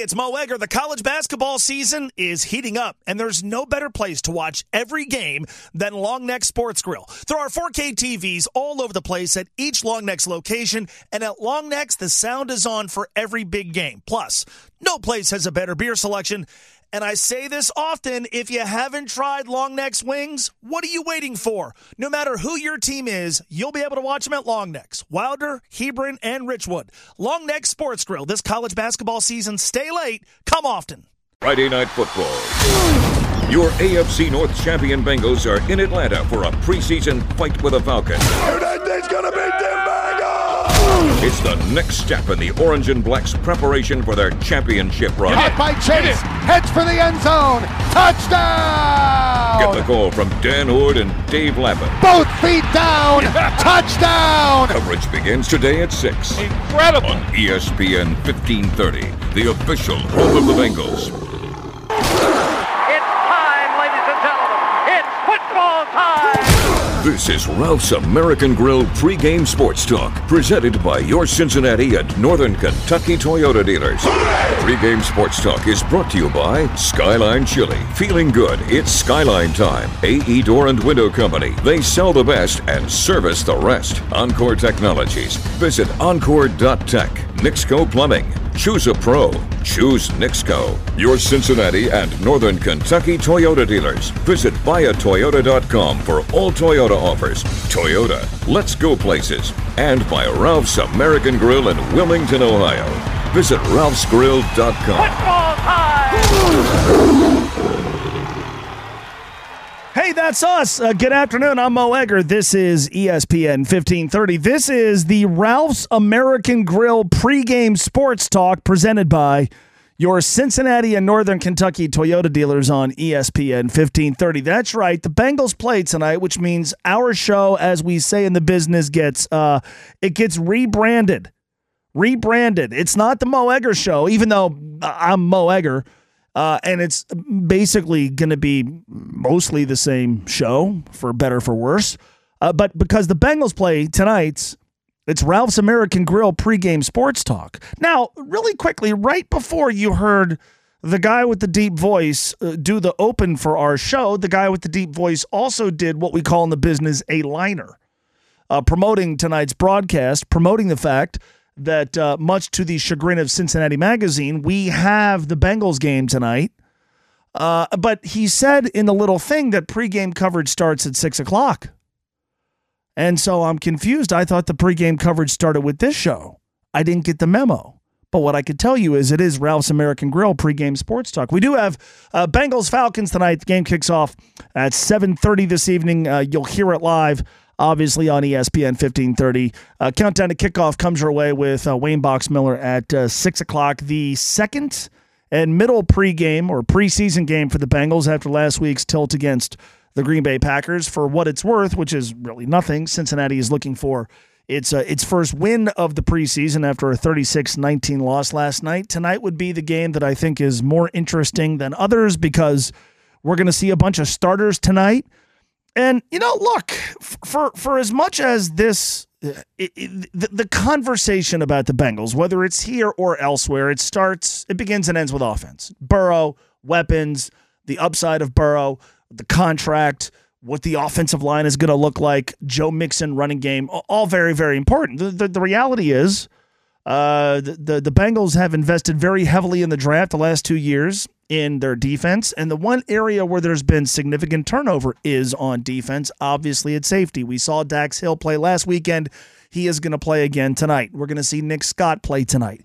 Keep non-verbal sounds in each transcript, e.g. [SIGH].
It's Mo Egger. The college basketball season is heating up, and there's no better place to watch every game than Long Neck Sports Grill. There are 4K TVs all over the place at each Long Neck's location, and at Long Neck's, the sound is on for every big game. Plus, no place has a better beer selection. And I say this often if you haven't tried Long Neck's wings, what are you waiting for? No matter who your team is, you'll be able to watch them at Long Neck's, Wilder, Hebron, and Richwood. Long Neck Sports Grill this college basketball season. Stay late, come often. Friday Night Football. Your AFC North champion Bengals are in Atlanta for a preseason fight with the Falcons. Tonight's gonna be Denver! It's the next step in the Orange and Black's preparation for their championship run. Caught by Chase, heads for the end zone, touchdown! Get the call from Dan Hoard and Dave Lapham. Both feet down, [LAUGHS] touchdown! Coverage begins today at 6 Incredible. on ESPN 1530, the official home of the Bengals. It's time, ladies and gentlemen. It's football time. This is Ralph's American Grill pregame sports talk, presented by your Cincinnati and Northern Kentucky Toyota dealers. Pregame sports talk is brought to you by Skyline Chili. Feeling good, it's Skyline time. AE Door and Window Company. They sell the best and service the rest. Encore Technologies. Visit encore.tech. Nixco Plumbing. Choose a pro. Choose Nixco. Your Cincinnati and Northern Kentucky Toyota dealers. Visit buyatoyota.com for all Toyota offers. Toyota, let's go places. And by Ralph's American Grill in Wilmington, Ohio. Visit ralphsgrill.com. Hey, that's us. Uh, good afternoon. I'm Mo Egger. This is ESPN 1530. This is the Ralph's American Grill pregame sports talk presented by your Cincinnati and Northern Kentucky Toyota dealers on ESPN 1530. That's right. The Bengals play tonight, which means our show, as we say in the business, gets uh, it gets rebranded. Rebranded. It's not the Mo Egger show, even though I'm Mo Egger. Uh, and it's basically going to be mostly the same show, for better for worse. Uh, but because the Bengals play tonight, it's Ralph's American Grill pregame sports talk. Now, really quickly, right before you heard the guy with the deep voice uh, do the open for our show, the guy with the deep voice also did what we call in the business a liner, uh, promoting tonight's broadcast, promoting the fact that uh, much to the chagrin of Cincinnati Magazine, we have the Bengals game tonight. Uh, but he said in the little thing that pregame coverage starts at six o'clock. And so I'm confused. I thought the pregame coverage started with this show. I didn't get the memo. But what I could tell you is it is Ralph's American Grill pregame sports talk. We do have uh, Bengals Falcons tonight. The game kicks off at 7:30 this evening. Uh, you'll hear it live obviously on ESPN 1530. Uh, countdown to kickoff comes your way with uh, Wayne Box Miller at uh, 6 o'clock. The second and middle pregame or preseason game for the Bengals after last week's tilt against the Green Bay Packers. For what it's worth, which is really nothing, Cincinnati is looking for its, uh, its first win of the preseason after a 36 19 loss last night. Tonight would be the game that I think is more interesting than others because we're going to see a bunch of starters tonight. And you know, look for for as much as this, uh, it, it, the, the conversation about the Bengals, whether it's here or elsewhere, it starts, it begins and ends with offense. Burrow, weapons, the upside of Burrow, the contract, what the offensive line is going to look like, Joe Mixon running game, all very very important. The the, the reality is. Uh, the, the the Bengals have invested very heavily in the draft the last two years in their defense, and the one area where there's been significant turnover is on defense. Obviously, at safety, we saw Dax Hill play last weekend. He is going to play again tonight. We're going to see Nick Scott play tonight.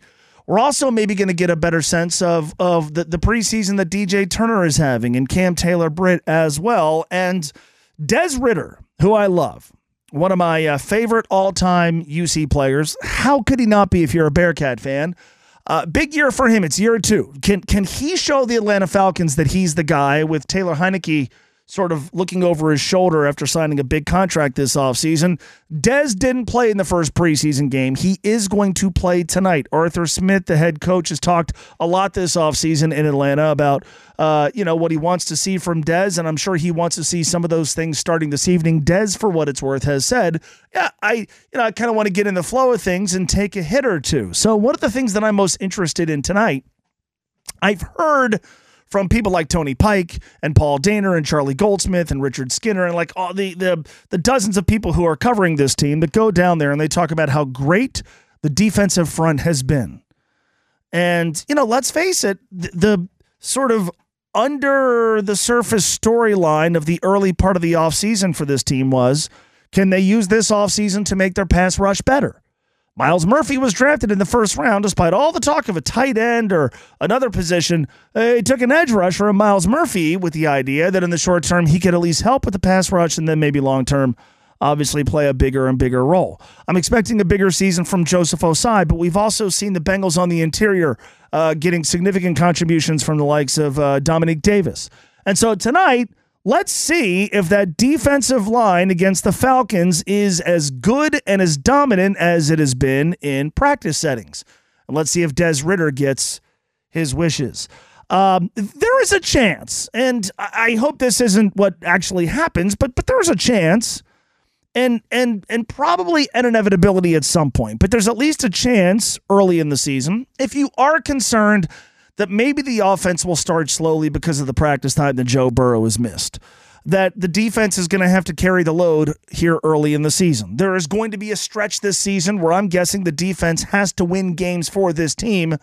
We're also maybe going to get a better sense of of the, the preseason that DJ Turner is having and Cam Taylor Britt as well, and Des Ridder, who I love one of my uh, favorite all-time UC players. How could he not be if you're a Bearcat fan? Uh, big year for him. It's year two. Can can he show the Atlanta Falcons that he's the guy with Taylor Heinicke sort of looking over his shoulder after signing a big contract this offseason? Dez didn't play in the first preseason game. He is going to play tonight. Arthur Smith, the head coach, has talked a lot this offseason in Atlanta about uh, you know what he wants to see from Dez, and I'm sure he wants to see some of those things starting this evening. Dez, for what it's worth, has said, "Yeah, I you know I kind of want to get in the flow of things and take a hit or two. So one of the things that I'm most interested in tonight I've heard from people like Tony Pike and Paul Dehner and Charlie Goldsmith and Richard Skinner and like all the the the dozens of people who are covering this team that go down there and they talk about how great the defensive front has been. And you know, let's face it, the, the sort of under the surface storyline of the early part of the offseason for this team was can they use this offseason to make their pass rush better? Myles Murphy was drafted in the first round despite all the talk of a tight end or another position. They took an edge rusher of Myles Murphy with the idea that in the short term he could at least help with the pass rush and then maybe long term obviously play a bigger and bigger role. I'm expecting a bigger season from Joseph Ossai, but we've also seen the Bengals on the interior uh, getting significant contributions from the likes of uh, Domenique Davis. And so tonight, let's see if that defensive line against the Falcons is as good and as dominant as it has been in practice settings. And let's see if Des Ridder gets his wishes. Um, there is a chance, and I hope this isn't what actually happens, but but there is a chance and and and probably an inevitability at some point. But there's at least a chance early in the season if you are concerned that maybe the offense will start slowly because of the practice time that Joe Burrow has missed. That the defense is going to have to carry the load here early in the season. There is going to be a stretch this season where I'm guessing the defense has to win games for this team.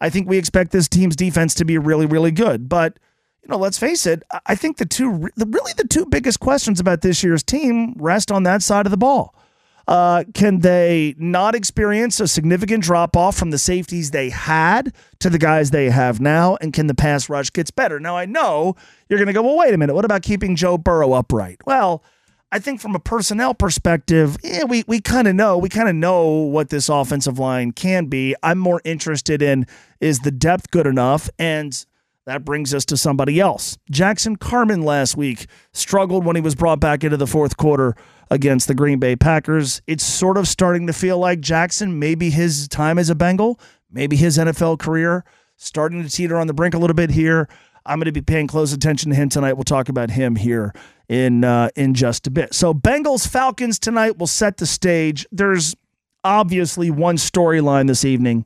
I think we expect this team's defense to be really, really good. But you know, let's face it. I think the two, really the two biggest questions about this year's team rest on that side of the ball. Uh, can they not experience a significant drop off from the safeties they had to the guys they have now? And can the pass rush gets better? Now I know you're going to go, well, wait a minute. What about keeping Joe Burrow upright? Well, I think from a personnel perspective, yeah, we we kind of know we kind of know what this offensive line can be. I'm more interested in is the depth good enough and that brings us to somebody else. Jackson Carman last week struggled when he was brought back into the fourth quarter against the Green Bay Packers. It's sort of starting to feel like Jackson, maybe his time as a Bengal, maybe his NFL career, starting to teeter on the brink a little bit here. I'm going to be paying close attention to him tonight. We'll talk about him here in uh, in just a bit. So Bengals Falcons tonight will set the stage. There's obviously one storyline this evening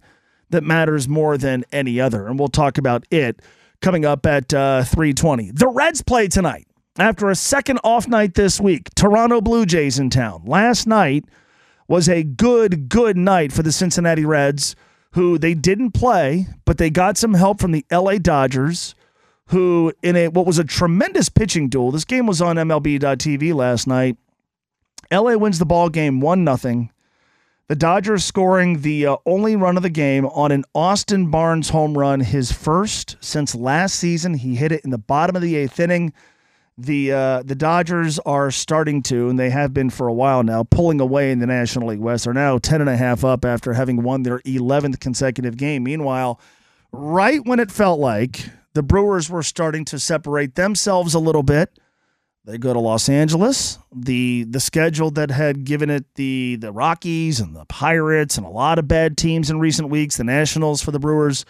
that matters more than any other, and we'll talk about it coming up at uh, 320. The Reds play tonight after a second off night this week. Toronto Blue Jays in town. Last night was a good, good night for the Cincinnati Reds, who they didn't play, but they got some help from the LA Dodgers, who in a what was a tremendous pitching duel. This game was on MLB.TV last night. LA wins the ball game 1 nothing. The Dodgers scoring the uh, only run of the game on an Austin Barnes home run, his first since last season. He hit it in the bottom of the eighth inning. The uh, the Dodgers are starting to, and they have been for a while now, pulling away in the National League West. They're now 10 and a half up after having won their 11th consecutive game. Meanwhile, right when it felt like the Brewers were starting to separate themselves a little bit they go to Los Angeles. The the schedule that had given it the the Rockies and the Pirates and a lot of bad teams in recent weeks, the Nationals for the Brewers.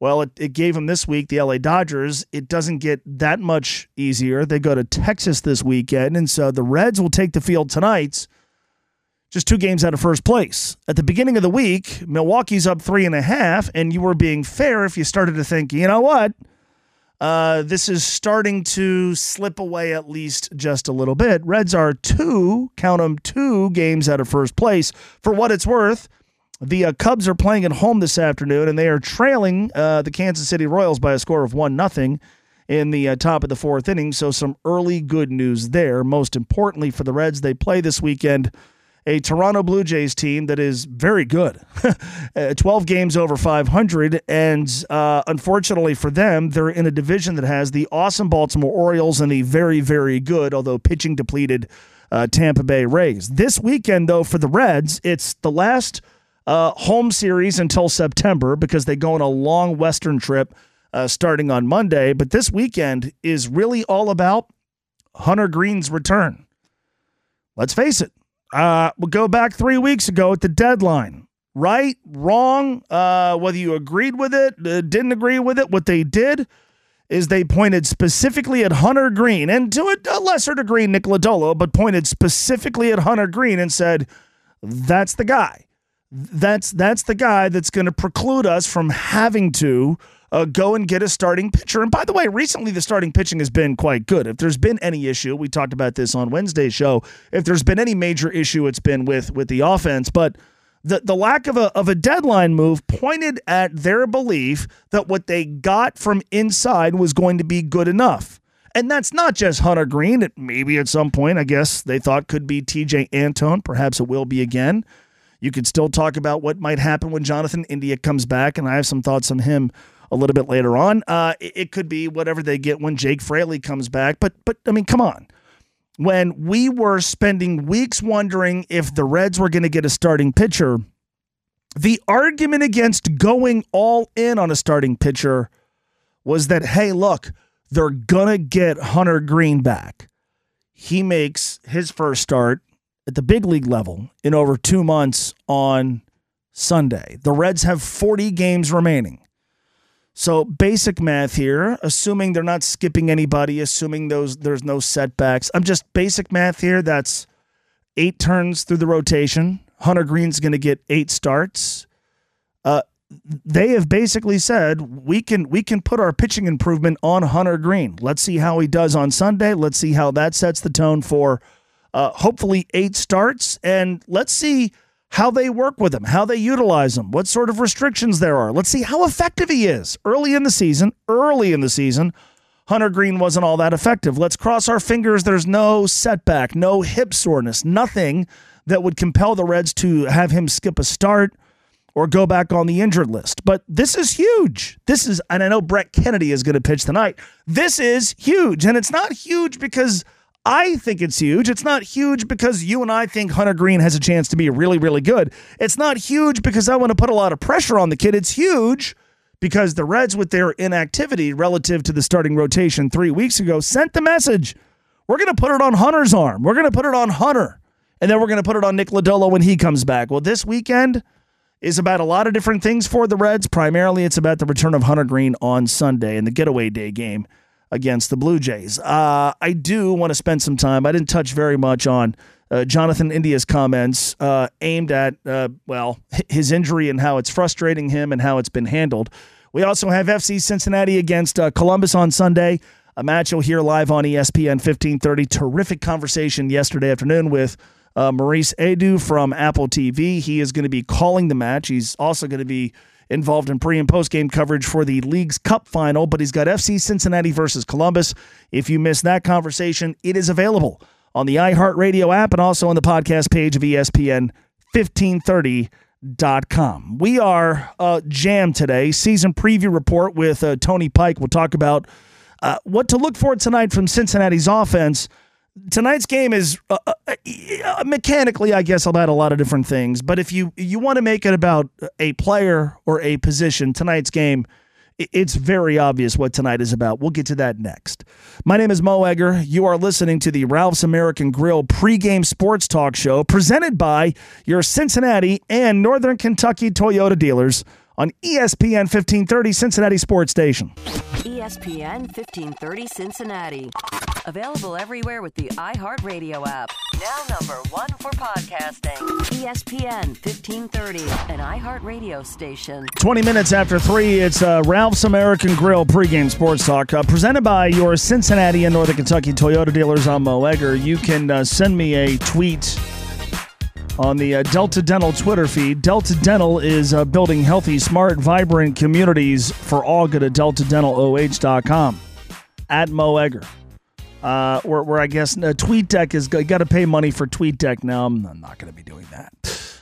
Well, it, it gave them this week the LA Dodgers. It doesn't get that much easier. They go to Texas this weekend, and so the Reds will take the field tonight. Just two games out of first place. At the beginning of the week, Milwaukee's up three and a half, and you were being fair if you started to think, you know what? Uh, this is starting to slip away at least just a little bit. Reds are two, count them, two games out of first place. For what it's worth, the uh, Cubs are playing at home this afternoon, and they are trailing uh, the Kansas City Royals by a score of one nothing in the uh, top of the fourth inning. So some early good news there. Most importantly for the Reds, they play this weekend a Toronto Blue Jays team that is very good, [LAUGHS] uh, 12 games over 500. And uh, unfortunately for them, they're in a division that has the awesome Baltimore Orioles and the very, very good, although pitching depleted, uh, Tampa Bay Rays. This weekend, though, for the Reds, it's the last uh, home series until September because they go on a long Western trip. Uh, starting on Monday, but this weekend is really all about Hunter Greene's return. Let's face it, uh, we'll go back three weeks ago at the deadline. Right, wrong, uh, whether you agreed with it, uh, didn't agree with it, what they did is they pointed specifically at Hunter Greene and to a, lesser degree Nick Lodolo, but pointed specifically at Hunter Greene and said, "That's the guy. That's that's the guy that's going to preclude us from having to uh, go and get a starting pitcher. And by the way, recently the starting pitching has been quite good. If there's been any issue, we talked about this on Wednesday's show. If there's been any major issue, it's been with with the offense. But the the lack of a of a deadline move pointed at their belief that what they got from inside was going to be good enough. And that's not just Hunter Greene. It maybe at some point, I guess they thought could be Tejay Antone. Perhaps it will be again. You could still talk about what might happen when Jonathan India comes back, and I have some thoughts on him a little bit later on. Uh, it, it could be whatever they get when Jake Fraley comes back. But but I mean, come on. When we were spending weeks wondering if the Reds were going to get a starting pitcher, the argument against going all in on a starting pitcher was that, hey, look, they're going to get Hunter Greene back. He makes his first start at the big league level in over two months on Sunday. The Reds have 40 games remaining. So basic math here, assuming they're not skipping anybody, assuming those there's no setbacks. I'm just basic math here. That's eight turns through the rotation. Hunter Greene's going to get eight starts. Uh, they have basically said we can we can put our pitching improvement on Hunter Greene. Let's see how he does on Sunday. Let's see how that sets the tone for uh, hopefully eight starts, and let's see how they work with him, how they utilize him, what sort of restrictions there are. Let's see how effective he is. Early in the season, early in the season, Hunter Greene wasn't all that effective. Let's cross our fingers there's no setback, no hip soreness, nothing that would compel the Reds to have him skip a start or go back on the injured list. But this is huge. This is, and I know Brett Kennedy is going to pitch tonight. This is huge. And it's not huge because I think it's huge. It's not huge because you and I think Hunter Greene has a chance to be really, really good. It's not huge because I want to put a lot of pressure on the kid. It's huge because the Reds, with their inactivity relative to the starting rotation three weeks ago, sent the message we're going to put it on Hunter's arm. We're going to put it on Hunter. And then we're going to put it on Nick Lodolo when he comes back. Well, this weekend is about a lot of different things for the Reds. Primarily, it's about the return of Hunter Greene on Sunday in the getaway day game against the Blue Jays. Uh, I do want to spend some time. I didn't touch very much on uh, Jonathan India's comments uh, aimed at, uh, well, his injury and how it's frustrating him and how it's been handled. We also have FC Cincinnati against uh, Columbus on Sunday, a match you'll hear live on ESPN 1530. Terrific conversation yesterday afternoon with uh, Maurice Edu from Apple TV. He is going to be calling the match. He's also going to be involved in pre and post game coverage for the Leagues Cup final, but he's got FC Cincinnati versus Columbus. If you missed that conversation, it is available on the iHeartRadio app and also on the podcast page of ESPN 1530.com. We are uh, jammed today. Season preview report with uh, Tony Pike. We'll talk about uh, what to look for tonight from Cincinnati's offense tonight's game is uh, uh, uh, mechanically, I guess, about a lot of different things. But if you you want to make it about a player or a position, tonight's game, it's very obvious what tonight is about. We'll get to that next. My name is Mo Egger. You are listening to the Ralph's American Grill pregame sports talk show presented by your Cincinnati and Northern Kentucky Toyota dealers on ESPN 1530 Cincinnati Sports Station. ESPN 1530 Cincinnati. Available everywhere with the iHeartRadio app. Now number one for podcasting. ESPN 1530, an iHeartRadio station. 20 minutes after 3, it's uh, Ralph's American Grill pregame sports talk uh, presented by your Cincinnati and Northern Kentucky Toyota dealers. I'm Mo Egger. You can uh, send me a tweet on the uh, Delta Dental Twitter feed. Delta Dental is uh, building healthy, smart, vibrant communities for all good at deltadentaloh.com. At Mo Egger. Uh, where, where I guess uh, TweetDeck is got to pay money for TweetDeck now. I'm, I'm not going to be doing that.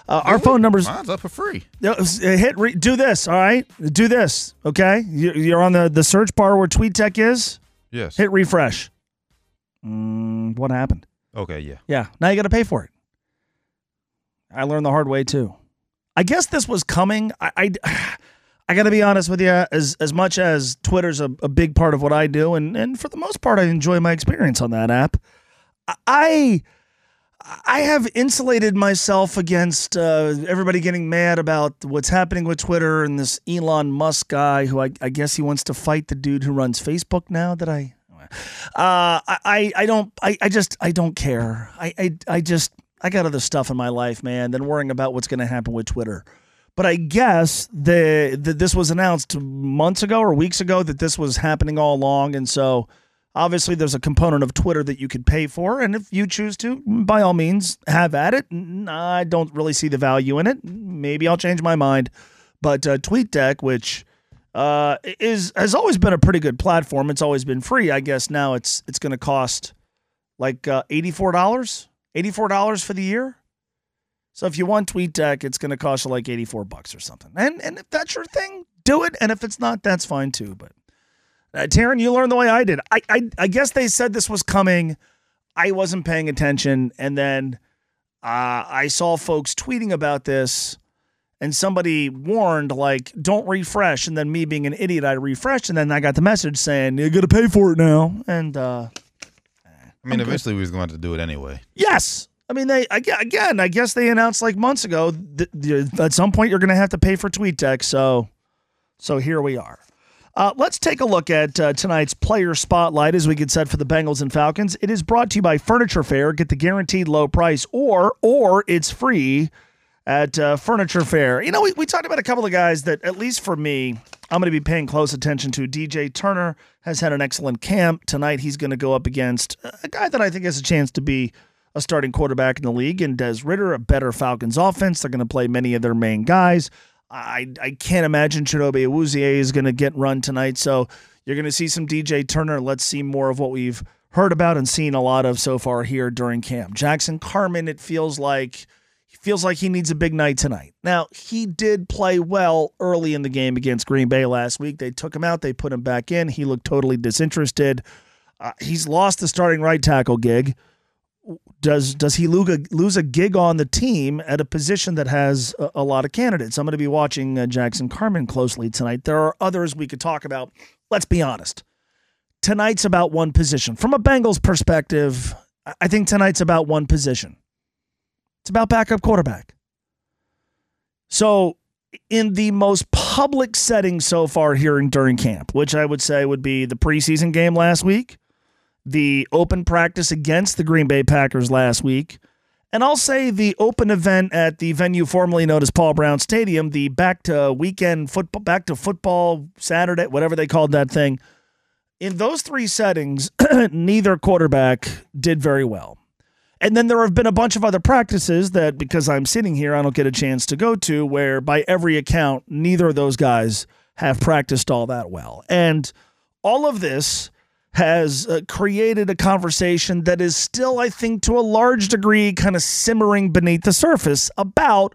Uh, our phone numbers. Mine's up for free. Uh, hit re, do this. All right, do this. Okay, you, you're on the the search bar where TweetDeck is. Yes. Hit refresh. Mm, what happened? Okay, yeah. Yeah, now you got to pay for it. I learned the hard way too. I guess this was coming. I, I, [SIGHS] I got to be honest with you. As as much as Twitter's a, a big part of what I do, and and for the most part, I enjoy my experience on that app. I I have insulated myself against uh, everybody getting mad about what's happening with Twitter and this Elon Musk guy, who I, I guess he wants to fight the dude who runs Facebook now. That I, uh, I, I don't, I, I just, I don't care. I, I, I just, I got other stuff in my life, man, than worrying about what's going to happen with Twitter. But I guess the, the this was announced months ago or weeks ago that this was happening all along, and so obviously there's a component of Twitter that you could pay for, and if you choose to, by all means, have at it. I don't really see the value in it. Maybe I'll change my mind, but uh, TweetDeck, which uh, is has always been a pretty good platform. It's always been free. I guess now it's it's going to cost like uh, eighty four dollars, eighty four dollars for the year. So if you want TweetDeck, it's going to cost you like 84 bucks or something. And and if that's your thing, do it. And if it's not, that's fine too. But uh, Taryn, you learned the way I did. I, I I guess they said this was coming. I wasn't paying attention, and then uh, I saw folks tweeting about this, and somebody warned like, "Don't refresh." And then me being an idiot, I refreshed, and then I got the message saying, "You're gonna pay for it now." And uh, I mean, eventually we was going to to do it anyway. Yes. I mean, they again. I guess they announced like months ago that at some point you're going to have to pay for TweetDeck. So, so here we are. Uh, let's take a look at uh, tonight's player spotlight as we get set for the Bengals and Falcons. It is brought to you by Furniture Fair. Get the guaranteed low price, or or it's free at uh, Furniture Fair. You know, we, we talked about a couple of guys that, at least for me, I'm going to be paying close attention to. DJ Turner has had an excellent camp tonight. He's going to go up against a guy that I think has a chance to be a starting quarterback in the league, and Des Ridder, a better Falcons offense. They're going to play many of their main guys. I, I can't imagine Chidobe Awuzie is going to get run tonight. So you're going to see some DJ Turner. Let's see more of what we've heard about and seen a lot of so far here during camp. Jackson Carman, it feels like feels like he needs a big night tonight. Now, he did play well early in the game against Green Bay last week. They took him out, they put him back in. He looked totally disinterested. Uh, he's lost the starting right tackle gig does does he lose a, gig on the team at a position that has a, a lot of candidates? I'm going to be watching uh, Jackson Carman closely tonight. There are others we could talk about. Let's be honest. Tonight's about one position. From a Bengals perspective, I think tonight's about one position. It's about backup quarterback. So, in the most public setting so far here in during camp, which I would say would be the preseason game last week, the open practice against the Green Bay Packers last week. And I'll say the open event at the venue formerly known as Paul Brown Stadium, the back to weekend football, back to football Saturday, whatever they called that thing. In those three settings, [CLEARS THROAT] neither quarterback did very well. And then there have been a bunch of other practices that, because I'm sitting here, I don't get a chance to go to, where by every account, neither of those guys have practiced all that well. And all of this has uh, created a conversation that is still, I think, to a large degree, kind of simmering beneath the surface about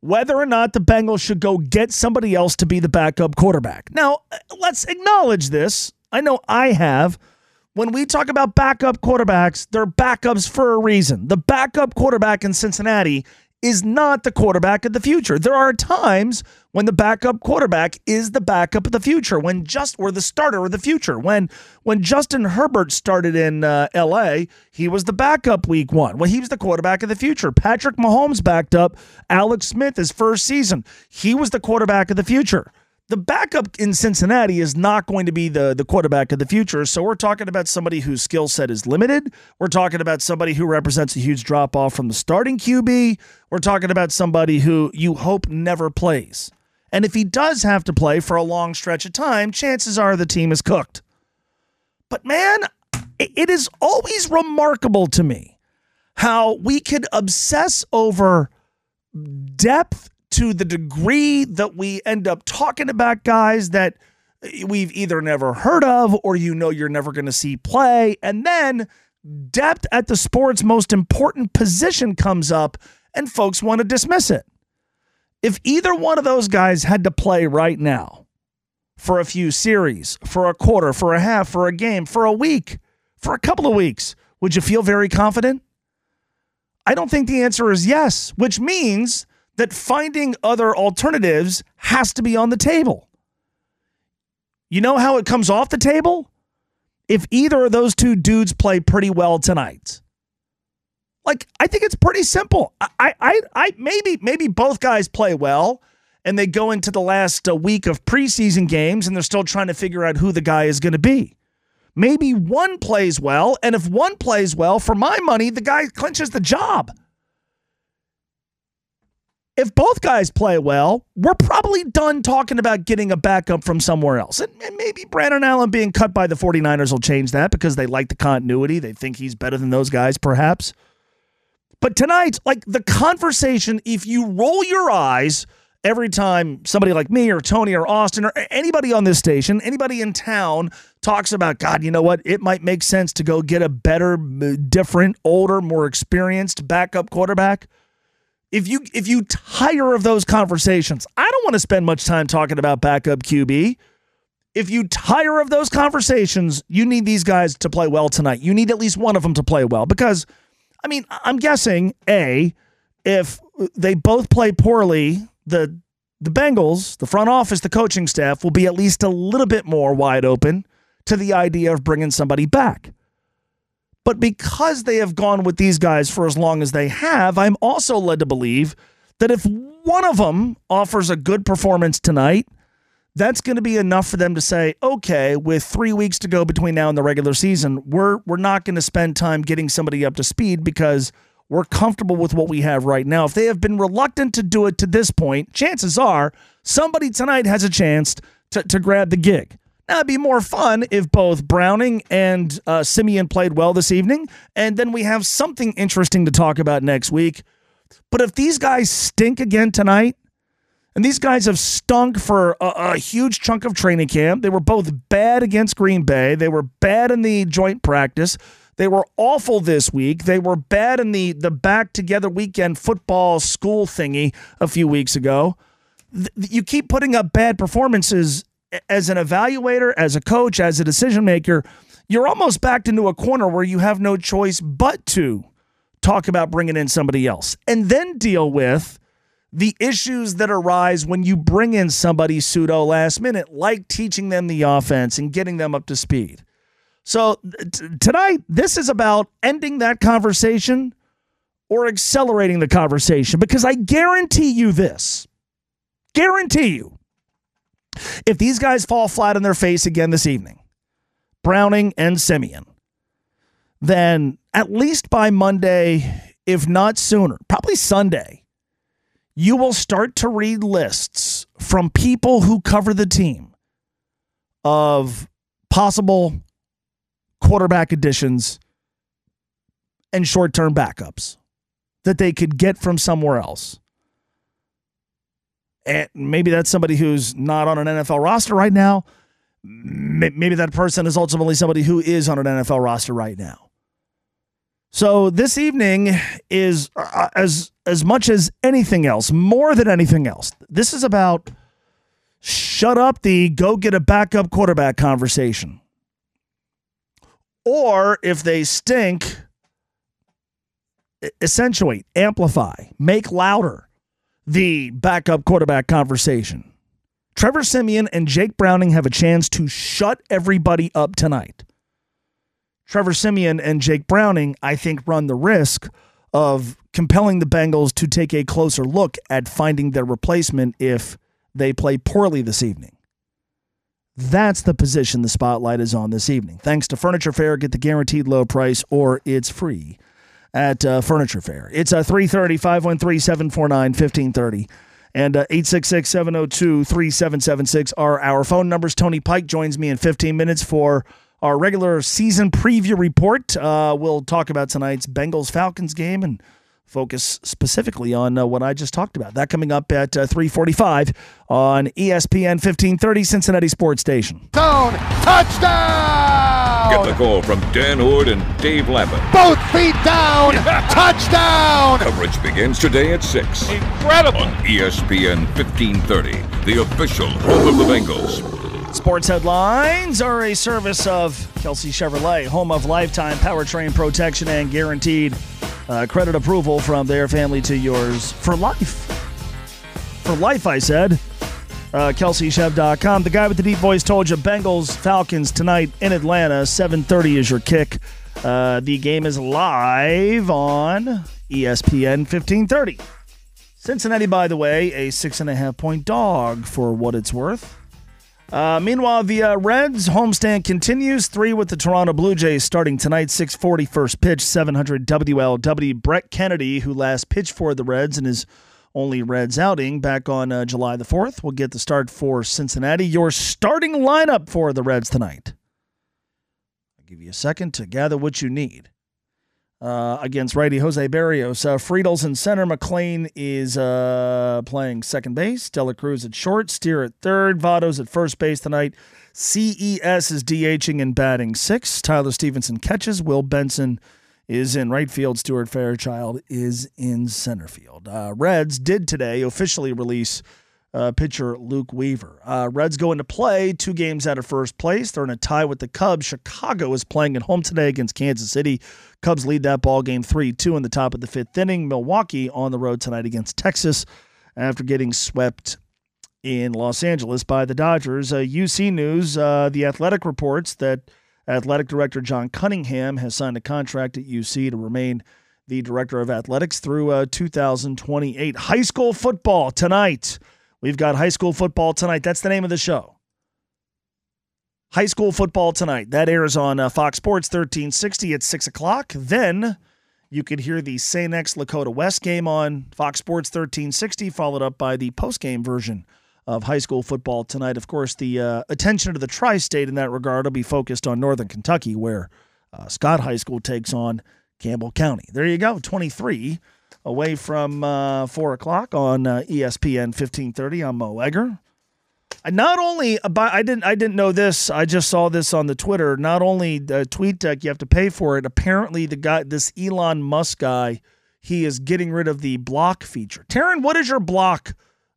whether or not the Bengals should go get somebody else to be the backup quarterback. Now, uh, let's acknowledge this. I know I have. When we talk about backup quarterbacks, they're backups for a reason. The backup quarterback in Cincinnati is not the quarterback of the future. There are times when the backup quarterback is the backup of the future, when just or the starter of the future. When when Justin Herbert started in uh, L.A., he was the backup week one. Well, he was the quarterback of the future. Patrick Mahomes backed up Alex Smith his first season. He was the quarterback of the future the backup in Cincinnati is not going to be the the quarterback of the future. So we're talking about somebody whose skill set is limited. We're talking about somebody who represents a huge drop off from the starting QB. We're talking about somebody who you hope never plays. And if he does have to play for a long stretch of time, chances are the team is cooked. But man, it is always remarkable to me how we could obsess over depth to the degree that we end up talking about guys that we've either never heard of or you know you're never going to see play. And then depth at the sport's most important position comes up and folks want to dismiss it. If either one of those guys had to play right now for a few series, for a quarter, for a half, for a game, for a week, for a couple of weeks, would you feel very confident? I don't think the answer is yes, which means that finding other alternatives has to be on the table. You know how it comes off the table? If either of those two dudes play pretty well tonight. Like, I think it's pretty simple. I, I, I, maybe, maybe both guys play well, and they go into the last uh, week of preseason games, and they're still trying to figure out who the guy is going to be. Maybe one plays well, and if one plays well, for my money, the guy clinches the job. If both guys play well, we're probably done talking about getting a backup from somewhere else. And, and, maybe Brandon Allen being cut by the 49ers will change that because they like the continuity. They think he's better than those guys, perhaps. But tonight, like the conversation, if you roll your eyes every time somebody like me or Tony or Austin or anybody on this station, anybody in town talks about, God, you know what? It might make sense to go get a better, different, older, more experienced backup quarterback if you if you tire of those conversations, I don't want to spend much time talking about backup QB. If you tire of those conversations, you need these guys to play well tonight. You need at least one of them to play well because I mean, I'm guessing A, if they both play poorly, the the Bengals, the front office, the coaching staff will be at least a little bit more wide open to the idea of bringing somebody back. But because they have gone with these guys for as long as they have, I'm also led to believe that if one of them offers a good performance tonight, that's going to be enough for them to say, okay, with three weeks to go between now and the regular season, we're we're not going to spend time getting somebody up to speed because we're comfortable with what we have right now. If they have been reluctant to do it to this point, chances are somebody tonight has a chance to, to grab the gig. Now, it'd be more fun if both Browning and uh, Siemian played well this evening, and then we have something interesting to talk about next week. But if these guys stink again tonight, and these guys have stunk for a, a, huge chunk of training camp. They were both bad against Green Bay. They were bad in the joint practice. They were awful this week. They were bad in the the back together weekend football school thingy a few weeks ago. You keep putting up bad performances as an evaluator, as a coach, as a decision maker, you're almost backed into a corner where you have no choice but to talk about bringing in somebody else and then deal with the issues that arise when you bring in somebody pseudo last minute, like teaching them the offense and getting them up to speed. So t- tonight, this is about ending that conversation or accelerating the conversation because I guarantee you this. Guarantee you if these guys fall flat on their face again this evening, Browning and Siemian, then at least by Monday, if not sooner, probably Sunday, you will start to read lists from people who cover the team of possible quarterback additions and short term backups that they could get from somewhere else and maybe that's somebody who's not on an NFL roster right now. Maybe that person is ultimately somebody who is on an NFL roster right now. So this evening is uh, as as much as anything else, more than anything else. This is about shut up the go get a backup quarterback conversation. Or if they stink, accentuate, amplify, make louder the backup quarterback conversation. Trevor Siemian and Jake Browning have a chance to shut everybody up tonight. Trevor Siemian and Jake Browning, I think, run the risk of compelling the Bengals to take a closer look at finding their replacement if they play poorly this evening. That's the position the spotlight is on this evening. Thanks to Furniture Fair, get the guaranteed low price or it's free at uh, Furniture Fair. It's a uh, 330 513 749 1530 and uh, 866 702 3776 are our phone numbers. Tony Pike joins me in 15 minutes for our regular season preview report. Uh, we'll talk about tonight's Bengals Falcons game and focus specifically on uh, what I just talked about. That coming up at uh, 345 on ESPN 1530 Cincinnati Sports Station. Zone touchdown! Get the call from Dan Hoard and Dave Lapham. Both feet down, [LAUGHS] touchdown! Coverage begins today at 6. Incredible! On ESPN 1530, the official home of the Bengals. Sports headlines are a service of Kelsey Chevrolet, home of lifetime powertrain protection and guaranteed uh, credit approval from their family to yours for life. For life, I said. Uh, KelseyChev.com. The guy with the deep voice told you Bengals Falcons tonight in Atlanta. 7:30 is your kick. Uh, the game is live on ESPN 1530. Cincinnati, by the way, a six and a half point dog for what it's worth. Uh, meanwhile, the uh, Reds homestand continues. Three with the Toronto Blue Jays starting tonight. 640 first pitch, 700 WLW. Brett Kennedy, who last pitched for the Reds and is only Reds outing back on uh, July the 4th. We'll get the start for Cincinnati. Your starting lineup for the Reds tonight. I'll give you a second to gather what you need. Uh, against righty Jose Berrios. Uh, Friedl's in center. McLain is uh, playing second base. De La Cruz at short. Steer at third. Votto's at first base tonight. CES is DHing and batting six. Tyler Stephenson catches. Will Benson is in right field. Stuart Fairchild is in center field. Uh, Reds did today officially release uh, pitcher Luke Weaver. Uh, Reds go into play two games out of first place. They're in a tie with the Cubs. Chicago is playing at home today against Kansas City. Cubs lead that ball game 3 2 in the top of the fifth inning. Milwaukee on the road tonight against Texas after getting swept in Los Angeles by the Dodgers. Uh, UC News, uh, The Athletic reports that Athletic Director John Cunningham has signed a contract at UC to remain the Director of Athletics through uh, 2028. High school football tonight. We've got high school football tonight. That's the name of the show. High school football tonight. That airs on uh, Fox Sports 1360 at 6 o'clock. Then you could hear the St. X Lakota West game on Fox Sports 1360, followed up by the post-game version of high school football tonight. Of course, the uh, attention to the tri state in that regard will be focused on Northern Kentucky, where uh, Scott High School takes on Campbell County. There you go, 23 away from uh, 4 o'clock on uh, ESPN 1530. I'm Mo Egger. Not only I didn't I didn't know this. I just saw this on the Twitter. Not only the tweet deck you have to pay for it. Apparently the guy this Elon Musk guy he is getting rid of the block feature. Taryn, what is your block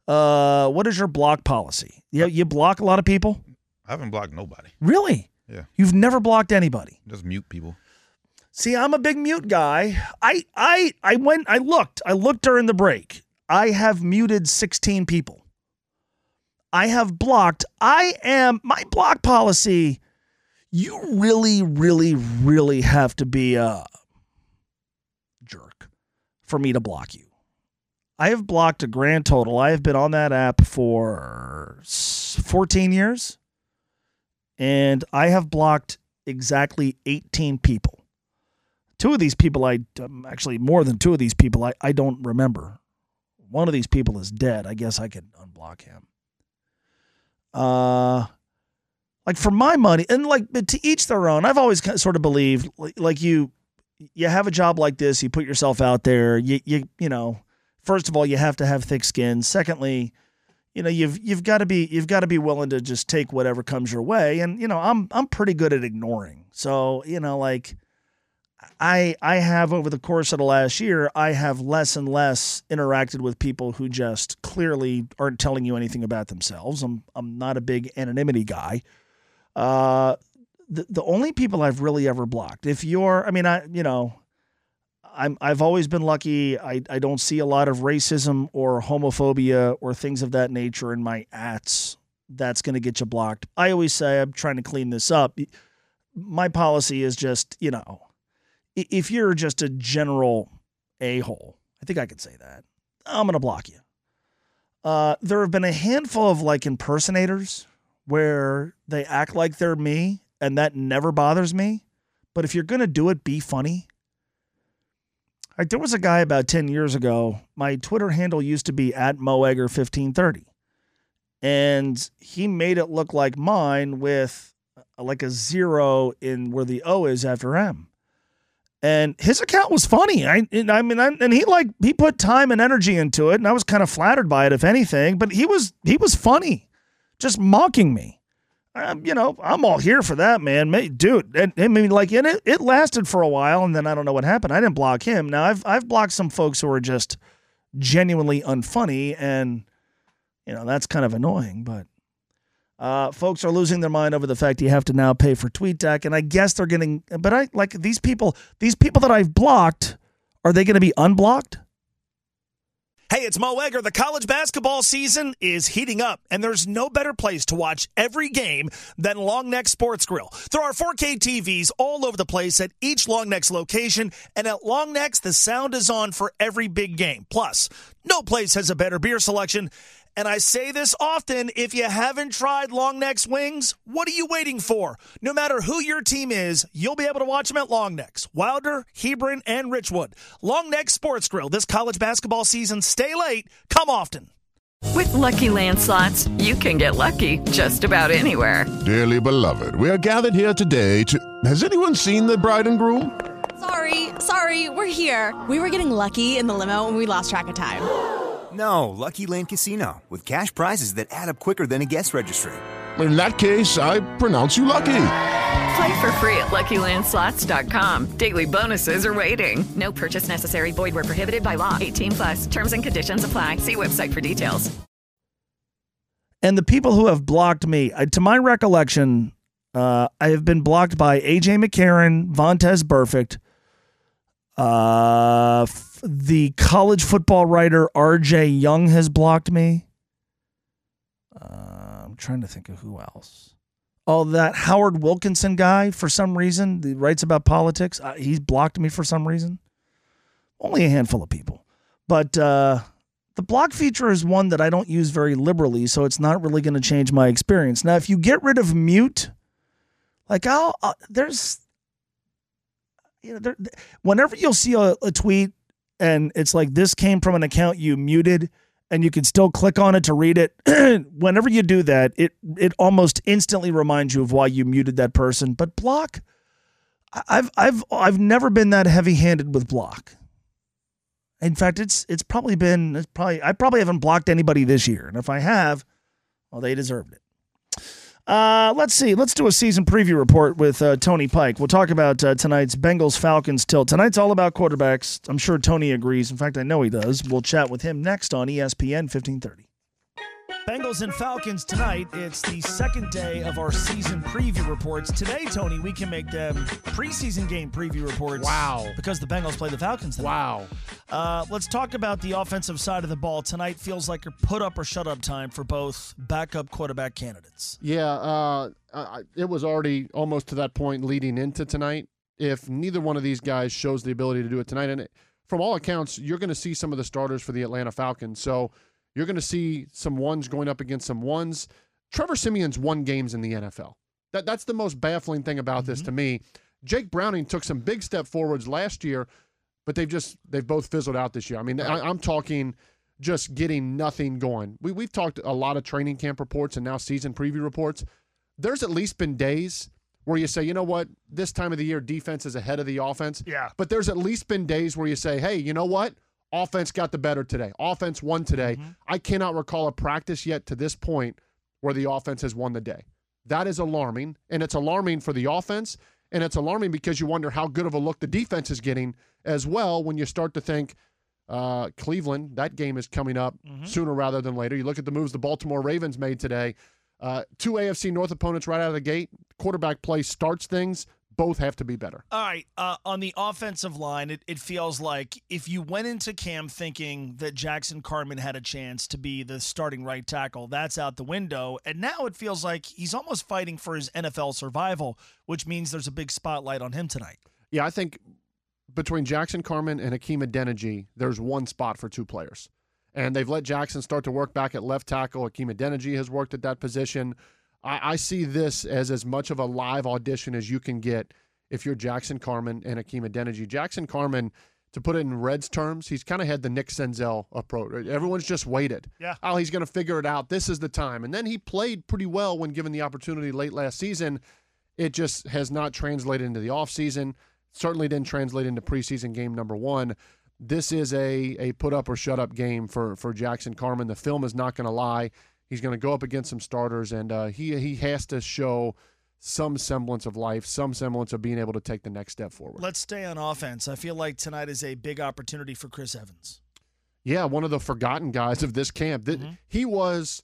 uh, what is your block policy? You, you block a lot of people? I haven't blocked nobody. Really? Yeah. You've never blocked anybody. Just mute people. See, I'm a big mute guy. I I I went I looked. I looked during the break. I have muted 16 people. I have blocked. I am my block policy. You really really really have to be a jerk for me to block you. I have blocked a grand total. I have been on that app for 14 years, and I have blocked exactly 18 people. Two of these people, I um, actually more than two of these people, I, I don't remember. One of these people is dead. I guess I could unblock him. Uh, like for my money, and like to each their own. I've always sort of believed like, like you, you have a job like this, you put yourself out there, you you you know first of all, you have to have thick skin. Secondly, you know, you've you've got to be you've got to be willing to just take whatever comes your way. And you know, I'm I'm pretty good at ignoring. So you know, like I I have over the course of the last year, I have less and less interacted with people who just clearly aren't telling you anything about themselves. I'm I'm not a big anonymity guy. Uh, the the only people I've really ever blocked, if you're, I mean, I you know, I'm I've always been lucky. I, I don't see a lot of racism or homophobia or things of that nature in my ads. That's going to get you blocked. I always say I'm trying to clean this up. My policy is just, you know, if you're just a general a hole, I think I could say that. I'm going to block you. Uh, there have been a handful of like impersonators where they act like they're me, and that never bothers me. But if you're going to do it, be funny like there was a guy about 10 years ago. My Twitter handle used to be at Moegger1530. And he made it look like mine with uh, like a zero in where the O is after M. And his account was funny. I, I mean, I, and he like he put time and energy into it, and I was kind of flattered by it, if anything. But he was he was funny, just mocking me. Um, you know, I'm all here for that, man. Dude, I mean, like, and it, it lasted for a while, and then I don't know what happened. I didn't block him. Now, I've I've blocked some folks who are just genuinely unfunny, and you know that's kind of annoying. But uh, folks are losing their mind over the fact you have to now pay for TweetDeck, and I guess they're getting. But I like these people. These people that I've blocked, are they going to be unblocked? Hey, it's Mo Egger. The college basketball season is heating up, and there's no better place to watch every game than Long Neck Sports Grill. There are 4K TVs all over the place at each Long Neck's location, and at Long Neck's, the sound is on for every big game. Plus, no place has a better beer selection And I say this often if you haven't tried long necks wings, what are you waiting for? No matter who your team is, you'll be able to watch them at Long Necks, Wilder, Hebron, and Richwood. Long Neck Sports Grill this college basketball season. Stay late, come often. With Lucky Land slots, you can get lucky just about anywhere. Dearly beloved, we are gathered here today to. Has anyone seen the bride and groom? Sorry, sorry, we're here. We were getting lucky in the limo and we lost track of time. No, Lucky Land Casino, with cash prizes that add up quicker than a guest registry. In that case, I pronounce you lucky. Play for free at LuckyLandSlots.com. Daily bonuses are waiting. No purchase necessary. Void where prohibited by law. 18 plus. Terms and conditions apply. See website for details. And the people who have blocked me, I- to my recollection, uh, I have been blocked by AJ McCarron, Vontaze Burfict, uh, f- the college football writer RJ Young has blocked me. Uh, I'm trying to think of who else. Oh, that Howard Wilkinson guy, for some reason, he writes about politics. Uh, he's blocked me for some reason. Only a handful of people. But uh, the block feature is one that I don't use very liberally, so it's not really going to change my experience. Now, if you get rid of mute, like I'll, uh, there's, you know, there, whenever you'll see a, a tweet and it's like this came from an account you muted and you can still click on it to read it. [CLEARS THROAT] whenever you do that, it it almost instantly reminds you of why you muted that person. But block, I've I've I've never been that heavy-handed with block. In fact, it's it's probably been it's probably I probably haven't blocked anybody this year, and if I have, well, they deserved it. Uh, let's see. Let's do a season preview report with uh, Tony Pike. We'll talk about uh, tonight's Bengals Falcons tilt. Tonight's all about quarterbacks. I'm sure Tony agrees. In fact, I know he does. We'll chat with him next on ESPN 1530. Bengals and Falcons tonight. It's the second day of our season preview reports. Today, Tony, we can make them preseason game preview reports. Wow. Because the Bengals play the Falcons tonight. Wow. Uh, let's talk about the offensive side of the ball. Tonight feels like a put up or shut up time for both backup quarterback candidates. Yeah, uh, I- it was already almost to that point leading into tonight. If neither one of these guys shows the ability to do it tonight, and it, from all accounts, you're going to see some of the starters for the Atlanta Falcons. So you're going to see some ones going up against some ones. Trevor Siemian's won games in the NFL. That that's the most baffling thing about this mm-hmm. to me. Jake Browning took some big step forwards last year, but they've just they've both fizzled out this year. I mean, I, I'm talking just getting nothing going. We we've talked a lot of training camp reports and now season preview reports. There's at least been days where you say, you know what, this time of the year defense is ahead of the offense. Yeah. But there's at least been days where you say, hey, you know what? Offense got the better today. Offense won today. I cannot recall a practice yet to this point where the offense has won the day. That is alarming. And it's alarming for the offense. And it's alarming because you wonder how good of a look the defense is getting as well when you start to think uh, Cleveland, that game is coming up sooner rather than later. You look at the moves the Baltimore Ravens made today. Uh, two AFC North opponents right out of the gate. Quarterback play starts things. Both have to be better. All right. Uh, on the offensive line, it, it feels like if you went into Cam thinking that Jackson Carman had a chance to be the starting right tackle, that's out the window. And now it feels like he's almost fighting for his NFL survival, which means there's a big spotlight on him tonight. Yeah, I think between Jackson Carman and Hakeem Adeniji, there's one spot for two players. And they've let Jackson start to work back at left tackle. Hakeem Adeniji has worked at that position. I, I see this as as much of a live audition as you can get if you're Jackson Carman and Hakeem Adeniji. Jackson Carman, to put it in Reds terms, he's kind of had the Nick Senzel approach. Everyone's just waited. Yeah. Oh, he's going to figure it out. This is the time. And then he played pretty well when given the opportunity late last season. It just has not translated into the offseason. Certainly didn't translate into preseason game number one. This is a a put up or shut up game for for Jackson Carman. The film is not going to lie. He's going to go up against some starters, and uh, he he has to show some semblance of life, some semblance of being able to take the next step forward. Let's stay on offense. I feel like tonight is a big opportunity for Chris Evans. Yeah, one of the forgotten guys of this camp. Th- He was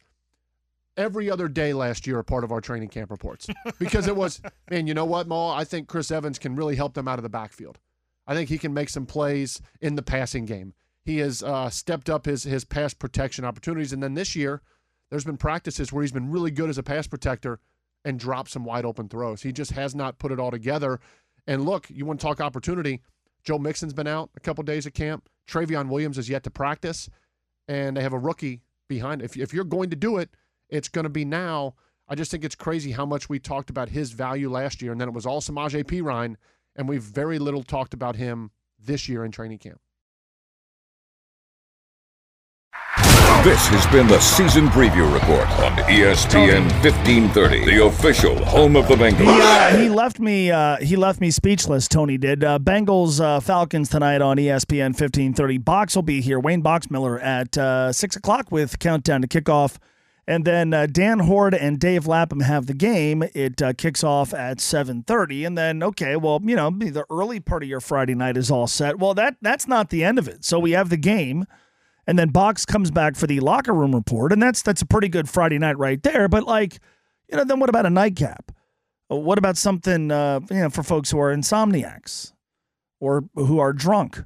every other day last year a part of our training camp reports because it was, [LAUGHS] man, you know what, Mo? I think Chris Evans can really help them out of the backfield. I think he can make some plays in the passing game. He has uh, stepped up his his pass protection opportunities, and then this year, there's been practices where he's been really good as a pass protector and dropped some wide open throws. He just has not put it all together. And look, you want to talk opportunity? Joe Mixon's been out a couple days at camp. Trayveon Williams is yet to practice, and they have a rookie behind. If if you're going to do it, it's going to be now. I just think it's crazy how much we talked about his value last year, and then it was all Samaje Perine, and we've very little talked about him this year in training camp. This has been the season preview report on ESPN 1530, the official home of the Bengals. He, uh, he left me. Uh, he left me speechless. Tony did. Uh, Bengals uh, Falcons tonight on ESPN fifteen thirty. Box will be here. Wayne Boxmiller at uh, six o'clock with countdown to kickoff, and then uh, Dan Hoard and Dave Lapham have the game. It uh, kicks off at seven thirty, and then okay, well, you know, the early part of your Friday night is all set. Well, that that's not the end of it. So we have the game. And then Box comes back for the locker room report, and that's that's a pretty good Friday night right there. But like, you know, then what about a nightcap? Uh, What about something uh, you know for folks who are insomniacs or who are drunk?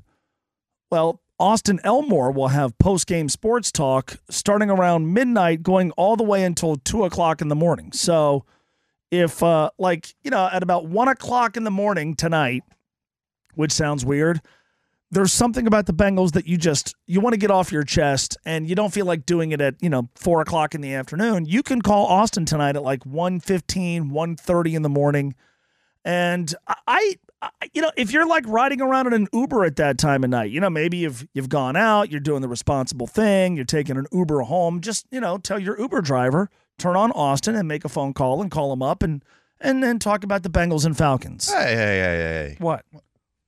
Well, Austin Elmore will have post game sports talk starting around midnight, going all the way until two o'clock in the morning. So, if uh, like you know, at about one o'clock in the morning tonight, which sounds weird, there's something about the Bengals that you just you want to get off your chest and you don't feel like doing it at you know four o'clock in the afternoon. You can call Austin tonight at like 1.15, 1.30 in the morning. And I, I, you know, if you're like riding around in an Uber at that time of night, you know, maybe you've you've gone out, you're doing the responsible thing, you're taking an Uber home. Just you know, tell your Uber driver turn on Austin and make a phone call and call him up and and then talk about the Bengals and Falcons. Hey, hey, hey, hey. What?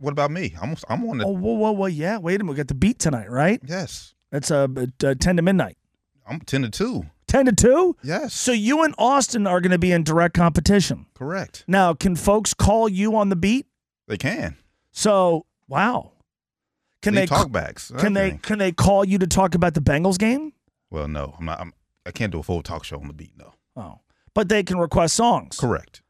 What about me? I'm I'm on the. Oh, whoa, whoa, whoa! Yeah, wait a minute. We got the beat tonight, right? Yes. That's uh, uh ten to midnight. I'm ten to two. Ten to two. Yes. So you and Austin are going to be in direct competition. Correct. Now, can folks call you on the beat? They can. So wow. Can Leave they talkbacks? Can they can they call you to talk about the Bengals game? Well, no, I'm not. I'm, I can't do a full talk show on the beat. No. Oh, but they can request songs. Correct.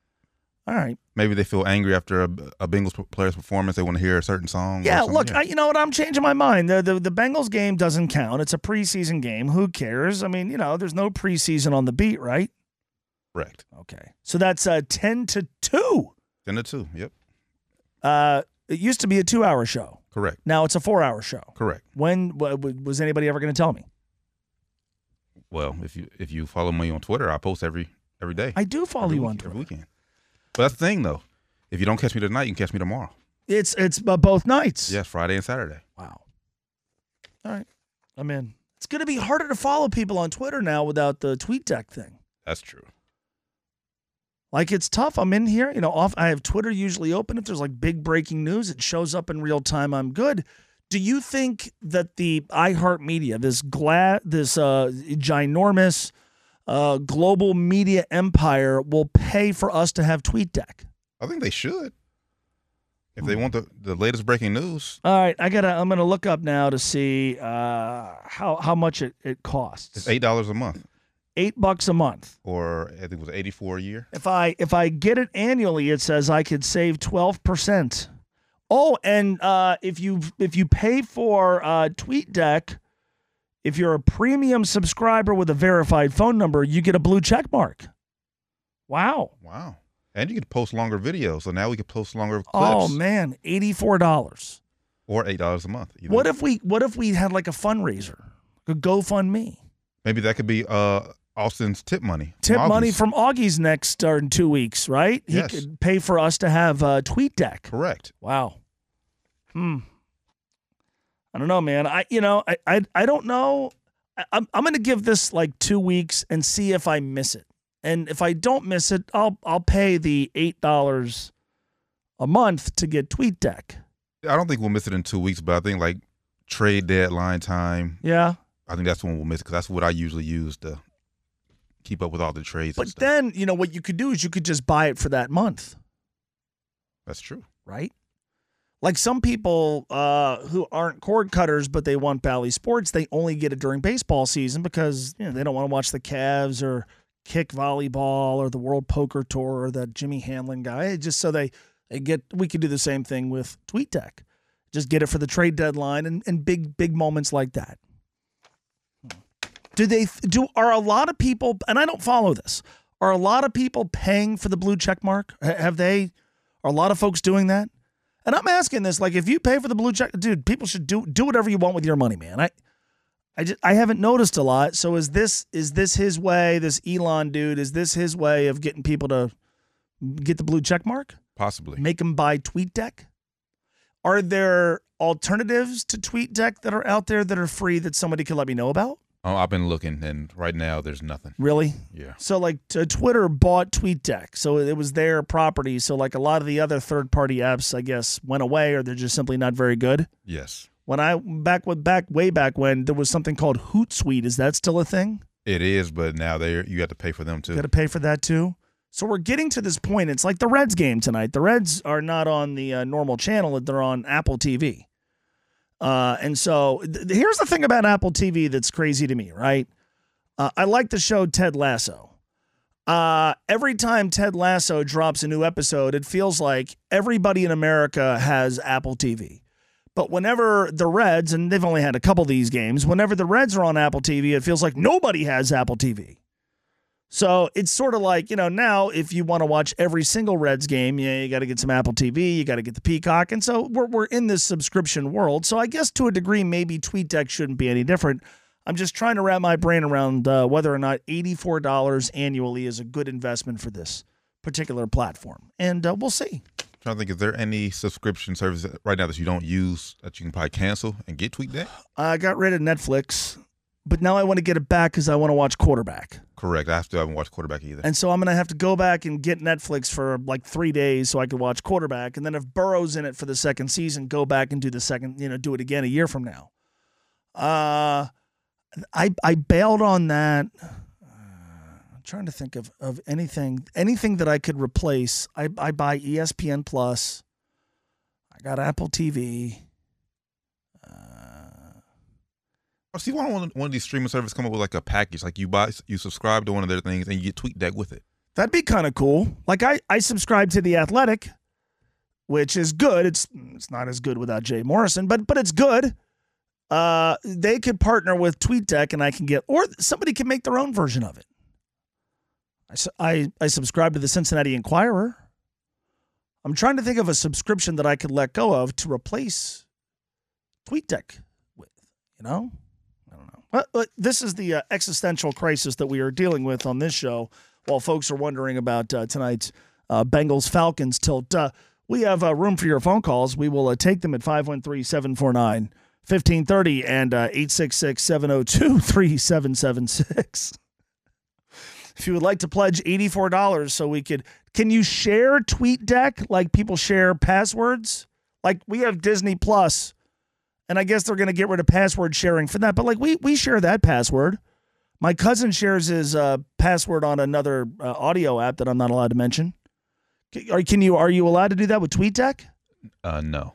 All right. Maybe they feel angry after a, a Bengals player's performance. They want to hear a certain song. Yeah, something. look, I, you know what? I'm changing my mind. The, the the Bengals game doesn't count. It's a preseason game. Who cares? I mean, you know, there's no preseason on the beat, right? Correct. Okay. So that's uh, 10 to 2. Ten to two. Yep. Uh, it used to be a two hour show. Correct. Now it's a four hour show. Correct. When w- w- was anybody ever going to tell me? Well, if you if you follow me on Twitter, I post every every day. I do follow every you week- on every Twitter. weekend. But that's the thing, though. If you don't catch me tonight, you can catch me tomorrow. It's it's uh, both nights. Yes, Friday and Saturday. Wow. All right. I'm in. It's going to be harder to follow people on Twitter now without the tweet deck thing. That's true. Like it's tough. I'm in here, you know, off I have Twitter usually open if there's like big breaking news, it shows up in real time. I'm good. Do you think that the iHeartMedia, this glad this uh ginormous uh global media empire will pay for us to have TweetDeck? I think they should. If they want the, the latest breaking news, All right, I gotta. I'm gonna look up now to see uh, how how much it, it costs. it's eight dollars a month, Eight bucks a month. or I think it was eighty four a year. If I if I get it annually, it says I could save twelve percent. Oh, and uh, if you if you pay for uh, TweetDeck, if you're a premium subscriber with a verified phone number, you get a blue check mark. Wow. Wow. And you can post longer videos. So now we can post longer clips. Oh man, eighty four dollars. Or eight dollars a month. either. What if we what if we had like a fundraiser, a GoFundMe? Maybe that could be uh Austin's tip money. Tip from money from Augie's next or in two weeks, right? He Yes. could pay for us to have uh, TweetDeck. Correct. Wow. Hmm. I don't know, man. I you know I I, I don't know. I, I'm I'm gonna give this like two weeks and see if I miss it. And if I don't miss it, I'll I'll pay the eight dollars a month to get TweetDeck. I don't think we'll miss it in two weeks, but I think like trade deadline time. Yeah. I think that's when we'll miss it because that's what I usually use to keep up with all the trades. and But then you know what you could do is you could just buy it for that month. that's true. right? Like some people uh, who aren't cord cutters, but they want Bally Sports, they only get it during baseball season because you know they don't want to watch the Cavs or kick volleyball or the World Poker Tour or that Jimmy Hamlin guy. Just so they they get. We could do the same thing with TweetDeck. Just get it for the trade deadline and, and big big moments like that. Do they do? Are a lot of people? And I don't follow this. Are a lot of people paying for the blue check mark? Have they? Are a lot of folks doing that? And I'm asking this, like, if you pay for the blue check, dude, people should do do whatever you want with your money, man. I I just I haven't noticed a lot. So is this is this his way? This Elon dude is this his way of getting people to get the blue check mark? Possibly. Make them buy TweetDeck. Are there alternatives to TweetDeck that are out there that are free that somebody could let me know about? Oh, I've been looking, and right now there's nothing. Really? Yeah. So like t- Twitter bought TweetDeck, so it was their property. So like a lot of the other third-party apps, I guess, went away, or they're just simply not very good. Yes. When I back with back way back when there was something called Hootsuite. Is that still a thing? It is, but now they you have to pay for them too. Got to pay for that too. So we're getting to this point. It's like the Reds game tonight. The Reds are not on the uh, normal channel; they're on Apple TV. Uh, and so th- here's the thing about Apple TV that's crazy to me, right? Uh, I like the show Ted Lasso. Uh, every time Ted Lasso drops a new episode, it feels like everybody in America has Apple TV. But whenever the Reds, and they've only had a couple of these games, whenever the Reds are on Apple TV, it feels like nobody has Apple TV. So it's sort of like, you know, now if you want to watch every single Reds game, yeah, you got to get some Apple TV, you got to get the Peacock. And so we're, we're in this subscription world. So I guess to a degree, maybe TweetDeck shouldn't be any different. I'm just trying to wrap my brain around uh, whether or not $84 annually is a good investment for this particular platform. And uh, we'll see. trying to think, is there any subscription service right now that you don't use that you can probably cancel and get TweetDeck? I got rid of Netflix, but now I want to get it back because I want to watch quarterback. Correct. I still haven't watched quarterback either. And so I'm going to have to go back and get Netflix for like three days so I could watch quarterback. And then if Burrow's in it for the second season, go back and do the second, you know, do it again a year from now. Uh, I I bailed on that. Uh, I'm trying to think of, of anything anything that I could replace. I, I buy ESPN Plus. I got Apple TV. Or see, why one, one of these streaming services come up with like a package? Like you buy, you subscribe to one of their things, and you get TweetDeck with it. That'd be kind of cool. Like I, I subscribe to the Athletic, which is good. It's it's not as good without Jay Morrison, but but it's good. Uh, they could partner with TweetDeck, and I can get, or somebody can make their own version of it. I I, I subscribe to the Cincinnati Enquirer. I'm trying to think of a subscription that I could let go of to replace TweetDeck with. You know, I don't know. But, but this is the uh, existential crisis that we are dealing with on this show. While folks are wondering about uh, tonight's uh, Bengals Falcons tilt, uh, we have uh, room for your phone calls. We will uh, take them at 513 749 1530 and uh, 866 702 3776. [LAUGHS] If you would like to pledge $84 so we could, can you share TweetDeck like people share passwords? Like we have Disney Plus, and I guess they're going to get rid of password sharing for that. But like we we share that password. My cousin shares his uh, password on another uh, audio app that I'm not allowed to mention. Are, can you are you allowed to do that with TweetDeck? Uh, no.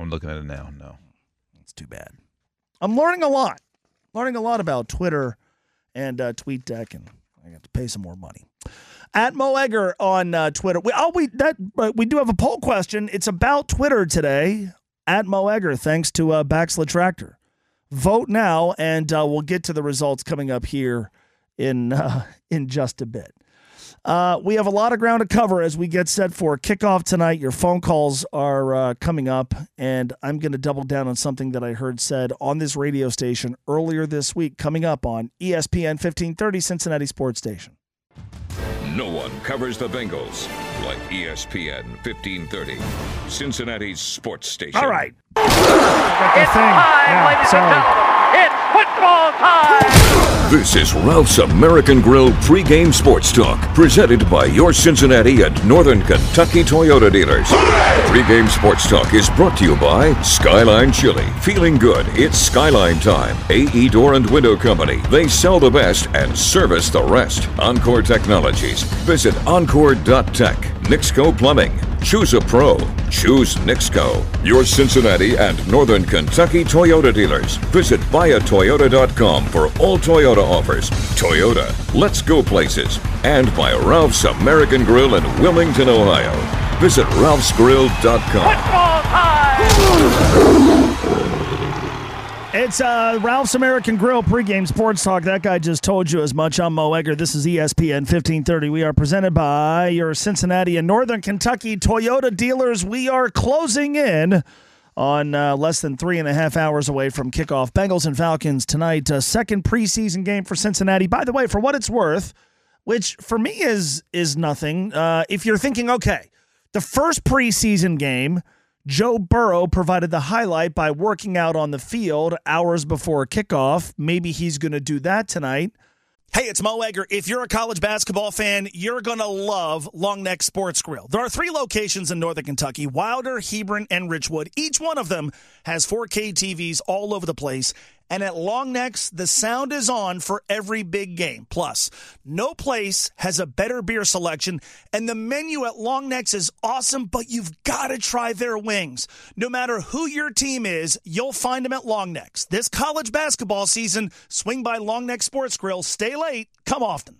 I'm looking at it now. No. That's too bad. I'm learning a lot, learning a lot about Twitter and uh, TweetDeck, and I got to pay some more money. At Mo Egger on uh, Twitter. We, oh, we that uh, we do have a poll question. It's about Twitter today. At Mo Egger, thanks to uh, Baxla Tractor. Vote now, and uh, we'll get to the results coming up here in [LAUGHS] uh, in just a bit. Uh, we have a lot of ground to cover as we get set for kickoff tonight. Your phone calls are uh, coming up, and I'm going to double down on something that I heard said on this radio station earlier this week, coming up on ESPN 1530 Cincinnati Sports Station. No one covers the Bengals like ESPN 1530, Cincinnati's sports station. All right. It's time, ladies sorry. and gentlemen. It's football time. This is Ralph's American Grill pregame sports talk, presented by your Cincinnati and Northern Kentucky Toyota dealers. Pregame sports talk is brought to you by Skyline Chili. Feeling good? It's Skyline time. AE Door and Window Company. They sell the best and service the rest. Encore Technologies. Visit encore.tech. Nixco Plumbing. Choose a pro. Choose Nixco. Your Cincinnati and Northern Kentucky Toyota dealers. Visit buyatoyota.com for all Toyota offers. Toyota, let's go places. And by Ralph's American Grill in Wilmington, Ohio. Visit ralphsgrill.com. It's uh, Ralph's American Grill pregame sports talk. That guy just told you as much. I'm Mo Egger. This is ESPN 1530. We are presented by your Cincinnati and Northern Kentucky Toyota dealers. We are closing in on uh, less than three and a half hours away from kickoff. Bengals and Falcons tonight. Uh, second preseason game for Cincinnati. By the way, for what it's worth, which for me is is nothing. Uh, if you're thinking, okay, the first preseason game, Joe Burrow provided the highlight by working out on the field hours before kickoff. Maybe he's going to do that tonight. Hey, it's Mo Egger. If you're a college basketball fan, you're going to love Long Neck Sports Grill. There are three locations in Northern Kentucky Wilder, Hebron, and Richwood. Each one of them has 4K TVs all over the place. And at Longnecks, the sound is on for every big game. Plus, no place has a better beer selection, and the menu at Longnecks is awesome, but you've got to try their wings. No matter who your team is, you'll find them at Longnecks. This college basketball season, swing by Long Neck Sports Grill. Stay late, come often.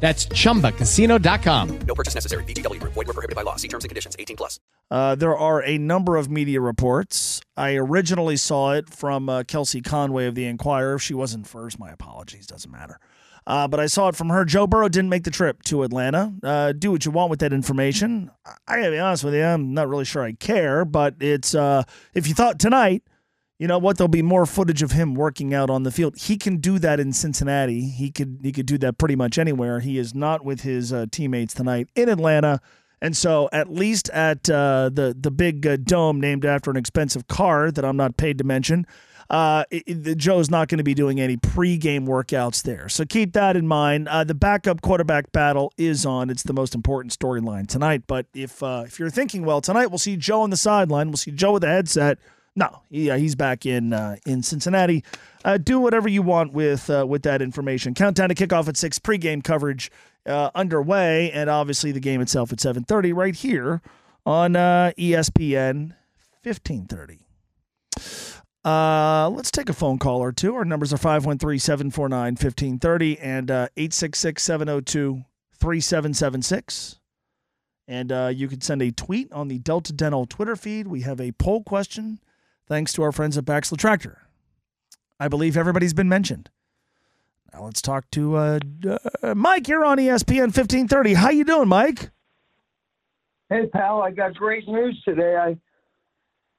That's ChumbaCasino.com. No purchase necessary. VGW. Void were prohibited by law. See terms and conditions. 18 plus. Uh, there are a number of media reports. I originally saw it from uh, Kelsey Conway of the Enquirer. If she wasn't first, my apologies. Doesn't matter. Uh, but I saw it from her. Joe Burrow didn't make the trip to Atlanta. Uh, do what you want with that information. I gotta be honest with you. I'm not really sure I care, but it's uh, if you thought tonight you know what? There'll be more footage of him working out on the field. He can do that in Cincinnati. He could he could do that pretty much anywhere. He is not with his uh, teammates tonight in Atlanta, and so at least at uh, the the big uh, dome named after an expensive car that I'm not paid to mention, uh, it, it, Joe's not going to be doing any pregame workouts there. So keep that in mind. Uh, the backup quarterback battle is on. It's the most important storyline tonight. But if uh, if you're thinking, well, tonight we'll see Joe on the sideline. We'll see Joe with a headset no, yeah, he's back in uh, in Cincinnati. Uh, do whatever you want with uh, with that information. Countdown to kickoff at six. Pregame coverage uh, underway, and obviously the game itself at seven thirty right here on uh, ESPN fifteen thirty. Uh, let's take a phone call or two. Our numbers are 513 749 1530 and 866 702 3776. And you can send a tweet on the Delta Dental Twitter feed. We have a poll question thanks to our friends at Baxla Tractor. I believe everybody's been mentioned. Now let's talk to uh, uh, Mike. You're on ESPN 1530. How you doing, Mike? Hey, pal. I got great news today. I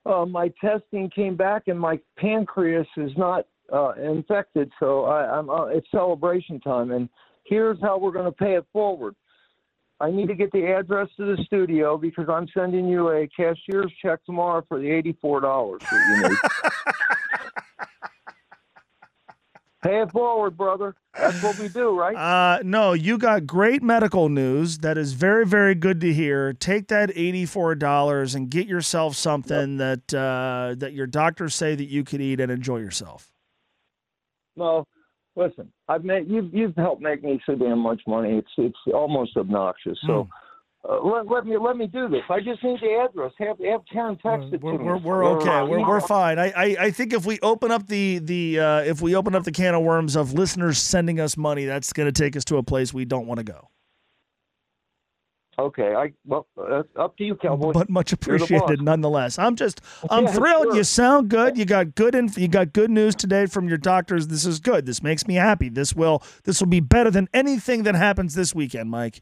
uh, my testing came back, and my pancreas is not uh, infected. So I, am uh, it's celebration time, and here's how we're going to pay it forward. I need to get the address to the studio because I'm sending you a cashier's check tomorrow for the eighty-four dollars that you need. [LAUGHS] Pay it forward, brother. That's what we do, right? Uh, no, you got great medical news. That is very, very good to hear. Take that eighty-four dollars and get yourself something yep. that uh, that your doctors say that you could eat and enjoy yourself. No, listen, I've made you've you've helped make me so damn much money. It's it's almost obnoxious. So. Mm. Uh, let, let, me let me do this. I just need the address. Have have Karen text it we're, to we're, me. We're okay. We're, we're fine. I, I, I think if we open up the the uh, if we open up the can of worms of listeners sending us money, that's going to take us to a place we don't want to go. Okay, I well, uh, up to you, Cowboy. But much appreciated, nonetheless. I'm just, I'm yeah, thrilled. Sure. You sound good. You got good inf- You got good news today from your doctors. This is good. This makes me happy. This will, this will be better than anything that happens this weekend, Mike.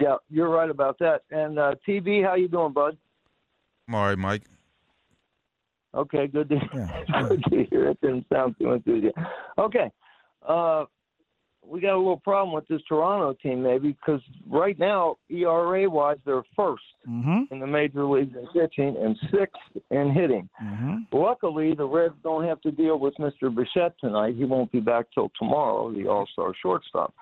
Yeah, you're right about that. And uh, TV, how you doing, bud? I'm all right, Mike. Okay, good to, yeah, [LAUGHS] good to hear. It didn't sound too enthusiastic. Okay. Uh, we got a little problem with this Toronto team, maybe, because right now, ERA wise, they're 1st mm-hmm. in the major leagues in pitching and sixth in hitting. Mm-hmm. Luckily, the Reds don't have to deal with Mr. Bichette tonight. He won't be back till tomorrow, the All Star shortstop.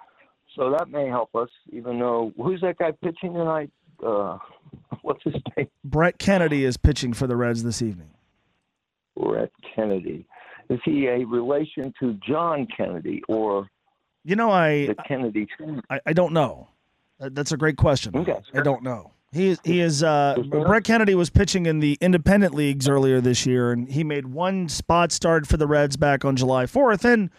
So that may help us, even though who's that guy pitching tonight? Uh, [LAUGHS] what's his name? Brett Kennedy is pitching for the Reds this evening. Brett Kennedy. Is he a relation to John Kennedy or you know, I the Kennedy. I, I don't know. That's a great question. Okay. I don't know. He he is. Uh, Brett Kennedy was pitching in the independent leagues earlier this year, and he made one spot start for the Reds back on July 4th, and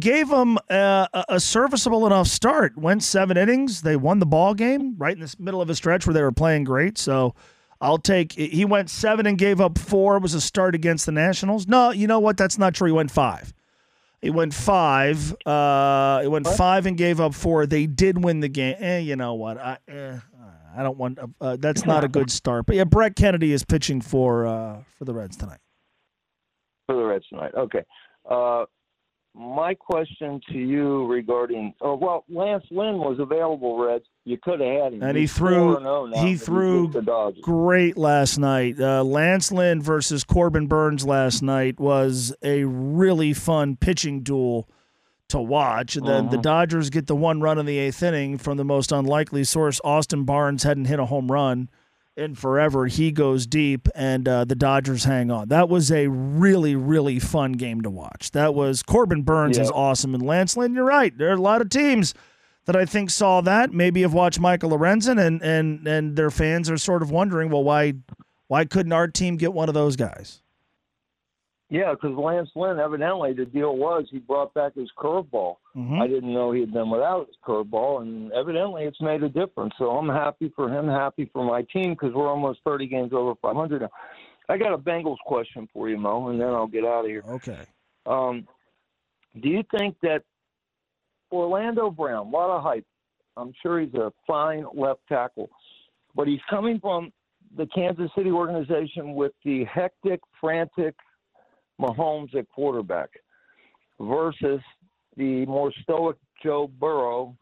gave them a, a serviceable enough start. Went seven innings. They won the ball game right in the middle of a stretch where they were playing great. So I'll take. He went seven and gave up four. It was a start against the Nationals. No, you know what? That's not true. He went five. He went five. Uh, he went five and gave up four. They did win the game. Eh, you know what? I, eh, I don't want. Uh, that's not a good [LAUGHS] start. But yeah, Brett Kennedy is pitching for uh, for the Reds tonight. For the Reds tonight. Okay. Uh, my question to you regarding oh well, Lance Lynn was available, Reds. You could have had him, and he He's threw 4-0 now, he threw great last night. Uh, Lance Lynn versus Corbin Burnes last night was a really fun pitching duel to watch. And then the Mhm. Dodgers get the one run in the eighth inning from the most unlikely source. Austin Barnes hadn't hit a home run in forever. He goes deep, and uh, the Dodgers hang on. That was a really, really fun game to watch. That was Corbin Burnes is awesome, and Lance Lynn. You're right. There are a lot of teams that I think saw that. Maybe have watched Michael Lorenzen, and and and their fans are sort of wondering, well, why why couldn't our team get one of those guys? Yeah, because Lance Lynn, evidently, the deal was he brought back his curveball. Mhm. I didn't know he had been without his curveball, and evidently it's made a difference. So I'm happy for him, happy for my team, because we're almost 30 games over 500 now. I got a Bengals question for you, Mo, and then I'll get out of here. Okay. Um, do you think that Orlando Brown, a lot of hype. I'm sure he's a fine left tackle, but he's coming from the Kansas City organization with the hectic, frantic Mahomes at quarterback versus the more stoic Joe Burrow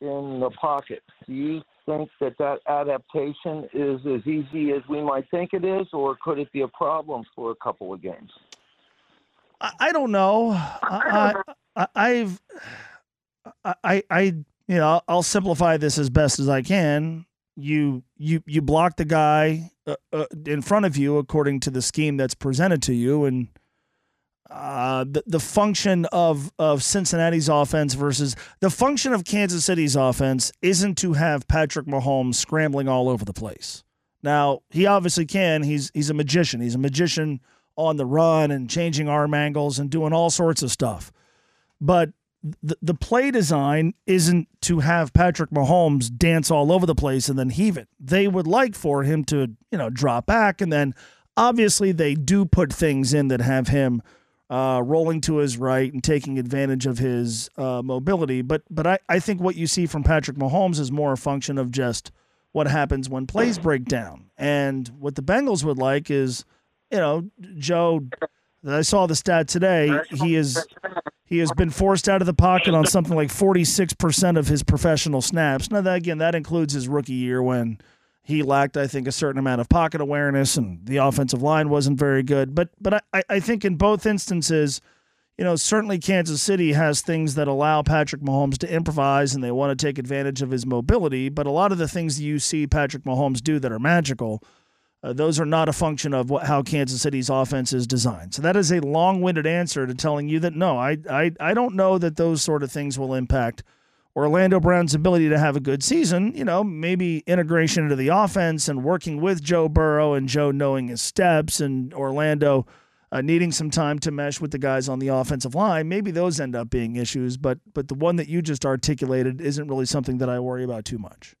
in the pocket. Do you think that that adaptation is as easy as we might think it is, or could it be a problem for a couple of games? I, don't know. I, I've, I, I, I, you know, I'll simplify this as best as I can. You, you, you block the guy uh, uh, in front of you according to the scheme that's presented to you, and uh, the the function of of Cincinnati's offense versus the function of Kansas City's offense isn't to have Patrick Mahomes scrambling all over the place. Now he obviously can. He's he's a magician. He's a magician on the run and changing arm angles and doing all sorts of stuff. But the, the play design isn't to have Patrick Mahomes dance all over the place and then heave it. They would like for him to, you know, drop back and then obviously they do put things in that have him uh, rolling to his right and taking advantage of his uh, mobility. But but I, I think what you see from Patrick Mahomes is more a function of just what happens when plays break down. And what the Bengals would like is, you know, Joe. I saw the stat today. He is he has been forced out of the pocket on something like forty six percent of his professional snaps. Now that again, that includes his rookie year when he lacked, I think, a certain amount of pocket awareness, and the offensive line wasn't very good. But but I, I think in both instances, you know, certainly Kansas City has things that allow Patrick Mahomes to improvise, and they want to take advantage of his mobility. But a lot of the things you see Patrick Mahomes do that are magical, uh, those are not a function of what, how Kansas City's offense is designed. So that is a long-winded answer to telling you that no, I I I don't know that those sort of things will impact Orlando Brown's ability to have a good season, you know, maybe integration into the offense and working with Joe Burrow and Joe knowing his steps and Orlando uh, needing some time to mesh with the guys on the offensive line. Maybe those end up being issues, but but the one that you just articulated isn't really something that I worry about too much.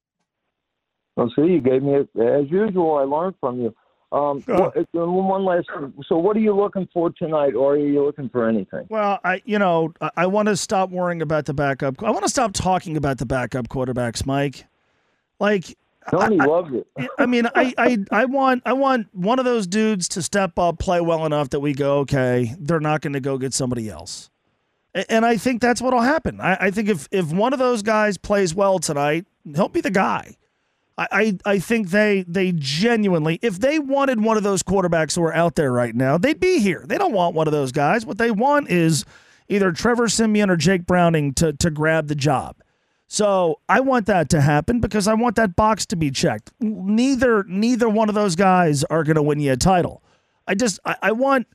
Well, see, you gave me, as usual, I learned from you. Um, uh, one last. So, what are you looking for tonight, or are you looking for anything? Well, I you know I, I want to stop worrying about the backup. I want to stop talking about the backup quarterbacks, Mike. Like Tony I, loves it. I mean, I, I I want I want one of those dudes to step up, play well enough that we go, okay, they're not going to go get somebody else. And I think that's what'll happen. I, I think if if one of those guys plays well tonight, he'll be the guy. I, I, think they they genuinely, if they wanted one of those quarterbacks who are out there right now, they'd be here. They don't want one of those guys. What they want is either Trevor Siemian or Jake Browning to to grab the job. So I want that to happen because I want that box to be checked. Neither neither one of those guys are going to win you a title. I just I, I want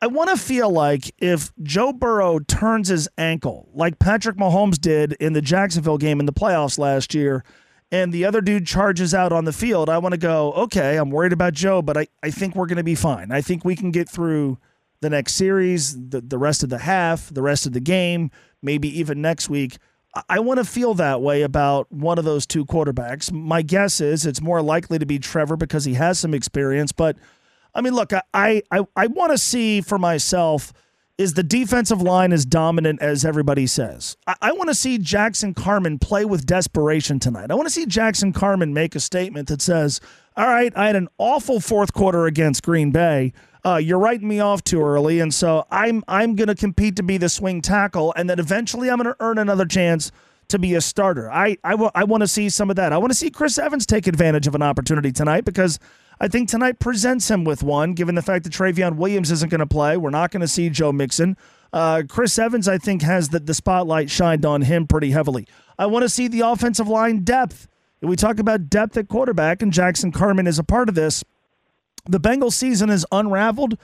I want to feel like if Joe Burrow turns his ankle like Patrick Mahomes did in the Jacksonville game in the playoffs last year, and the other dude charges out on the field, I want to go, okay, I'm worried about Joe, but I, I think we're going to be fine. I think we can get through the next series, the, the rest of the half, the rest of the game, maybe even next week. I, want to feel that way about one of those two quarterbacks. My guess is it's more likely to be Trevor because he has some experience. But I mean, look, I, I, I want to see for myself – is the defensive line as dominant as everybody says. I, I want to see Jackson Carman play with desperation tonight. I want to see Jackson Carman make a statement that says, All right, I had an awful fourth quarter against Green Bay. Uh, you're writing me off too early, and so I'm I'm going to compete to be the swing tackle, and then eventually I'm going to earn another chance to be a starter. I I, w- I want to see some of that. I want to see Chris Evans take advantage of an opportunity tonight because I think tonight presents him with one, given the fact that Trayveon Williams isn't going to play. We're not going to see Joe Mixon. Uh, Chris Evans, I think, has the, the spotlight shined on him pretty heavily. I want to see the offensive line depth. We talk about depth at quarterback, and Jackson Carman is a part of this. The Bengals season is unraveled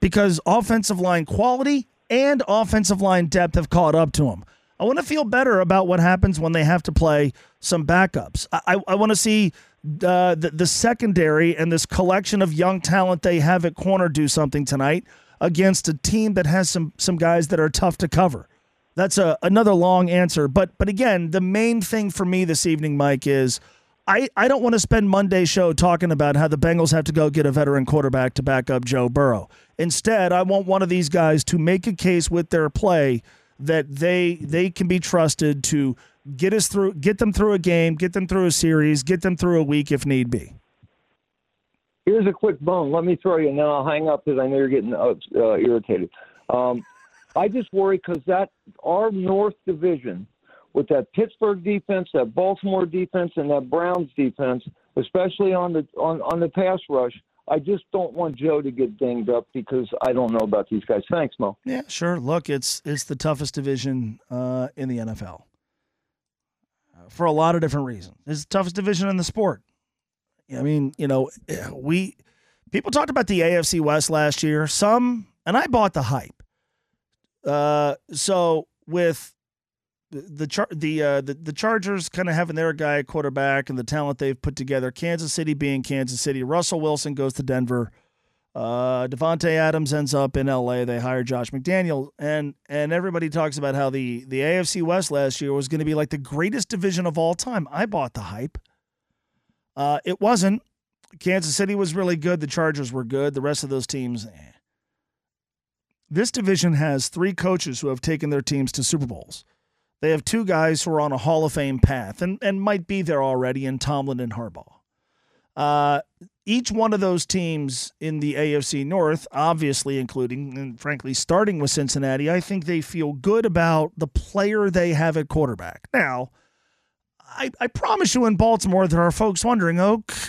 because offensive line quality and offensive line depth have caught up to him. I want to feel better about what happens when they have to play some backups. I, I, I want to see uh, the, the secondary and this collection of young talent they have at corner do something tonight against a team that has some some guys that are tough to cover. That's a another long answer, but but again, the main thing for me this evening, Mike, is I, I don't want to spend Monday show talking about how the Bengals have to go get a veteran quarterback to back up Joe Burrow. Instead, I want one of these guys to make a case with their play that they they can be trusted to get us through, get them through a game, get them through a series, get them through a week if need be. Here's a quick bone. Let me throw you, and then I'll hang up because I know you're getting uh, uh, irritated. Um, I just worry because that our North Division with that Pittsburgh defense, that Baltimore defense, and that Browns defense, especially on the on, on the pass rush. I just don't want Joe to get dinged up because I don't know about these guys. Thanks, Mo. Yeah, sure. Look, it's it's the toughest division uh, in the NFL for a lot of different reasons. It's the toughest division in the sport. I mean, you know, we people talked about the AFC West last year. Some, and I bought the hype. Uh, so with the char- the uh, the, the Chargers kind of having their guy quarterback and the talent they've put together, Kansas City being Kansas City, Russell Wilson goes to Denver. Uh, Davante Adams ends up in L.A. They hire Josh McDaniel, and and everybody talks about how the the AFC West last year was going to be like the greatest division of all time. I bought the hype. Uh, it wasn't. Kansas City was really good. The Chargers were good. The rest of those teams. Eh. This division has three coaches who have taken their teams to Super Bowls. They have two guys who are on a Hall of Fame path and, and might be there already in Tomlin and Harbaugh. Uh, each one of those teams in the AFC North, obviously including and frankly starting with Cincinnati, I think they feel good about the player they have at quarterback. Now, I, I promise you in Baltimore there are folks wondering,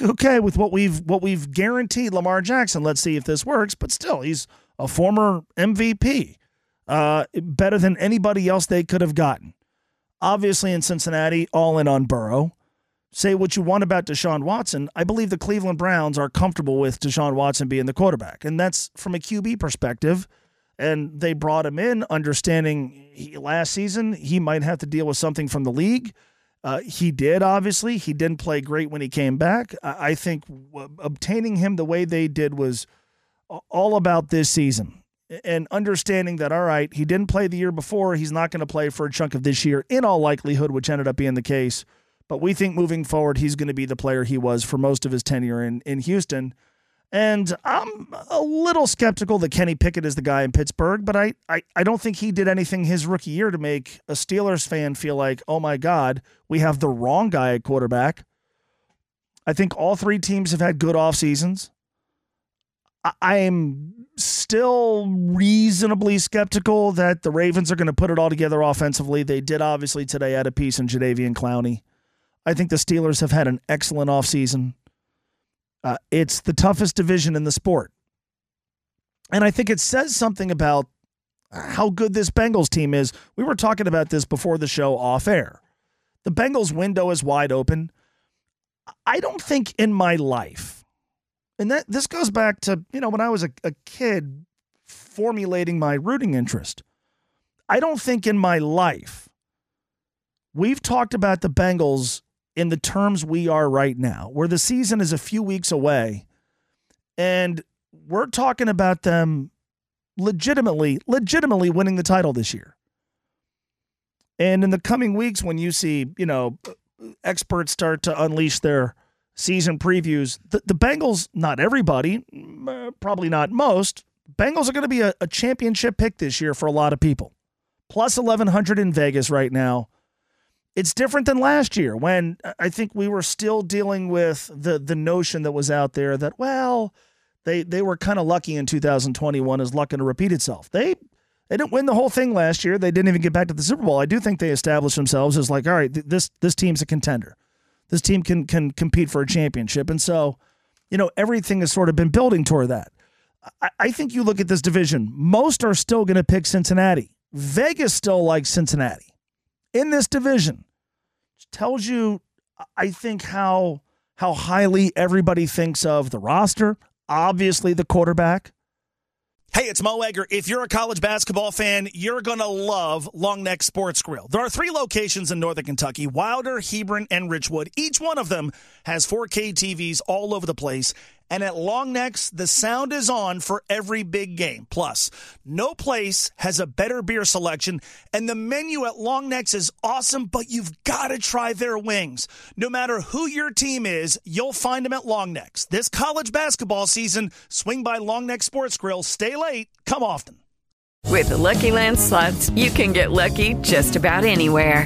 okay, with what we've what we've guaranteed Lamar Jackson, let's see if this works. But still, he's a former MVP, uh, better than anybody else they could have gotten. Obviously, in Cincinnati, all in on Burrow say what you want about Deshaun Watson, I believe the Cleveland Browns are comfortable with Deshaun Watson being the quarterback. And that's from a QB perspective. And they brought him in understanding he, last season he might have to deal with something from the league. Uh, he did, obviously. He didn't play great when he came back. I, I think w- obtaining him the way they did was all about this season and understanding that, all right, he didn't play the year before. He's not going to play for a chunk of this year, in all likelihood, which ended up being the case. But we think moving forward, he's going to be the player he was for most of his tenure in, in Houston. And I'm a little skeptical that Kenny Pickett is the guy in Pittsburgh, but I, I, I don't think he did anything his rookie year to make a Steelers fan feel like, oh my God, we have the wrong guy at quarterback. I think all three teams have had good off seasons. I am still reasonably skeptical that the Ravens are going to put it all together offensively. They did obviously today add a piece in Jadeveon Clowney. I think the Steelers have had an excellent offseason. Uh, it's the toughest division in the sport. And I think it says something about how good this Bengals team is. We were talking about this before the show off air. The Bengals window is wide open. I don't think in my life, and that this goes back to, you know, when I was a, a kid formulating my rooting interest. I don't think in my life we've talked about the Bengals in the terms we are right now, where the season is a few weeks away, and we're talking about them legitimately, legitimately winning the title this year. And in the coming weeks, when you see, you know, experts start to unleash their season previews, the, the Bengals, not everybody, uh, probably not most, Bengals are going to be a, a championship pick this year for a lot of people. Plus 1,100 in Vegas right now. It's different than last year when uh, I think we were still dealing with the the notion that was out there that well, they they were kind of lucky in 2021 as luck going to repeat itself. They they didn't win the whole thing last year. They didn't even get back to the Super Bowl. I do think they established themselves as like, all right, th- this this team's a contender. This team can can compete for a championship, and so you know everything has sort of been building toward that. I think you look at this division. Most are still going to pick Cincinnati. Vegas still likes Cincinnati in this division. tells you, I think how how highly everybody thinks of the roster. Obviously, the quarterback. Hey, it's Mo Egger. If you're a college basketball fan, you're going to love Long Neck Sports Grill. There are three locations in Northern Kentucky Wilder, Hebron, and Richwood. Each one of them has 4K TVs all over the place. And at Longnecks, the sound is on for every big game. Plus, no place has a better beer selection, and the menu at Longnecks is awesome, but you've got to try their wings. No matter who your team is, you'll find them at Longnecks. This college basketball season, swing by Long Neck Sports Grill. Stay late, come often. With the Lucky Land slots, you can get lucky just about anywhere.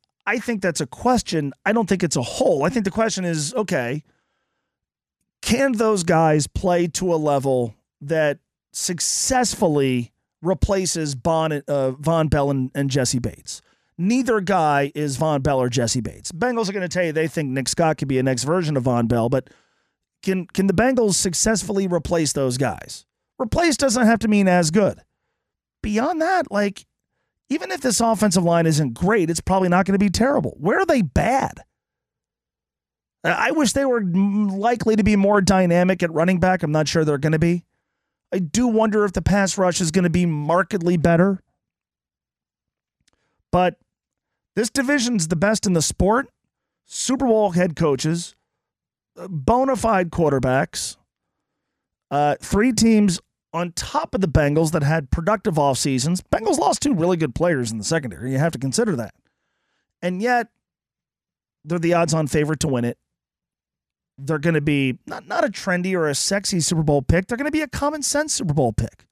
I think that's a question. I don't think it's a hole. I think the question is okay, can those guys play to a level that successfully replaces Bon, uh, Vonn Bell and, and Jessie Bates? Neither guy is Vonn Bell or Jessie Bates. Bengals are going to tell you they think Nick Scott could be a next version of Vonn Bell, but can can the Bengals successfully replace those guys? Replace doesn't have to mean as good. Beyond that, like even if this offensive line isn't great, it's probably not going to be terrible. Where are they bad? I wish they were likely to be more dynamic at running back. I'm not sure they're going to be. I do wonder if the pass rush is going to be markedly better. But this division's the best in the sport. Super Bowl head coaches, uh, bona fide quarterbacks, uh, three teams on top of the Bengals that had productive off seasons. Bengals lost two really good players in the secondary. You have to consider that. And yet, they're the odds on favorite to win it. They're going to be not, not a trendy or a sexy Super Bowl pick. They're going to be a common sense Super Bowl pick.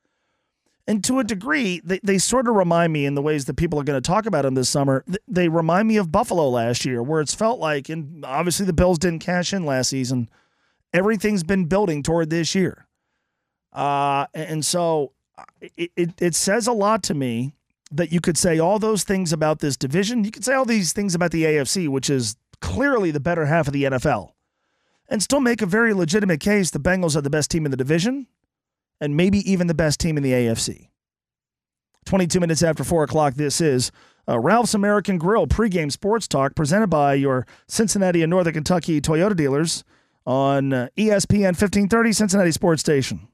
And to a degree, they, they sort of remind me in the ways that people are going to talk about them this summer. They remind me of Buffalo last year, where it's felt like, and obviously the Bills didn't cash in last season, everything's been building toward this year. Uh, and so uh, it, it, it says a lot to me that you could say all those things about this division. You could say all these things about the AFC, which is clearly the better half of the NFL, and still make a very legitimate case the Bengals are the best team in the division and maybe even the best team in the AFC. 22 minutes after 4 o'clock, this is uh, Ralph's American Grill pregame sports talk presented by your Cincinnati and Northern Kentucky Toyota dealers on uh, ESPN 1530 Cincinnati Sports Station.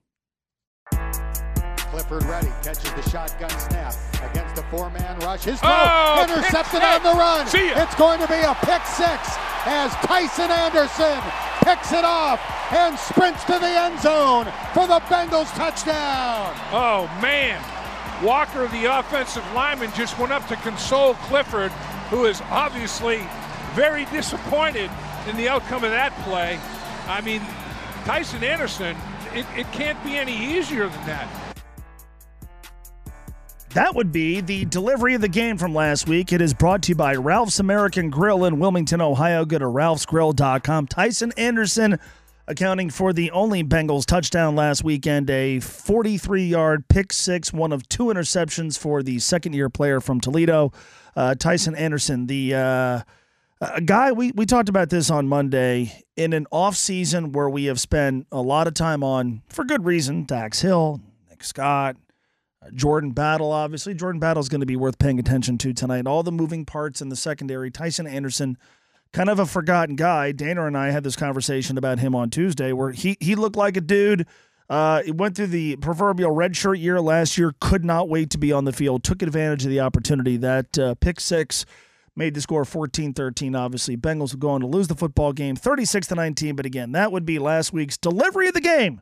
Clifford ready, catches the shotgun snap against a four-man rush. His throw oh, intercepted on the run. It's going to be a pick six as Tycen Anderson picks it off and sprints to the end zone for the Bengals touchdown. Oh man, Walker, the offensive lineman, just went up to console Clifford, who is obviously very disappointed in the outcome of that play. I mean, Tycen Anderson, it, it can't be any easier than that. That would be the delivery of the game from last week. It is brought to you by Ralph's American Grill in Wilmington, Ohio. Go to ralphsgrill.com. Tycen Anderson accounting for the only Bengals touchdown last weekend, a 43 yard pick six, one of two interceptions for the second year player from Toledo. Uh, Tycen Anderson, the. Uh, A guy, we, we talked about this on Monday in an off season where we have spent a lot of time on, for good reason, Dax Hill, Nick Scott, uh, Jordan Battle, obviously. Jordan Battle is going to be worth paying attention to tonight. All the moving parts in the secondary. Tycen Anderson, kind of a forgotten guy. Dana and I had this conversation about him on Tuesday where he, he looked like a dude. Uh, went through the proverbial red shirt year last year, could not wait to be on the field, took advantage of the opportunity. That uh, pick six made the score 14 13. Obviously, Bengals would go on to lose the football game 36 to 19. But again, that would be last week's delivery of the game.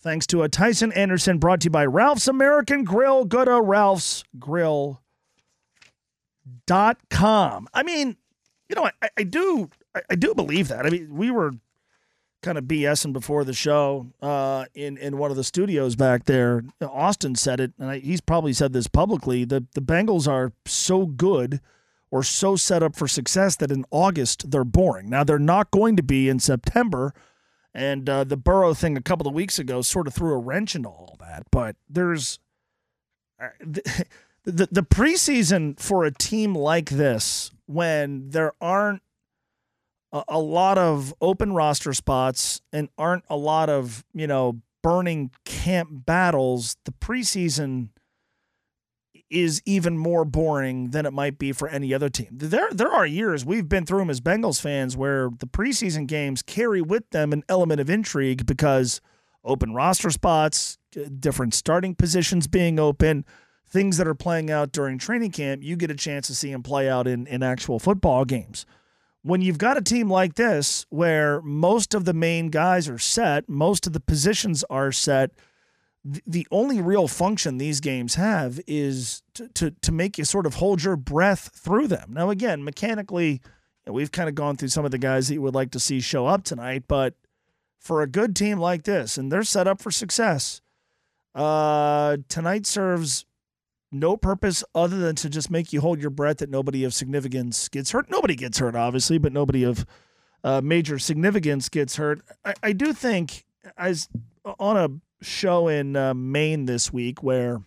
Thanks to a Tycen Anderson brought to you by Ralph's American Grill. Go to Ralph's Grill. Dot com. I mean, you know, I, I do I, I do believe that. I mean, we were kind of BSing before the show uh, in in one of the studios back there. Austin said it, and I, he's probably said this publicly. The the Bengals are so good or so set up for success that in August they're boring. Now they're not going to be in September, and uh, the Burrow thing a couple of weeks ago sort of threw a wrench into all that. But there's uh, the, [LAUGHS] the the preseason for a team like this when there aren't a, a lot of open roster spots and aren't a lot of you know burning camp battles. The preseason is even more boring than it might be for any other team. There there are years we've been through them as Bengals fans where the preseason games carry with them an element of intrigue because open roster spots, different starting positions being open, things that are playing out during training camp, you get a chance to see them play out in, in actual football games. When you've got a team like this where most of the main guys are set, most of the positions are set – the only real function these games have is to, to, to make you sort of hold your breath through them. Now, again, mechanically, we've kind of gone through some of the guys that you would like to see show up tonight, but for a good team like this, and they're set up for success, uh, tonight serves no purpose other than to just make you hold your breath that nobody of significance gets hurt. Nobody gets hurt, obviously, but nobody of uh, major significance gets hurt. I, I do think, as on a show in uh, Maine this week where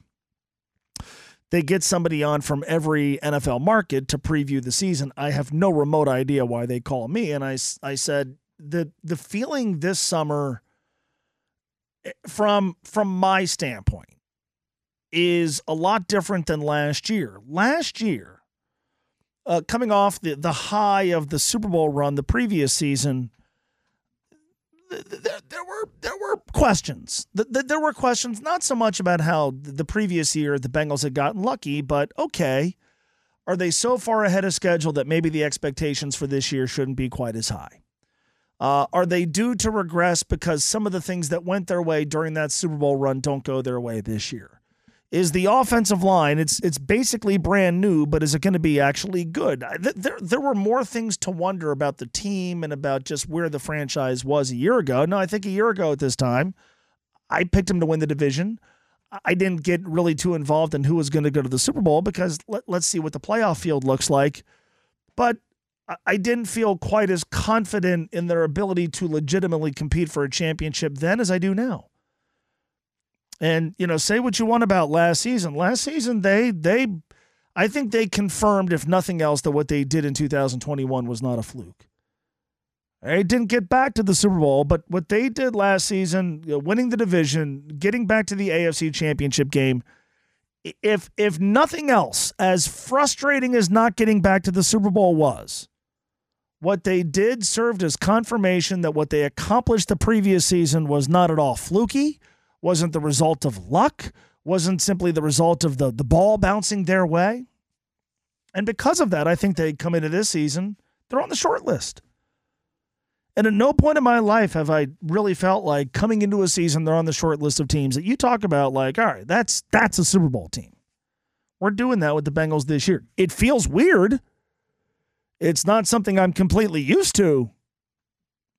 they get somebody on from every NFL market to preview the season. I have no remote idea why they call me. And I, I said, the, the feeling this summer eh, from, from my standpoint is a lot different than last year. Last year, uh, coming off the, the high of the Super Bowl run the previous season, there, there were there were questions. There were questions not so much about how the previous year the Bengals had gotten lucky, but okay, are they so far ahead of schedule that maybe the expectations for this year shouldn't be quite as high? Uh, are they due to regress because some of the things that went their way during that Super Bowl run don't go their way this year? Is the offensive line. It's it's basically brand new, but is it going to be actually good? There there were more things to wonder about the team and about just where the franchise was a year ago. No, I think a year ago at this time, I picked him to win the division. I didn't get really too involved in who was going to go to the Super Bowl because let, let's see what the playoff field looks like. But I didn't feel quite as confident in their ability to legitimately compete for a championship then as I do now. And you know, say what you want about last season. Last season, they they, I think they confirmed, if nothing else, that what they did in 2021 was not a fluke. They didn't get back to the Super Bowl, but what they did last season, you know, winning the division, getting back to the AFC Championship game, if if nothing else, as frustrating as not getting back to the Super Bowl was, what they did served as confirmation that what they accomplished the previous season was not at all fluky wasn't the result of luck, wasn't simply the result of the, the ball bouncing their way. And because of that, I think they come into this season, they're on the short list. And at no point in my life have I really felt like coming into a season they're on the short list of teams that you talk about like, all right, that's that's a Super Bowl team. We're doing that with the Bengals this year. It feels weird. It's not something I'm completely used to,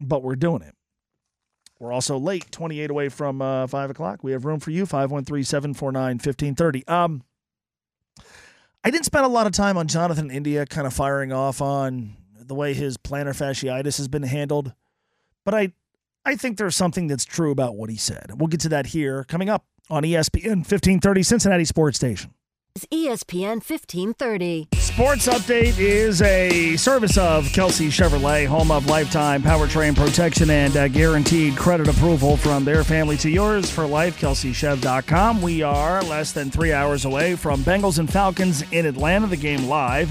but we're doing it. We're also late, 28 away from uh, 5 o'clock. We have room for you, 513 749 1530. Um, I didn't spend a lot of time on Jonathan India kind of firing off on the way his plantar fasciitis has been handled, but I, I think there's something that's true about what he said. We'll get to that here coming up on ESPN 1530 Cincinnati Sports Station. ESPN 1530. Sports Update is a service of Kelsey Chevrolet, home of lifetime powertrain protection and uh, guaranteed credit approval from their family to yours for life. KelseyChev.com. We are less than three hours away from Bengals and Falcons in Atlanta. The game live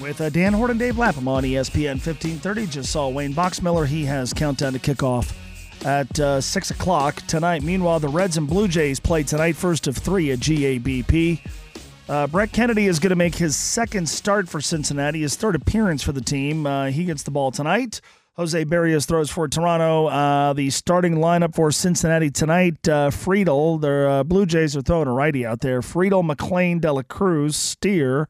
with uh, Dan Hoard, Dave Lapham on ESPN 1530. Just saw Wayne Boxmiller. He has countdown to kickoff at uh, 6 o'clock tonight. Meanwhile, the Reds and Blue Jays play tonight, first of three at GABP. Uh, Brett Kennedy is going to make his second start for Cincinnati, his third appearance for the team. Uh, he gets the ball tonight. Jose Berrios throws for Toronto. Uh, the starting lineup for Cincinnati tonight: uh, Friedl. the uh, Blue Jays are throwing a righty out there. Friedl, McLain, Dela Cruz, Steer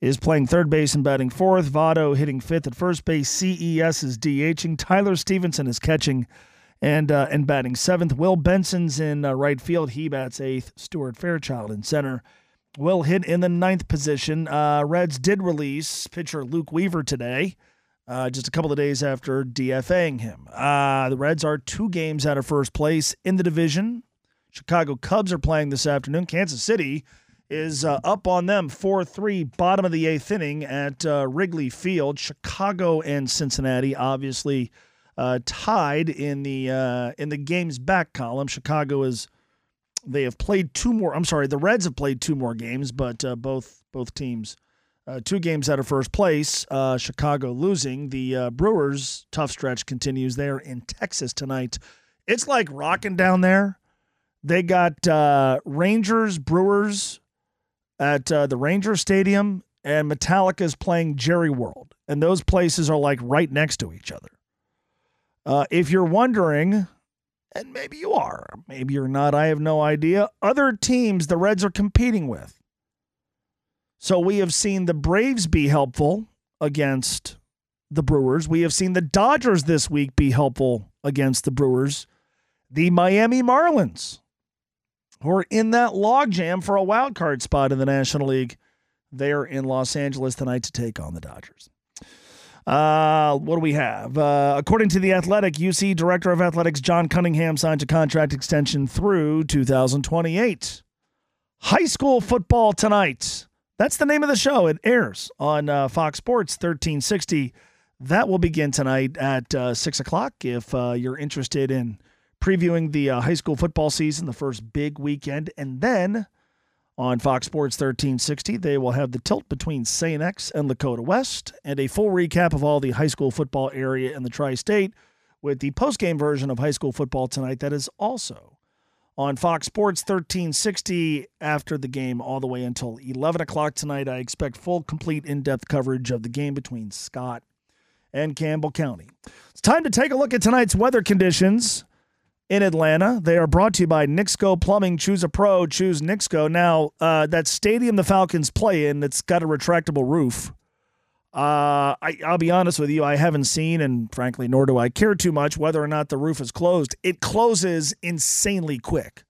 is playing third base and batting fourth. Votto hitting fifth at first base. CES is DHing. Tyler Stephenson is catching and uh, and batting seventh. Will Benson's in uh, right field. He bats eighth. Stuart Fairchild in center. Will hit in the ninth position. Uh, Reds did release pitcher Luke Weaver today, uh, just a couple of days after DFAing him. Uh, the Reds are two games out of first place in the division. Chicago Cubs are playing this afternoon. Kansas City is uh, up on them 4 3, bottom of the eighth inning at uh, Wrigley Field. Chicago and Cincinnati obviously uh, tied in the uh, in the games back column. Chicago is they have played two more. I'm sorry, the Reds have played two more games, but uh, both both teams uh, two games out of first place. Uh, Chicago losing. The uh, Brewers tough stretch continues. They're in Texas tonight. It's like rocking down there. They got uh, Rangers, Brewers at uh, the Ranger Stadium, and Metallica is playing Jerry World, and those places are like right next to each other. If you're wondering, and maybe you are, maybe you're not, I have no idea, other teams the Reds are competing with. So we have seen the Braves be helpful against the Brewers. We have seen the Dodgers this week be helpful against the Brewers. The Miami Marlins, who are in that logjam for a wild card spot in the National League, they're in Los Angeles tonight to take on the Dodgers. Uh, what do we have? Uh, according to the Athletic, UC Director of Athletics John Cunningham signed a contract extension through 2028. High school football tonight. That's the name of the show. It airs on uh, Fox Sports 1360. That will begin tonight at uh, 6 o'clock. If uh, you're interested in previewing the uh, high school football season, the first big weekend, and then on Fox Sports 1360, they will have the tilt between St. X and Lakota West and a full recap of all the high school football area in the tri state with the post-game version of high school football tonight that is also on Fox Sports 1360 after the game all the way until 11 o'clock tonight. I expect full, complete, in depth coverage of the game between Scott and Campbell County. It's time to take a look at tonight's weather conditions in Atlanta. They are brought to you by Nixco Plumbing. Choose a pro, choose Nixco. Now, uh, that stadium the Falcons play in, it's got a retractable roof. Uh, I, I'll be honest with you, I haven't seen, and frankly, nor do I care too much whether or not the roof is closed. It closes insanely quick.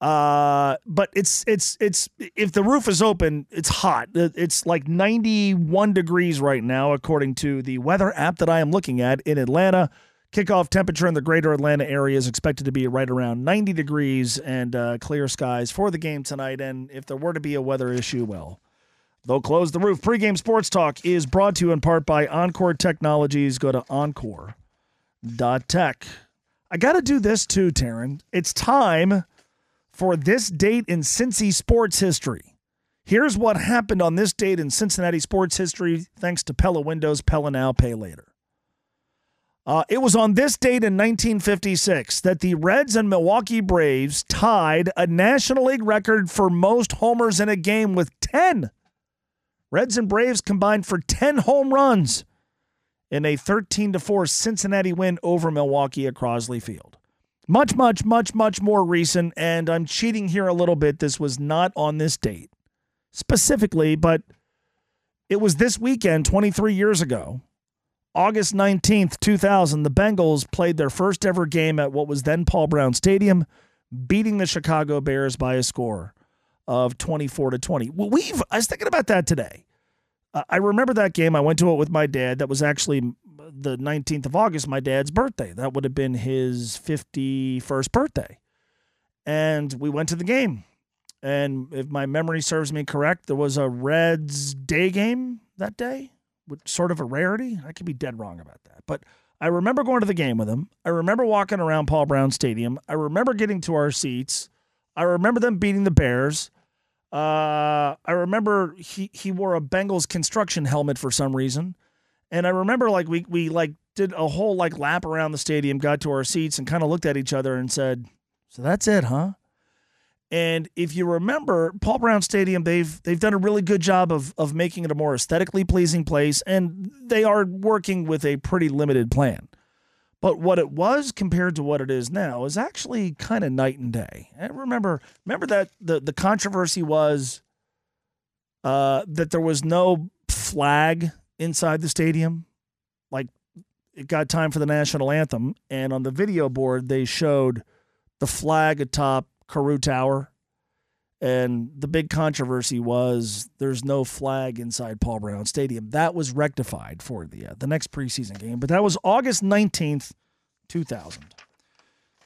Uh, but it's it's it's if the roof is open, it's hot. It's like 91 degrees right now, according to the weather app that I am looking at in Atlanta. Kickoff temperature in the greater Atlanta area is expected to be right around 90 degrees and uh, clear skies for the game tonight. And if there were to be a weather issue, well, they'll close the roof. Pre-game sports talk is brought to you in part by Encore Technologies. Go to encore.tech. I got to do this too, Taryn. It's time for this date in Cincy sports history. Here's what happened on this date in Cincinnati sports history, thanks to Pella Windows, Pella Now, Pay Later. Uh, it was on this date in 1956 that the Reds and Milwaukee Braves tied a National League record for most homers in a game with 10. Reds and Braves combined for 10 home runs in a 13 4 Cincinnati win over Milwaukee at Crosley Field. Much, much, much, much more recent, and I'm cheating here a little bit. This was not on this date specifically, but it was this weekend 23 years ago August 19th, 2000, the Bengals played their first ever game at what was then Paul Brown Stadium, beating the Chicago Bears by a score of 24 to 20. We've I was thinking about that today. I remember that game. I went to it with my dad. That was actually the 19th of August, my dad's birthday. That would have been his 51st birthday. And we went to the game. And if my memory serves me correct, there was a Reds day game that day, sort of a rarity. I could be dead wrong about that. But I remember going to the game with him. I remember walking around Paul Brown Stadium. I remember getting to our seats. I remember them beating the Bears. Uh, I remember he, he wore a Bengals construction helmet for some reason. And I remember like we we like did a whole like lap around the stadium, got to our seats and kind of looked at each other and said, "So that's it, huh?" And if you remember, Paul Brown Stadium, they've they've done a really good job of of making it a more aesthetically pleasing place, and they are working with a pretty limited plan. But what it was compared to what it is now is actually kind of night and day. And remember, remember that the the controversy was uh, that there was no flag inside the stadium. Like it got time for the national anthem, and on the video board they showed the flag atop Carew Tower. And the big controversy was there's no flag inside Paul Brown Stadium. That was rectified for the uh, the next preseason game, but that was August 19th, 2000.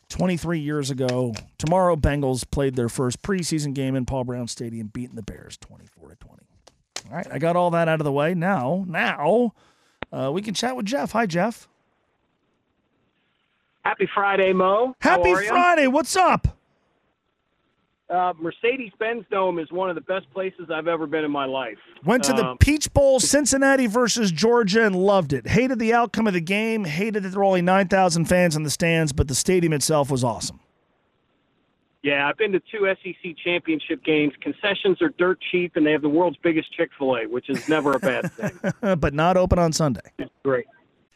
23 years ago. Tomorrow Bengals played their first preseason game in Paul Brown Stadium beating the Bears 24 to 20. All right, I got all that out of the way. Now, now uh, we can chat with Jeff. Hi, Jeff. Happy Friday, Mo. Happy Friday. What's up? Uh, Mercedes Benz Dome is one of the best places I've ever been in my life. Went to the Um, Peach Bowl, Cincinnati versus Georgia, and loved it. Hated the outcome of the game. Hated that there were only 9,000 fans in the stands, but the stadium itself was awesome. Yeah, I've been to two SEC championship games. Concessions are dirt cheap, and they have the world's biggest Chick Fil A, which is never a bad thing. [LAUGHS] but not open on Sunday. Great.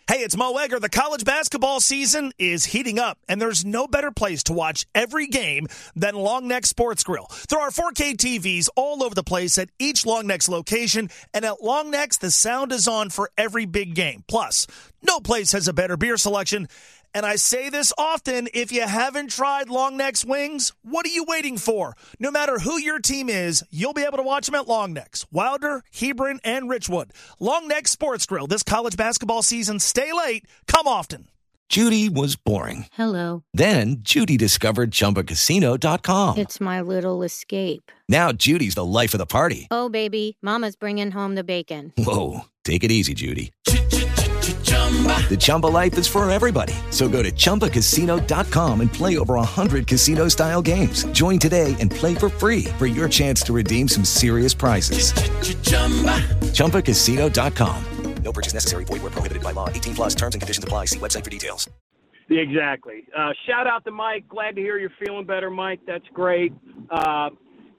Hey, it's Mo Egger. The college basketball season is heating up, and there's no better place to watch every game than Long Neck Sports Grill. There are 4K TVs all over the place at each Long Neck's location, and at Long Neck's, the sound is on for every big game. Plus, no place has a better beer selection. And I say this often if you haven't tried Long Neck's wings, what are you waiting for? No matter who your team is, you'll be able to watch them at Long Neck's, Wilder, Hebron, and Richwood. Long Neck Sports Grill this college basketball season. Stay late, come often. Judy was boring. Hello. Then Judy discovered ChumbaCasino.com. It's my little escape. Now Judy's the life of the party. Oh, baby, Mama's bringing home the bacon. Whoa, take it easy, Judy. The Chumba life is for everybody. So go to ChumbaCasino.com and play over 100 casino style games. Join today and play for free for your chance to redeem some serious prizes. ChumbaCasino.com. No purchase necessary. Void where prohibited by law. 18 plus terms and conditions apply. See website for details. Exactly. Uh, shout out to Mike. Glad to hear you're feeling better, Mike. That's great. Uh,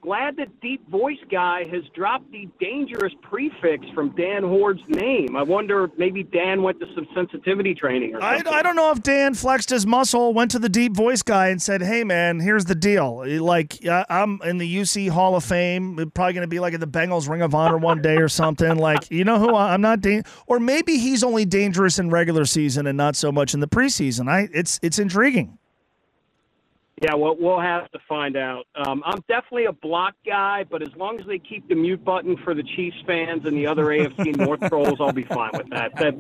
glad that Deep Voice Guy has dropped the dangerous prefix from Dan Hoard's name. I wonder maybe Dan went to some sensitivity training or I, something. I don't know if Dan flexed his muscle, went to the deep voice guy, and said, "Hey, man, here's the deal. Like, I- I'm in the UC Hall of Fame. Probably going to be like in the Bengals Ring of Honor one day or something. Like, you know who I, I'm not. Dan- or maybe he's only dangerous in regular season and not so much in the preseason. I it's it's intriguing. Yeah, well, we'll have to find out. Um, I'm definitely a block guy, but as long as they keep the mute button for the Chiefs fans and the other AFC [LAUGHS] North trolls, I'll be fine with that. That,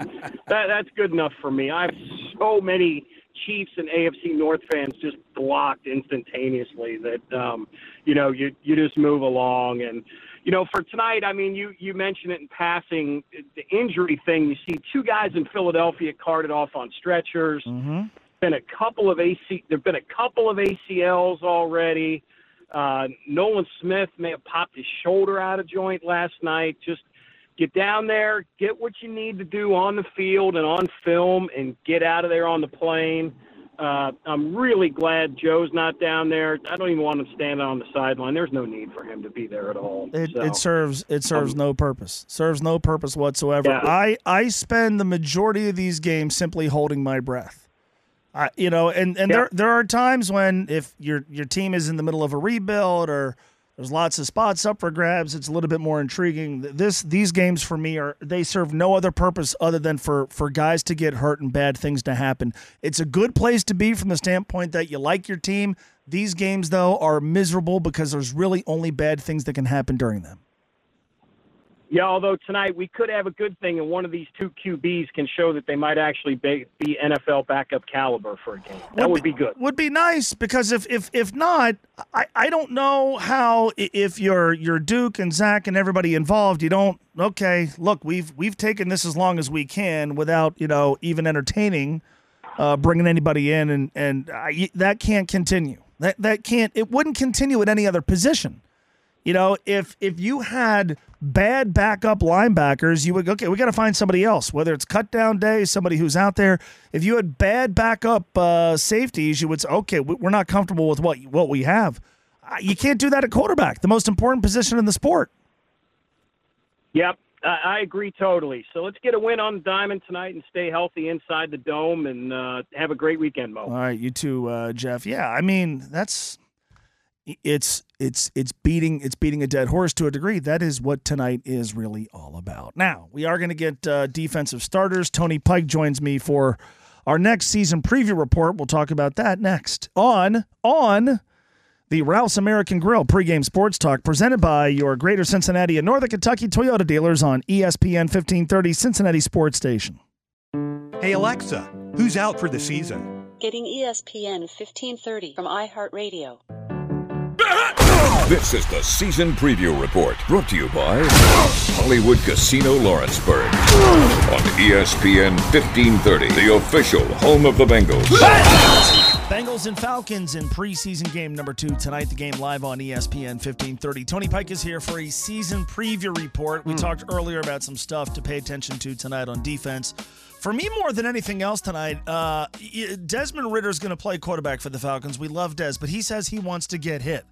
that that's good enough for me. I have so many Chiefs and AFC North fans just blocked instantaneously that um, you know you you just move along and. You know, for tonight, I mean, you you mentioned it in passing, the injury thing. You see two guys in Philadelphia carted off on stretchers been a couple of AC. There've been a couple of ACLs already. Uh, Nolan Smith may have popped his shoulder out of joint last night. Just get down there, get what you need to do on the field and on film, and get out of there on the plane. Uh, I'm really glad Joe's not down there. I don't even want him standing on the sideline. There's no need for him to be there at all. It, So, it serves it serves um, no purpose. Serves no purpose whatsoever. Yeah. I I spend the majority of these games simply holding my breath. I, you know, and and Yeah. there there are times when if your your team is in the middle of a rebuild or there's lots of spots up for grabs, it's a little bit more intriguing. This these games for me are they serve no other purpose other than for for guys to get hurt and bad things to happen. It's a good place to be from the standpoint that you like your team. These games though are miserable because there's really only bad things that can happen during them. Yeah, although tonight we could have a good thing, and one of these two QBs can show that they might actually be, be NFL backup caliber for a game. That would, be, good. Would be nice because if if if not, I, I don't know how if you're you're Duke and Zac and everybody involved, you don't. Okay, look, we've we've taken this as long as we can without you know even entertaining uh, bringing anybody in, and and I, that can't continue. That that can't. It wouldn't continue at any other position. You know, if if you had bad backup linebackers, you would okay. We got to find somebody else. Whether it's cut down day, somebody who's out there. If you had bad backup uh, safeties, you would say, okay, we- we're not comfortable with what what we have. You can't do that at quarterback, the most important position in the sport. Yep, I, I agree totally. So let's get a win on the diamond tonight and stay healthy inside the dome and uh, have a great weekend, Mo. All right, you too, uh, Jeff. Yeah, I mean that's it's it's it's beating it's beating a dead horse to a degree. That is what tonight is really all about. Now we are going to get uh, defensive starters. Tony Pike joins me for our next season preview report. We'll talk about that next on on the Ralph's American Grill pregame sports talk presented by your Greater Cincinnati and Northern Kentucky Toyota dealers on ESPN 1530 Cincinnati Sports Station. Hey Alexa, who's out for the season? Getting ESPN 1530 from iHeartRadio. This is the season preview report brought to you by Hollywood Casino Lawrenceburg on ESPN 1530, the official home of the Bengals. Bengals and Falcons in preseason game number two tonight. The game live on ESPN 1530. Tony Pike is here for a season preview report. We talked earlier about some stuff to pay attention to tonight on defense. For me, more than anything else tonight, uh, Desmond Ridder is going to play quarterback for the Falcons. We love Des, but he says he wants to get hit.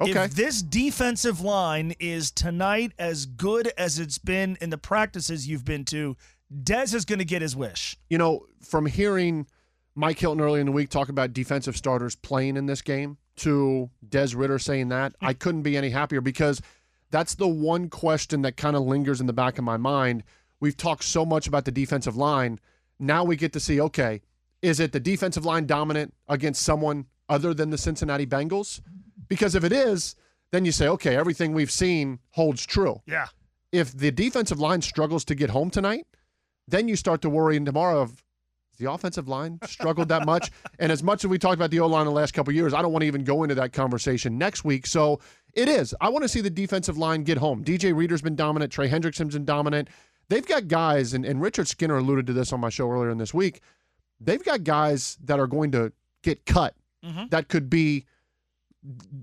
Okay. If this defensive line is tonight as good as it's been in the practices you've been to, Des is going to get his wish. You know, from hearing Mike Hilton earlier in the week talk about defensive starters playing in this game to Des Ridder saying that, I mm. couldn't be any happier because that's the one question that kind of lingers in the back of my mind. We've talked so much about the defensive line. Now we get to see, okay, is it the defensive line dominant against someone other than the Cincinnati Bengals? Because if it is, then you say, okay, everything we've seen holds true. Yeah. If the defensive line struggles to get home tonight, then you start to worry in tomorrow of has the offensive line struggled that much. [LAUGHS] and as much as we talked about the O line the last couple of years, I don't want to even go into that conversation next week. So it is. I want to see the defensive line get home. DJ Reader's been dominant. Trey Hendrickson's been dominant. They've got guys, and, and Richard Skinner alluded to this on my show earlier in this week. They've got guys that are going to get cut mm-hmm. that could be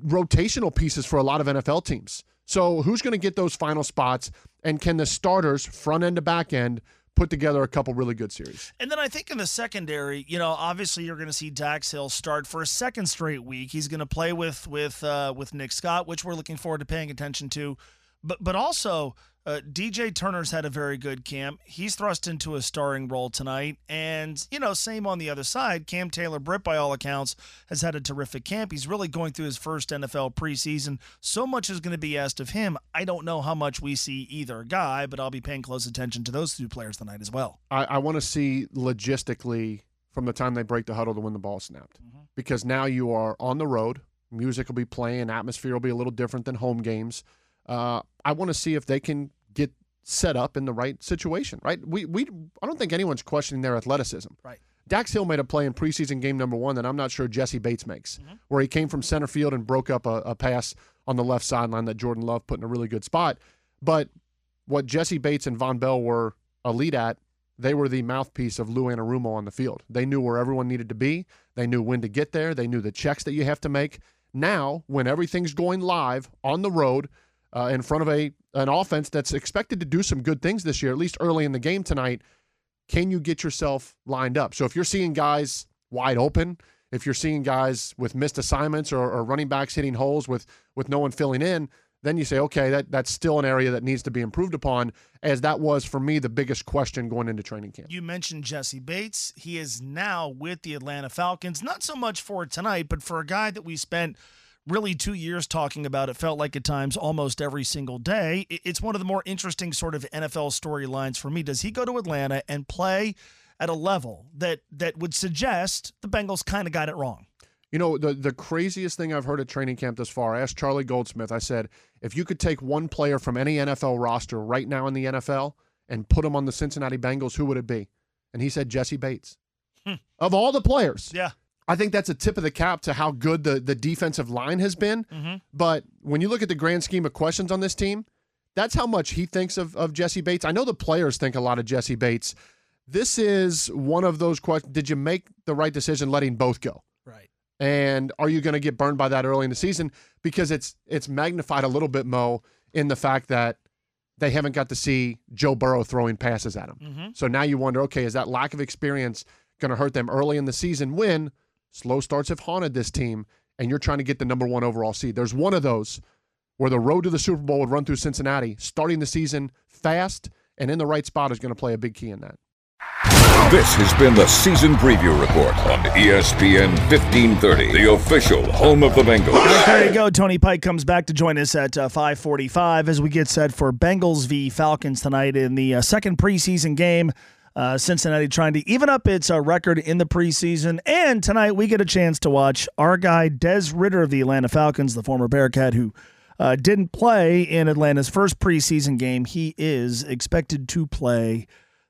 rotational pieces for a lot of NFL teams. So who's going to get those final spots? And can the starters, front end to back end, put together a couple really good series? And then I think in the secondary, you know, obviously you're going to see Dax Hill start for a second straight week. He's going to play with with uh, with Nick Scott, which we're looking forward to paying attention to. But but also uh, DJ Turner's had a very good camp. He's thrust into a starring role tonight, and you know, same on the other side. Cam Taylor Britt, by all accounts, has had a terrific camp. He's really going through his first NFL preseason. So much is going to be asked of him. I don't know how much we see either guy, but I'll be paying close attention to those two players tonight as well. I, I want to see logistically from the time they break the huddle to when the ball snapped. Because now you are on the road. Music will be playing, atmosphere will be a little different than home games. Uh, I want to see if they can get set up in the right situation, right? We we I don't think anyone's questioning their athleticism. Right. Dax Hill made a play in preseason game number one that I'm not sure Jessie Bates makes, where he came from center field and broke up a, a pass on the left sideline that Jordan Love put in a really good spot. But what Jessie Bates and Vonn Bell were elite at, they were the mouthpiece of Lou Anarumo on the field. They knew where everyone needed to be. They knew when to get there. They knew the checks that you have to make. Now, when everything's going live on the road uh, in front of a an offense that's expected to do some good things this year, at least early in the game tonight, can you get yourself lined up? So if you're seeing guys wide open, if you're seeing guys with missed assignments or, or running backs hitting holes with with no one filling in, then you say, okay, that that's still an area that needs to be improved upon, as that was for me the biggest question going into training camp. You mentioned Jessie Bates. He is now with the Atlanta Falcons, not so much for tonight, but for a guy that we spent really two years talking about. It felt like at times almost every single day. It's one of the more interesting sort of NFL storylines for me. Does he go to Atlanta and play at a level that that would suggest the Bengals kind of got it wrong? You know, the the craziest thing I've heard at training camp thus far, I asked Charlie Goldsmith, I said, if you could take one player from any NFL roster right now in the NFL and put him on the Cincinnati Bengals, who would it be? And he said Jessie Bates. Hmm. Of all the players. Yeah. I think that's a tip of the cap to how good the, the defensive line has been. Mhm. But when you look at the grand scheme of questions on this team, that's how much he thinks of, of Jessie Bates. I know the players think a lot of Jessie Bates. This is one of those questions. Did you make the right decision letting both go? Right. And are you going to get burned by that early in the season? Because it's it's magnified a little bit, Mo, in the fact that they haven't got to see Joe Burrow throwing passes at him. Mhm. So now you wonder, okay, is that lack of experience going to hurt them early in the season when slow starts have haunted this team and you're trying to get the number one overall seed? There's one of those where the road to the Super Bowl would run through Cincinnati. Starting the season fast and in the right spot is going to play a big key in that. This has been the season preview report on ESPN 1530, the official home of the Bengals. There you go. Tony Pike comes back to join us at uh, 5:45 as we get set for Bengals v Falcons tonight in the uh, second preseason game. Uh, Cincinnati trying to even up its uh, record in the preseason, and tonight we get a chance to watch our guy Des Ridder of the Atlanta Falcons, the former Bearcat who uh, didn't play in Atlanta's first preseason game. He is expected to play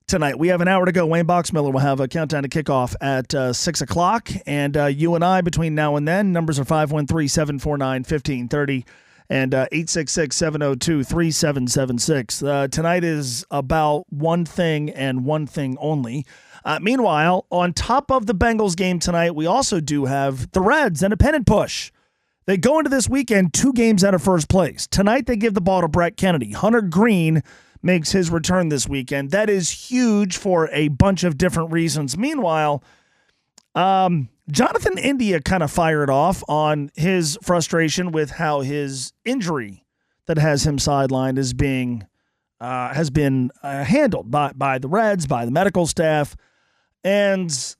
tonight. We have an hour to go. Wayne Boxmiller will have a countdown to kickoff at uh, 6 o'clock. And uh, you and I, between now and then, numbers are 513 749 1530 and uh, 866 702 3776. Uh, Tonight is about one thing and one thing only. Uh, meanwhile, on top of the Bengals game tonight, we also do have the Reds and a pennant push. They go into this weekend two games out of first place. Tonight, they give the ball to Brett Kennedy. Hunter Greene makes his return this weekend. That is huge for a bunch of different reasons. Meanwhile, um, Jonathan India kind of fired off on his frustration with how his injury that has him sidelined is being uh, has been uh, handled by by the Reds, by the medical staff, and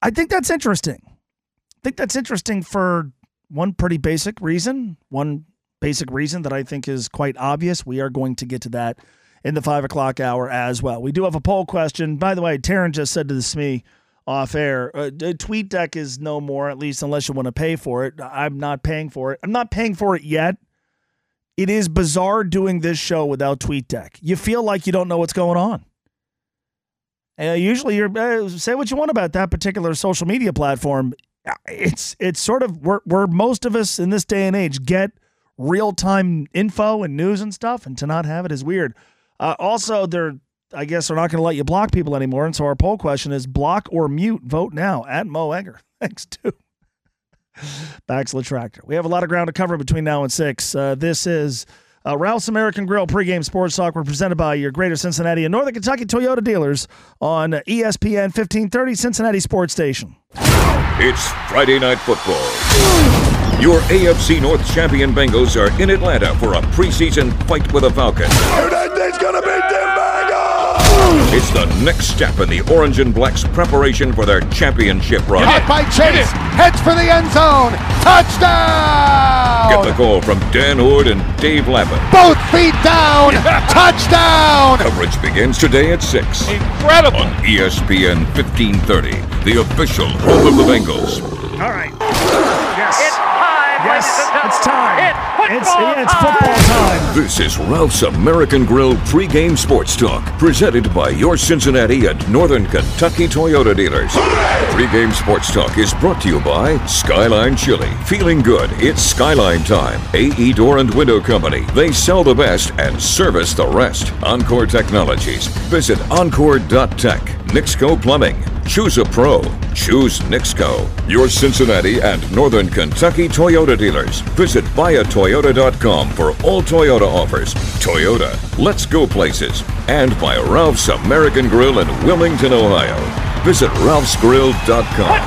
I think that's interesting. I think that's interesting for one pretty basic reason. One basic reason that I think is quite obvious. We are going to get to that in the five o'clock hour as well. We do have a poll question. By the way, Taryn just said to this me off air, uh, TweetDeck is no more, at least unless you want to pay for it. I'm not paying for it. I'm not paying for it yet. It is bizarre doing this show without TweetDeck. You feel like you don't know what's going on. Uh, usually, you're uh, say what you want about that particular social media platform. It's it's sort of where, where most of us in this day and age get real time info and news and stuff, and to not have it is weird. Uh, also, they're I guess they're not going to let you block people anymore, and so our poll question is: block or mute? Vote now at Mo Egger. [LAUGHS] Thanks to Baxla Tractor. We have a lot of ground to cover between now and six. Uh, this is uh, Ralph's American Grill pregame sports talk. We're presented by your Greater Cincinnati and Northern Kentucky Toyota dealers on ESPN 1530 Cincinnati Sports Station. It's Friday Night Football. Your AFC North champion Bengals are in Atlanta for a preseason fight with the Falcons. United's gonna beat them It's the next step in the Orange and Black's preparation for their championship run. Caught by Chase. Heads for the end zone. Touchdown. Get the call from Dan Hoard and Dave Lapham. Both feet down. Touchdown. Coverage begins today at 6. Incredible. On ESPN 1530, the official home of the Bengals. All right. Yes. It's time, Yes, ladies and gentlemen. it's time. It's It's, football yeah, it's time. football time. This is Ralph's American Grill pregame sports talk, presented by your Cincinnati and Northern Kentucky Toyota dealers. Pregame sports talk is brought to you by Skyline Chili. Feeling good? It's Skyline time. AE Door and Window Company. They sell the best and service the rest. Encore Technologies. Visit encore.tech. Nixco Plumbing. Choose a pro. Choose Nixco. Your Cincinnati and Northern Kentucky Toyota dealers. Visit buyatoyota.com for all Toyota offers. Toyota, let's go places. And by Ralph's American Grill in Wilmington, Ohio. Visit ralphsgrill.com.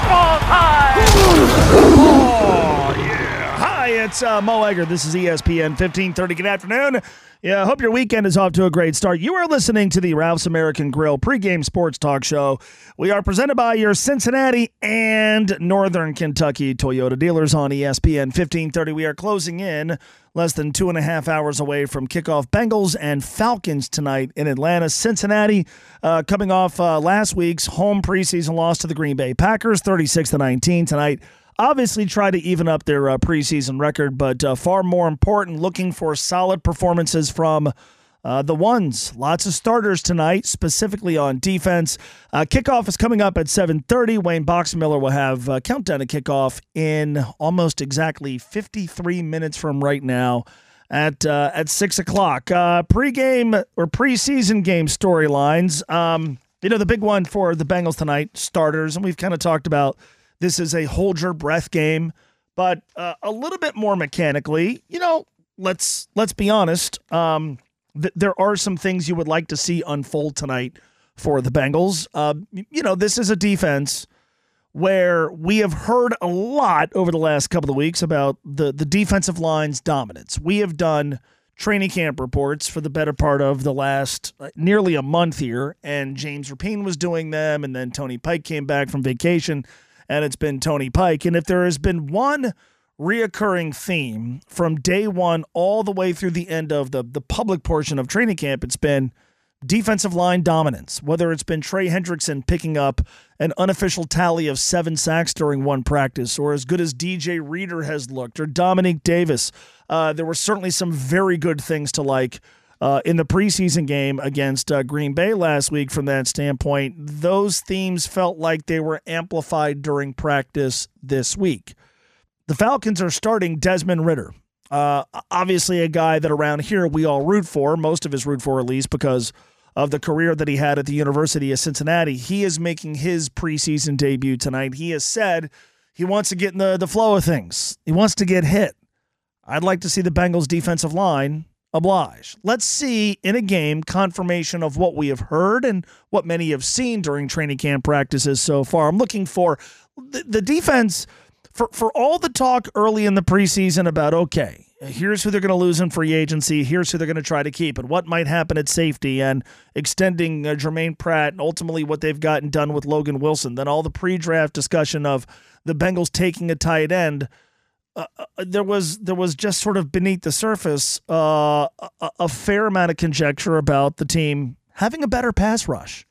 Oh, yeah. Hi, it's uh, Mo Egger. This is ESPN 1530. Good afternoon. Yeah, I hope your weekend is off to a great start. You are listening to the Ralph's American Grill pregame sports talk show. We are presented by your Cincinnati and Northern Kentucky Toyota dealers on ESPN 1530. We are closing in less than two and a half hours away from kickoff Bengals and Falcons tonight in Atlanta. Cincinnati uh, coming off uh, last week's home preseason loss to the Green Bay Packers, 36 to 19 tonight obviously try to even up their uh, preseason record, but uh, far more important, looking for solid performances from uh, the ones. Lots of starters tonight, specifically on defense. Uh, kickoff is coming up at 7:30. Wayne Boxmiller will have uh, countdown to kickoff in almost exactly 53 minutes from right now at uh, at six o'clock. Uh, pregame or preseason game storylines. Um, you know the big one for the Bengals tonight, starters, and we've kind of talked about this is a hold your breath game, but uh, a little bit more mechanically. You know, let's let's be honest. Um, th- there are some things you would like to see unfold tonight for the Bengals. Uh, you know, this is a defense where we have heard a lot over the last couple of weeks about the the defensive line's dominance. We have done training camp reports for the better part of the last uh, nearly a month here, and James Rapien was doing them, and then Tony Pike came back from vacation, and it's been Tony Pike. And if there has been one reoccurring theme from day one all the way through the end of the the public portion of training camp, it's been defensive line dominance, whether it's been Trey Hendrickson picking up an unofficial tally of seven sacks during one practice, or as good as DJ Reader has looked, or Domenique Davis. Uh, there were certainly some very good things to like uh, in the preseason game against uh, Green Bay last week from that standpoint. Those themes felt like they were amplified during practice this week. The Falcons are starting Desmond Ridder. Uh, obviously, a guy that around here we all root for, most of us root for at least because of the career that he had at the University of Cincinnati. He is making his preseason debut tonight. He has said he wants to get in the, the flow of things, he wants to get hit. I'd like to see the Bengals defensive line oblige. Let's see in a game confirmation of what we have heard and what many have seen during training camp practices so far. I'm looking for the, the defense for for all the talk early in the preseason about okay, here's who they're going to lose in free agency, here's who they're going to try to keep, and what might happen at safety, and extending uh, Jermaine Pratt, and ultimately what they've gotten done with Logan Wilson. Then all the pre-draft discussion of the Bengals taking a tight end. Uh, uh, there was there was just sort of beneath the surface uh, a, a fair amount of conjecture about the team having a better pass rush.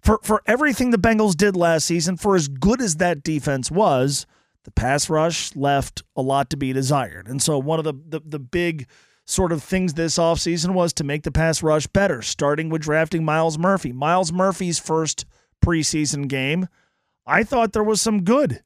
For for everything the Bengals did last season, for as good as that defense was, the pass rush left a lot to be desired. And so one of the the, the big sort of things this offseason was to make the pass rush better, starting with drafting Myles Murphy. Myles Murphy's first preseason game, I thought there was some good.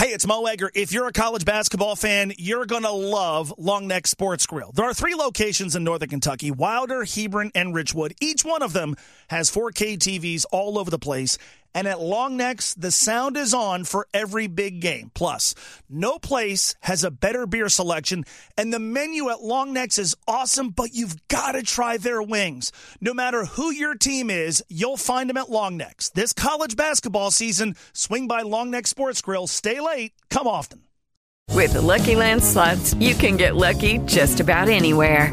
Hey, it's Mo Egger. If you're a college basketball fan, you're going to love Long Neck Sports Grill. There are three locations in Northern Kentucky Wilder, Hebron, and Richwood. Each one of them has 4K TVs all over the place. And at Longnecks, the sound is on for every big game. Plus, no place has a better beer selection, and the menu at Longnecks is awesome, but you've got to try their wings. No matter who your team is, you'll find them at Longnecks. This college basketball season, swing by Long Neck Sports Grill. Stay late, come often. With the Lucky Land slots, you can get lucky just about anywhere.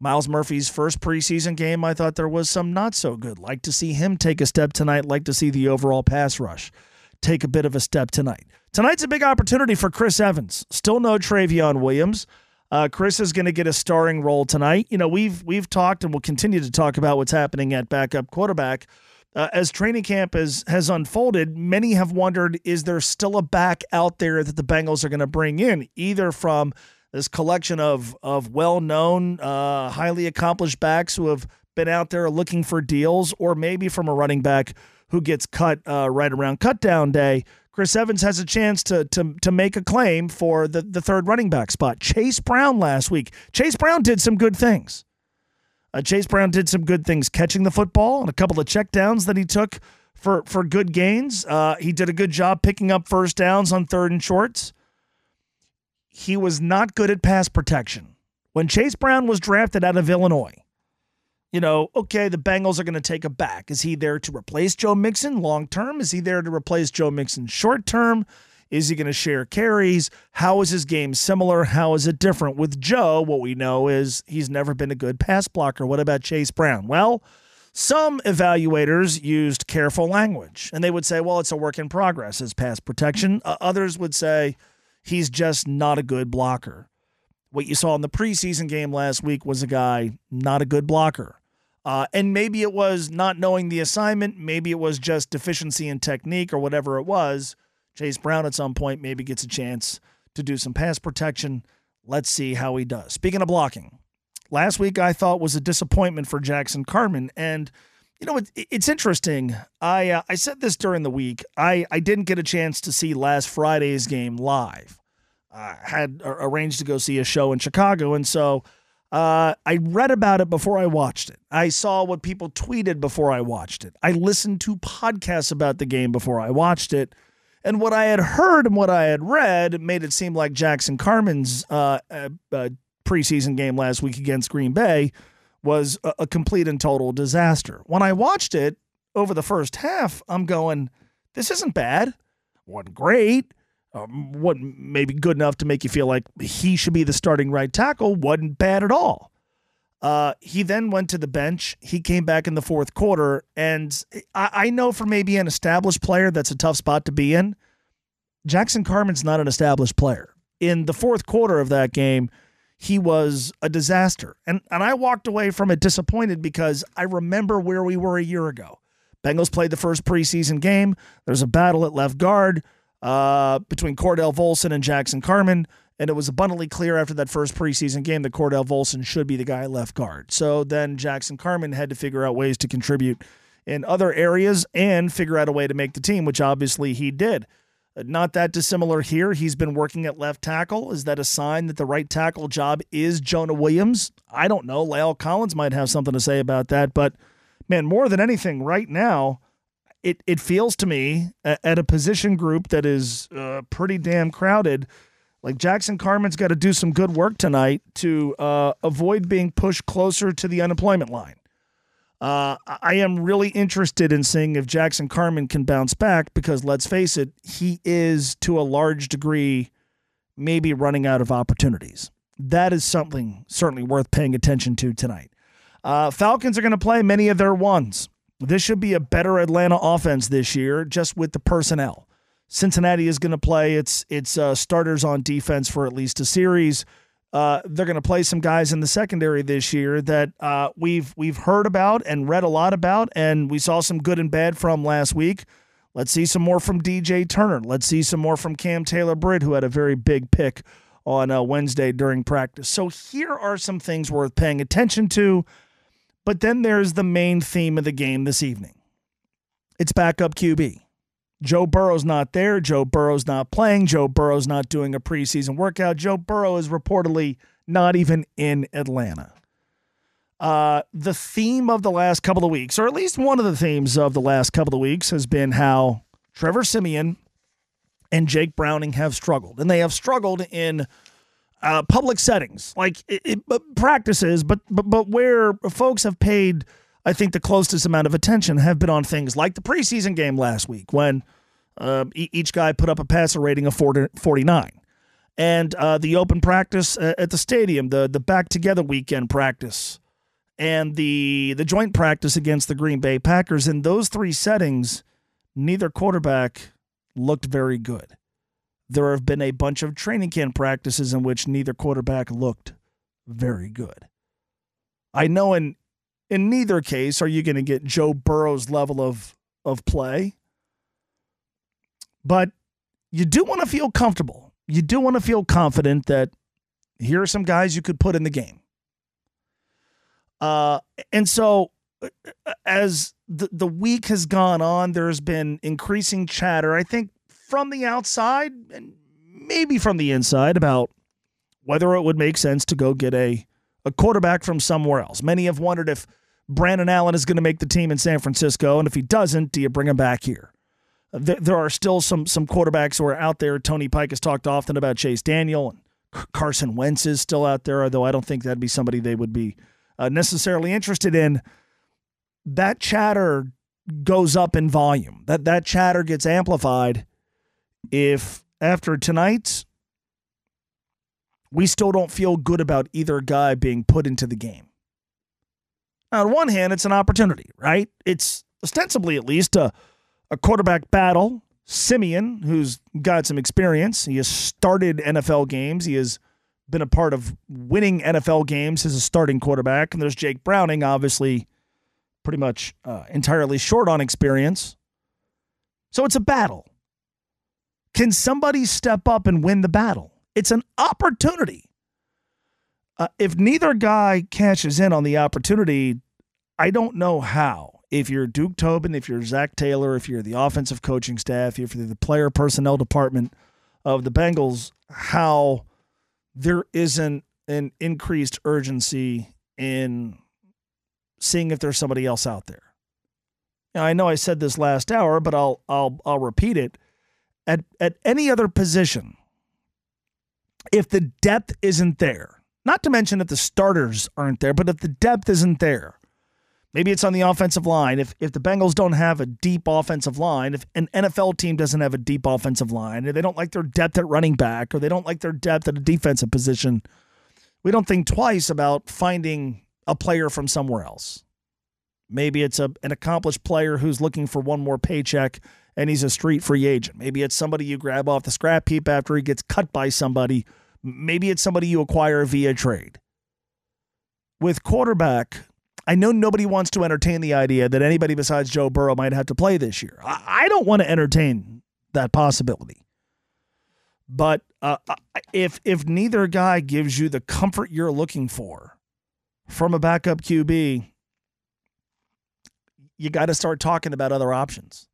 Myles Murphy's first preseason game, I thought there was some not so good. Like to see him take a step tonight, like to see the overall pass rush take a bit of a step tonight. Tonight's a big opportunity for Chris Evans. Still no Trayveon Williams. Uh, Chris is going to get a starring role tonight. You know, we've we've talked and we'll continue to talk about what's happening at backup quarterback. Uh, as training camp has has unfolded, many have wondered: is there still a back out there that the Bengals are going to bring in, either from this collection of of well known, uh, highly accomplished backs who have been out there looking for deals, or maybe from a running back who gets cut uh, right around cut down day. Chris Evans has a chance to to to make a claim for the the third running back spot. Chase Brown last week. Chase Brown did some good things. Uh, Chase Brown did some good things catching the football and a couple of checkdowns that he took for for good gains. Uh, he did a good job picking up first downs on third and shorts he was not good at pass protection. When Chase Brown was drafted out of Illinois, you know, okay, the Bengals are going to take a back. Is he there to replace Joe Mixon long term? Is he there to replace Joe Mixon short term? Is he going to share carries? How is his game similar? How is it different? With Joe, what we know is he's never been a good pass blocker. What about Chase Brown? Well, some evaluators used careful language and they would say, well, it's a work in progress as pass protection. Uh, others would say he's just not a good blocker. What you saw in the preseason game last week was a guy not a good blocker. Uh, and maybe it was not knowing the assignment. Maybe it was just deficiency in technique or whatever it was. Chase Brown at some point maybe gets a chance to do some pass protection. Let's see how he does. Speaking of blocking, last week I thought was a disappointment for Jackson Carman. And, you know, it, it's interesting. I, uh, I said this during the week. I, I didn't get a chance to see last Friday's game live. I had arranged to go see a show in Chicago. And so uh, I read about it before I watched it. I saw what people tweeted before I watched it. I listened to podcasts about the game before I watched it. And what I had heard and what I had read made it seem like Jackson Carman's uh, uh, uh preseason game last week against Green Bay was a, a complete and total disaster. When I watched it over the first half, I'm going, this isn't bad. Wasn't great um, wasn't maybe good enough to make you feel like he should be the starting right tackle, wasn't bad at all. Uh, he then went to the bench. He came back in the fourth quarter, and I, I know for maybe an established player, that's a tough spot to be in. Jackson Carman's not an established player. In the fourth quarter of that game, he was a disaster. And and I walked away from it disappointed because I remember where we were a year ago. Bengals played the first preseason game. There's a battle at left guard uh, between Cordell Volson and Jackson Carman. And it was abundantly clear after that first preseason game that Cordell Volson should be the guy left guard. So then Jackson Carman had to figure out ways to contribute in other areas and figure out a way to make the team, which obviously he did. Not that dissimilar here. He's been working at left tackle. Is that a sign that the right tackle job is Jonah Williams? I don't know. La'el Collins might have something to say about that. But man, more than anything, right now, it it feels to me at a position group that is uh, pretty damn crowded. Like Jackson Carman's got to do some good work tonight to uh, avoid being pushed closer to the unemployment line. Uh, I am really interested in seeing if Jackson Carman can bounce back because let's face it, he is to a large degree maybe running out of opportunities. That is something certainly worth paying attention to tonight. Uh, Falcons are going to play many of their ones. This should be a better Atlanta offense this year, just with the personnel. Cincinnati is going to play its its uh, starters on defense for at least a series. Uh, they're going to play some guys in the secondary this year that uh, we've we've heard about and read a lot about, and we saw some good and bad from last week. Let's see some more from DJ Turner. Let's see some more from Cam Taylor Britt, who had a very big pick on uh, Wednesday during practice. So here are some things worth paying attention to. But then there's the main theme of the game this evening. It's backup QB. Joe Burrow's not there. Joe Burrow's not playing. Joe Burrow's not doing a preseason workout. Joe Burrow is reportedly not even in Atlanta. Uh, the theme of the last couple of weeks, or at least one of the themes of the last couple of weeks, has been how Trevor Siemian and Jake Browning have struggled. And they have struggled in uh, public settings, like it, it, practices, but, but but where folks have paid, I think the closest amount of attention have been on things like the preseason game last week when uh, each guy put up a passer rating of 49. And uh, the open practice at the stadium, the the back together weekend practice, and the the joint practice against the Green Bay Packers. In those three settings, neither quarterback looked very good there have been a bunch of training camp practices in which neither quarterback looked very good. I know in in neither case are you going to get Joe Burrow's level of of play. But you do want to feel comfortable. You do want to feel confident that here are some guys you could put in the game. Uh, and so uh, as the, the week has gone on, there's been increasing chatter. I think from the outside and maybe from the inside about whether it would make sense to go get a, a quarterback from somewhere else. Many have wondered if Brandon Allen is going to make the team in San Francisco, and if he doesn't, do you bring him back here? There, there are still some some quarterbacks who are out there. Tony Pike has talked often about Chase Daniel and Carson Wentz is still out there, although I don't think that'd be somebody they would be uh, necessarily interested in. That chatter goes up in volume. That that chatter gets amplified if after tonight, we still don't feel good about either guy being put into the game. Now, on one hand, it's an opportunity, right? It's ostensibly, at least, a, a quarterback battle. Siemian, who's got some experience, he has started NFL games. He has been a part of winning NFL games as a starting quarterback. And there's Jake Browning, obviously, pretty much uh, entirely short on experience. So it's a battle. Can somebody step up and win the battle? It's an opportunity. Uh, if neither guy cashes in on the opportunity, I don't know how. If you're Duke Tobin, if you're Zac Taylor, if you're the offensive coaching staff, if you're the player personnel department of the Bengals, how there isn't an increased urgency in seeing if there's somebody else out there. Now, I know I said this last hour, but I'll I'll I'll repeat it. At at any other position, if the depth isn't there, not to mention if the starters aren't there, but if the depth isn't there, maybe it's on the offensive line. If if the Bengals don't have a deep offensive line, if an NFL team doesn't have a deep offensive line, if they don't like their depth at running back, or they don't like their depth at a defensive position, we don't think twice about finding a player from somewhere else. Maybe it's a, an accomplished player who's looking for one more paycheck and he's a street free agent. Maybe it's somebody you grab off the scrap heap after he gets cut by somebody. Maybe it's somebody you acquire via trade. With quarterback, I know nobody wants to entertain the idea that anybody besides Joe Burrow might have to play this year. I, don't want to entertain that possibility. But uh, if if neither guy gives you the comfort you're looking for from a backup QB, you got to start talking about other options.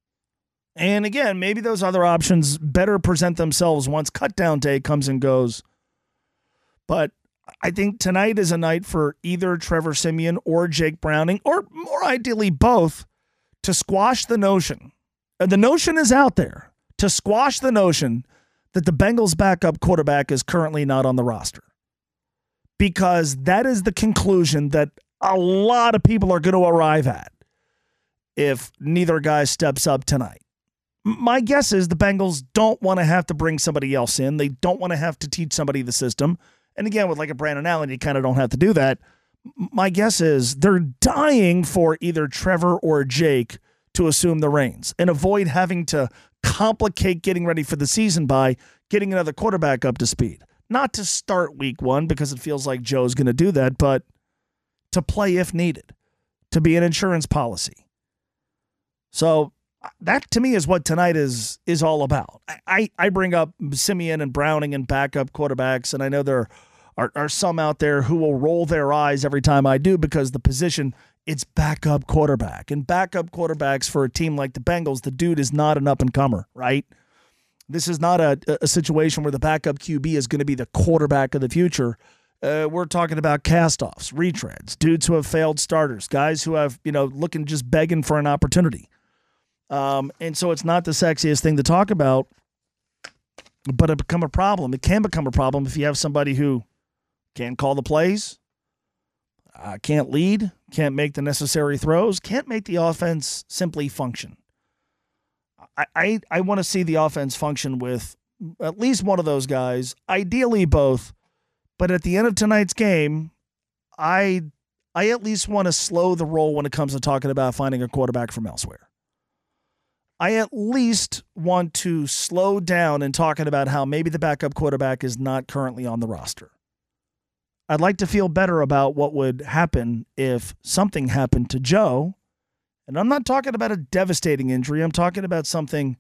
And again, maybe those other options better present themselves once cutdown day comes and goes. But I think tonight is a night for either Trevor Siemian or Jake Browning, or more ideally both, to squash the notion. The notion is out there to squash the notion that the Bengals' backup quarterback is currently not on the roster. Because that is the conclusion that a lot of people are going to arrive at if neither guy steps up tonight. My guess is the Bengals don't want to have to bring somebody else in. They don't want to have to teach somebody the system. And again, with like a Brandon Allen, you kind of don't have to do that. My guess is they're dying for either Trevor or Jake to assume the reins and avoid having to complicate getting ready for the season by getting another quarterback up to speed. Not to start week one because it feels like Joe's going to do that, but to play if needed, to be an insurance policy. So uh, that to me is what tonight is is all about. I, I bring up Siemian and Browning and backup quarterbacks, and I know there are, are are some out there who will roll their eyes every time I do because the position it's backup quarterback. And backup quarterbacks for a team like the Bengals, the dude is not an up and comer, right? This is not a, a situation where the backup QB is going to be the quarterback of the future. Uh, we're talking about castoffs, retreads, dudes who have failed starters, guys who have, you know, looking just begging for an opportunity. Um, and so it's not the sexiest thing to talk about, but it become a problem. It can become a problem if you have somebody who can't call the plays, uh, can't lead, can't make the necessary throws, can't make the offense simply function. I, I, I want to see the offense function with at least one of those guys, ideally both. But at the end of tonight's game, I I at least want to slow the roll when it comes to talking about finding a quarterback from elsewhere. I at least want to slow down in talking about how maybe the backup quarterback is not currently on the roster. I'd like to feel better about what would happen if something happened to Joe. And I'm not talking about a devastating injury. I'm talking about something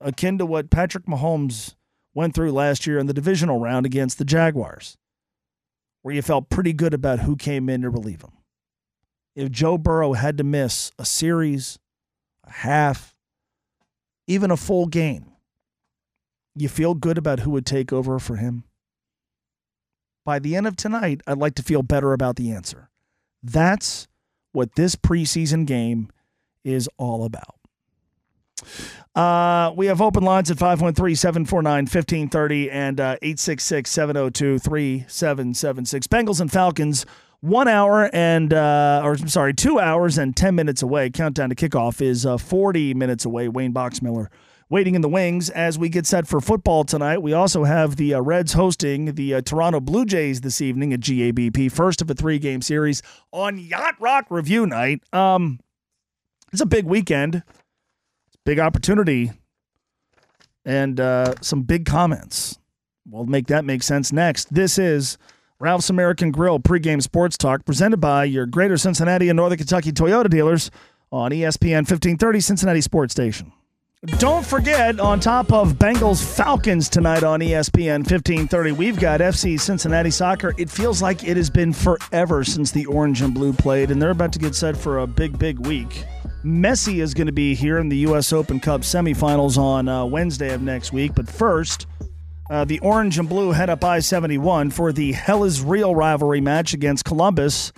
akin to what Patrick Mahomes went through last year in the divisional round against the Jaguars, where you felt pretty good about who came in to relieve him. If Joe Burrow had to miss a series, a half, even a full game, you feel good about who would take over for him? By the end of tonight, I'd like to feel better about the answer. That's what this preseason game is all about. Uh, we have open lines at 513 749 1530 and uh, 866 702 3776. Bengals and Falcons, one hour and, uh, or I'm sorry, two hours and 10 minutes away. Countdown to kickoff is uh, 40 minutes away. Wayne Boxmiller waiting in the wings as we get set for football tonight. We also have the uh, Reds hosting the uh, Toronto Blue Jays this evening at GABP, first of a three game series on Yacht Rock Review Night. Um, it's a big weekend, it's big opportunity, and uh, some big comments. We'll make that make sense next. This is Ralph's American Grill pregame sports talk presented by your Greater Cincinnati and Northern Kentucky Toyota dealers on ESPN 1530 Cincinnati Sports Station. Don't forget, on top of Bengals Falcons tonight on ESPN 1530, we've got FC Cincinnati soccer. It feels like it has been forever since the orange and blue played, and they're about to get set for a big, big week. Messi is going to be here in the U.S. Open Cup semifinals on uh, Wednesday of next week. But first, uh, the orange and blue head up I 71 for the Hell is Real rivalry match against Columbus.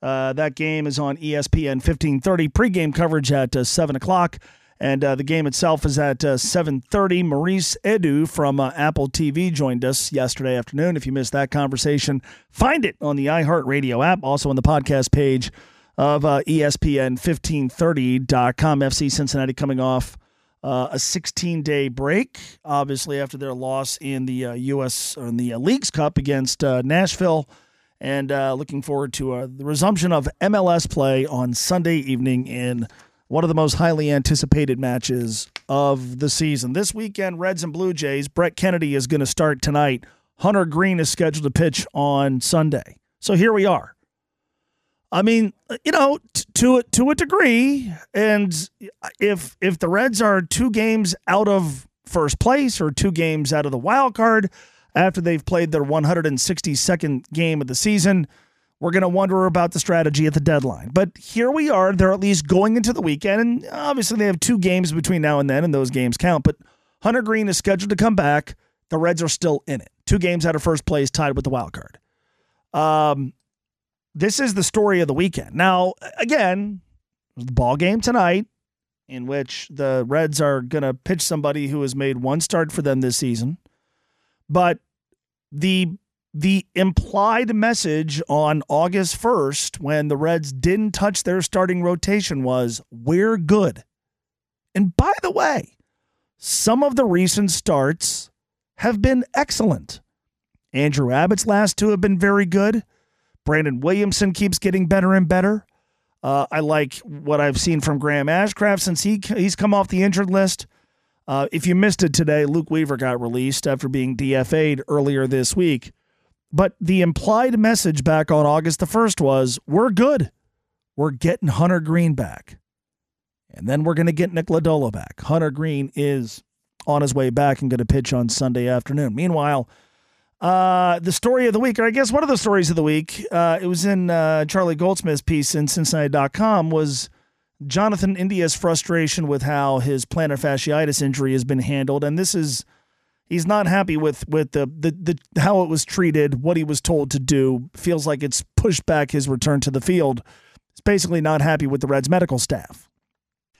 Uh, that game is on ESPN 1530. Pregame coverage at uh, 7 o'clock. And uh, the game itself is at uh, 7.30. Maurice Edu from uh, Apple TV joined us yesterday afternoon. If you missed that conversation, find it on the iHeartRadio app, also on the podcast page of uh, ESPN1530.com. FC Cincinnati coming off uh, a 16-day break, obviously after their loss in the uh, U.S. or in the uh, Leagues Cup against uh, Nashville, and uh, looking forward to uh, the resumption of MLS play on Sunday evening in one of the most highly anticipated matches of the season. This weekend, Reds and Blue Jays. Brett Kennedy is going to start tonight. Hunter Greene is scheduled to pitch on Sunday. So here we are. I mean, you know, t- to a, to a degree, and if if the Reds are two games out of first place or two games out of the wild card after they've played their 162nd game of the season, we're going to wonder about the strategy at the deadline. But here we are; they're at least going into the weekend, and obviously they have two games between now and then, and those games count. But Hunter Greene is scheduled to come back. The Reds are still in it, two games out of first place, tied with the wild card. Um, this is the story of the weekend. Now, again, the ball game tonight, in which the Reds are going to pitch somebody who has made one start for them this season, but the the implied message on August 1st when the Reds didn't touch their starting rotation was we're good. And by the way, some of the recent starts have been excellent. Andrew Abbott's last two have been very good. Brandon Williamson keeps getting better and better. Uh, I like what I've seen from Graham Ashcraft since he he's come off the injured list. Uh, if you missed it today, Luke Weaver got released after being DFA'd earlier this week. But the implied message back on August the 1st was we're good. We're getting Hunter Greene back. And then we're going to get Nick Lodolo back. Hunter Greene is on his way back and going to pitch on Sunday afternoon. Meanwhile, uh, the story of the week, or I guess one of the stories of the week, uh, it was in uh, Charlie Goldsmith's piece in Cincinnati.com, was Jonathan India's frustration with how his plantar fasciitis injury has been handled. And this is, he's not happy with, with the, the, the how it was treated, what he was told to do. Feels like it's pushed back his return to the field. He's basically not happy with the Reds medical staff.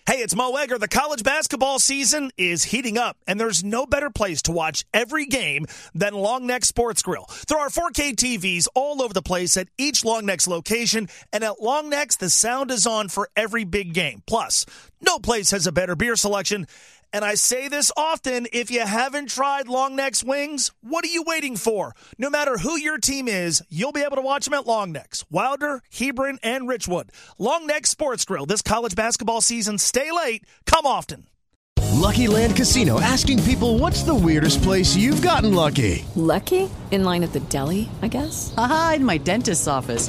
Hey, it's Mo Egger. The college basketball season is heating up, and there's no better place to watch every game than Long Neck Sports Grill. There are 4K TVs all over the place at each Long Neck's location, and at Long Neck's, the sound is on for every big game. Plus, no place has a better beer selection. And I say this often if you haven't tried Long Neck's wings, what are you waiting for? No matter who your team is, you'll be able to watch them at Long Neck's, Wilder, Hebron, and Richwood. Long Neck Sports Grill this college basketball season. Stay late, come often. Lucky Land Casino asking people what's the weirdest place you've gotten lucky? Lucky? In line at the deli, I guess? Aha, in my dentist's office.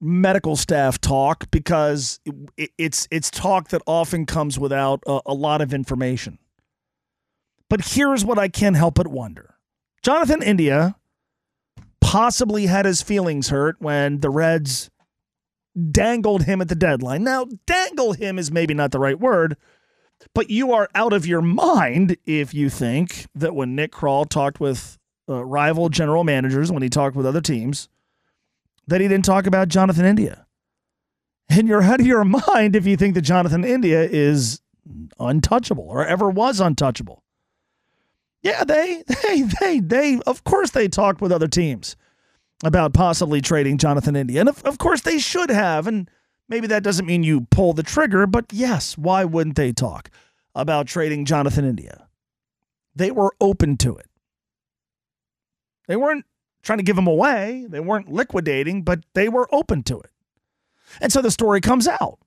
medical staff talk because it, it's it's talk that often comes without a, a lot of information. But here's what I can't help but wonder: Jonathan India possibly had his feelings hurt when the Reds dangled him at the deadline. Now, dangle him is maybe not the right word, but you are out of your mind if you think that when Nick Krall talked with uh, rival general managers, when he talked with other teams, that he didn't talk about Jonathan India. And you're out of your mind if you think that Jonathan India is untouchable or ever was untouchable. Yeah, they, they, they, they, of course, they talked with other teams about possibly trading Jonathan India. And of, of course, they should have. And maybe that doesn't mean you pull the trigger, but yes, why wouldn't they talk about trading Jonathan India? They were open to it. They weren't trying to give them away, they weren't liquidating, but they were open to it. And so the story comes out.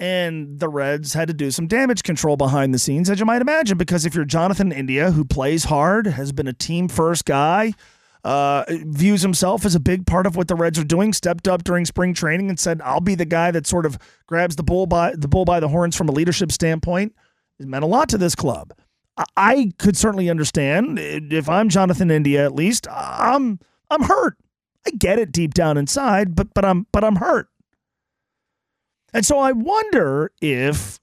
And the Reds had to do some damage control behind the scenes, as you might imagine, because if you're Jonathan India, who plays hard, has been a team first guy, uh, views himself as a big part of what the Reds are doing, stepped up during spring training and said, I'll be the guy that sort of grabs the bull by the bull by the horns from a leadership standpoint. It meant a lot to this club. I could certainly understand eh, if I'm Jonathan India at least, I'm I'm hurt. I get it deep down inside, but but I'm but I'm hurt. And so I wonder if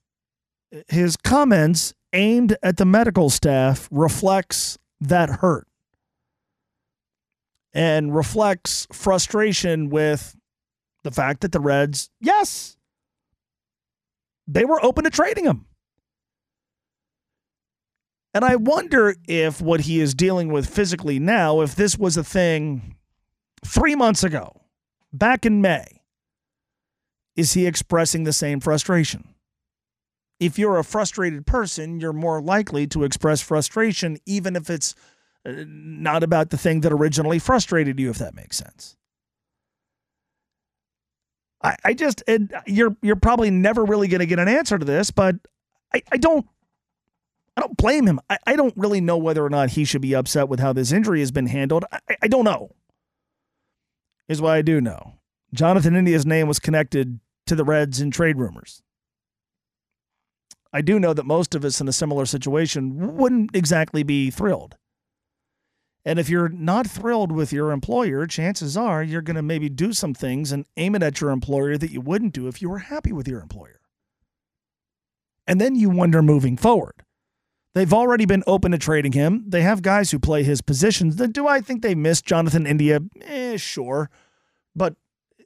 his comments aimed at the medical staff reflects that hurt and reflects frustration with the fact that the Reds, yes, they were open to trading him. And I wonder if what he is dealing with physically now, if this was a thing three months ago, back in May, is he expressing the same frustration? If you're a frustrated person, you're more likely to express frustration, even if it's uh, not about the thing that originally frustrated you, if that makes sense. I, I just, you're you're probably never really going to get an answer to this, but I, I don't I don't blame him. I, I don't really know whether or not he should be upset with how this injury has been handled. I, I don't know. Here's what I do know. Jonathan India's name was connected to the Reds in trade rumors. I do know that most of us in a similar situation wouldn't exactly be thrilled. And if you're not thrilled with your employer, chances are you're going to maybe do some things and aim it at your employer that you wouldn't do if you were happy with your employer. And then you wonder moving forward. They've already been open to trading him. They have guys who play his positions. Do I think they missed Jonathan India? Eh, sure. But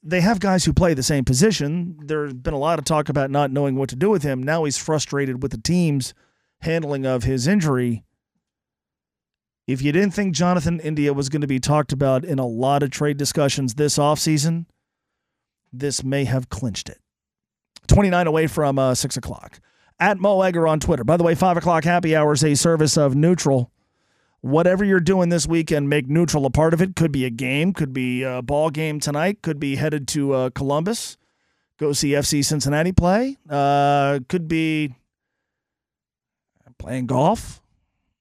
they have guys who play the same position. There's been a lot of talk about not knowing what to do with him. Now he's frustrated with the team's handling of his injury. If you didn't think Jonathan India was going to be talked about in a lot of trade discussions this offseason, this may have clinched it. 29 away from uh, 6 o'clock. At Mo Egger on Twitter. By the way, 5 o'clock happy hour is a service of Neutral whatever you're doing this weekend, make neutral a part of it. Could be a game, could be a ball game tonight, could be headed to uh, Columbus, go see FC Cincinnati play. Uh, could be playing golf.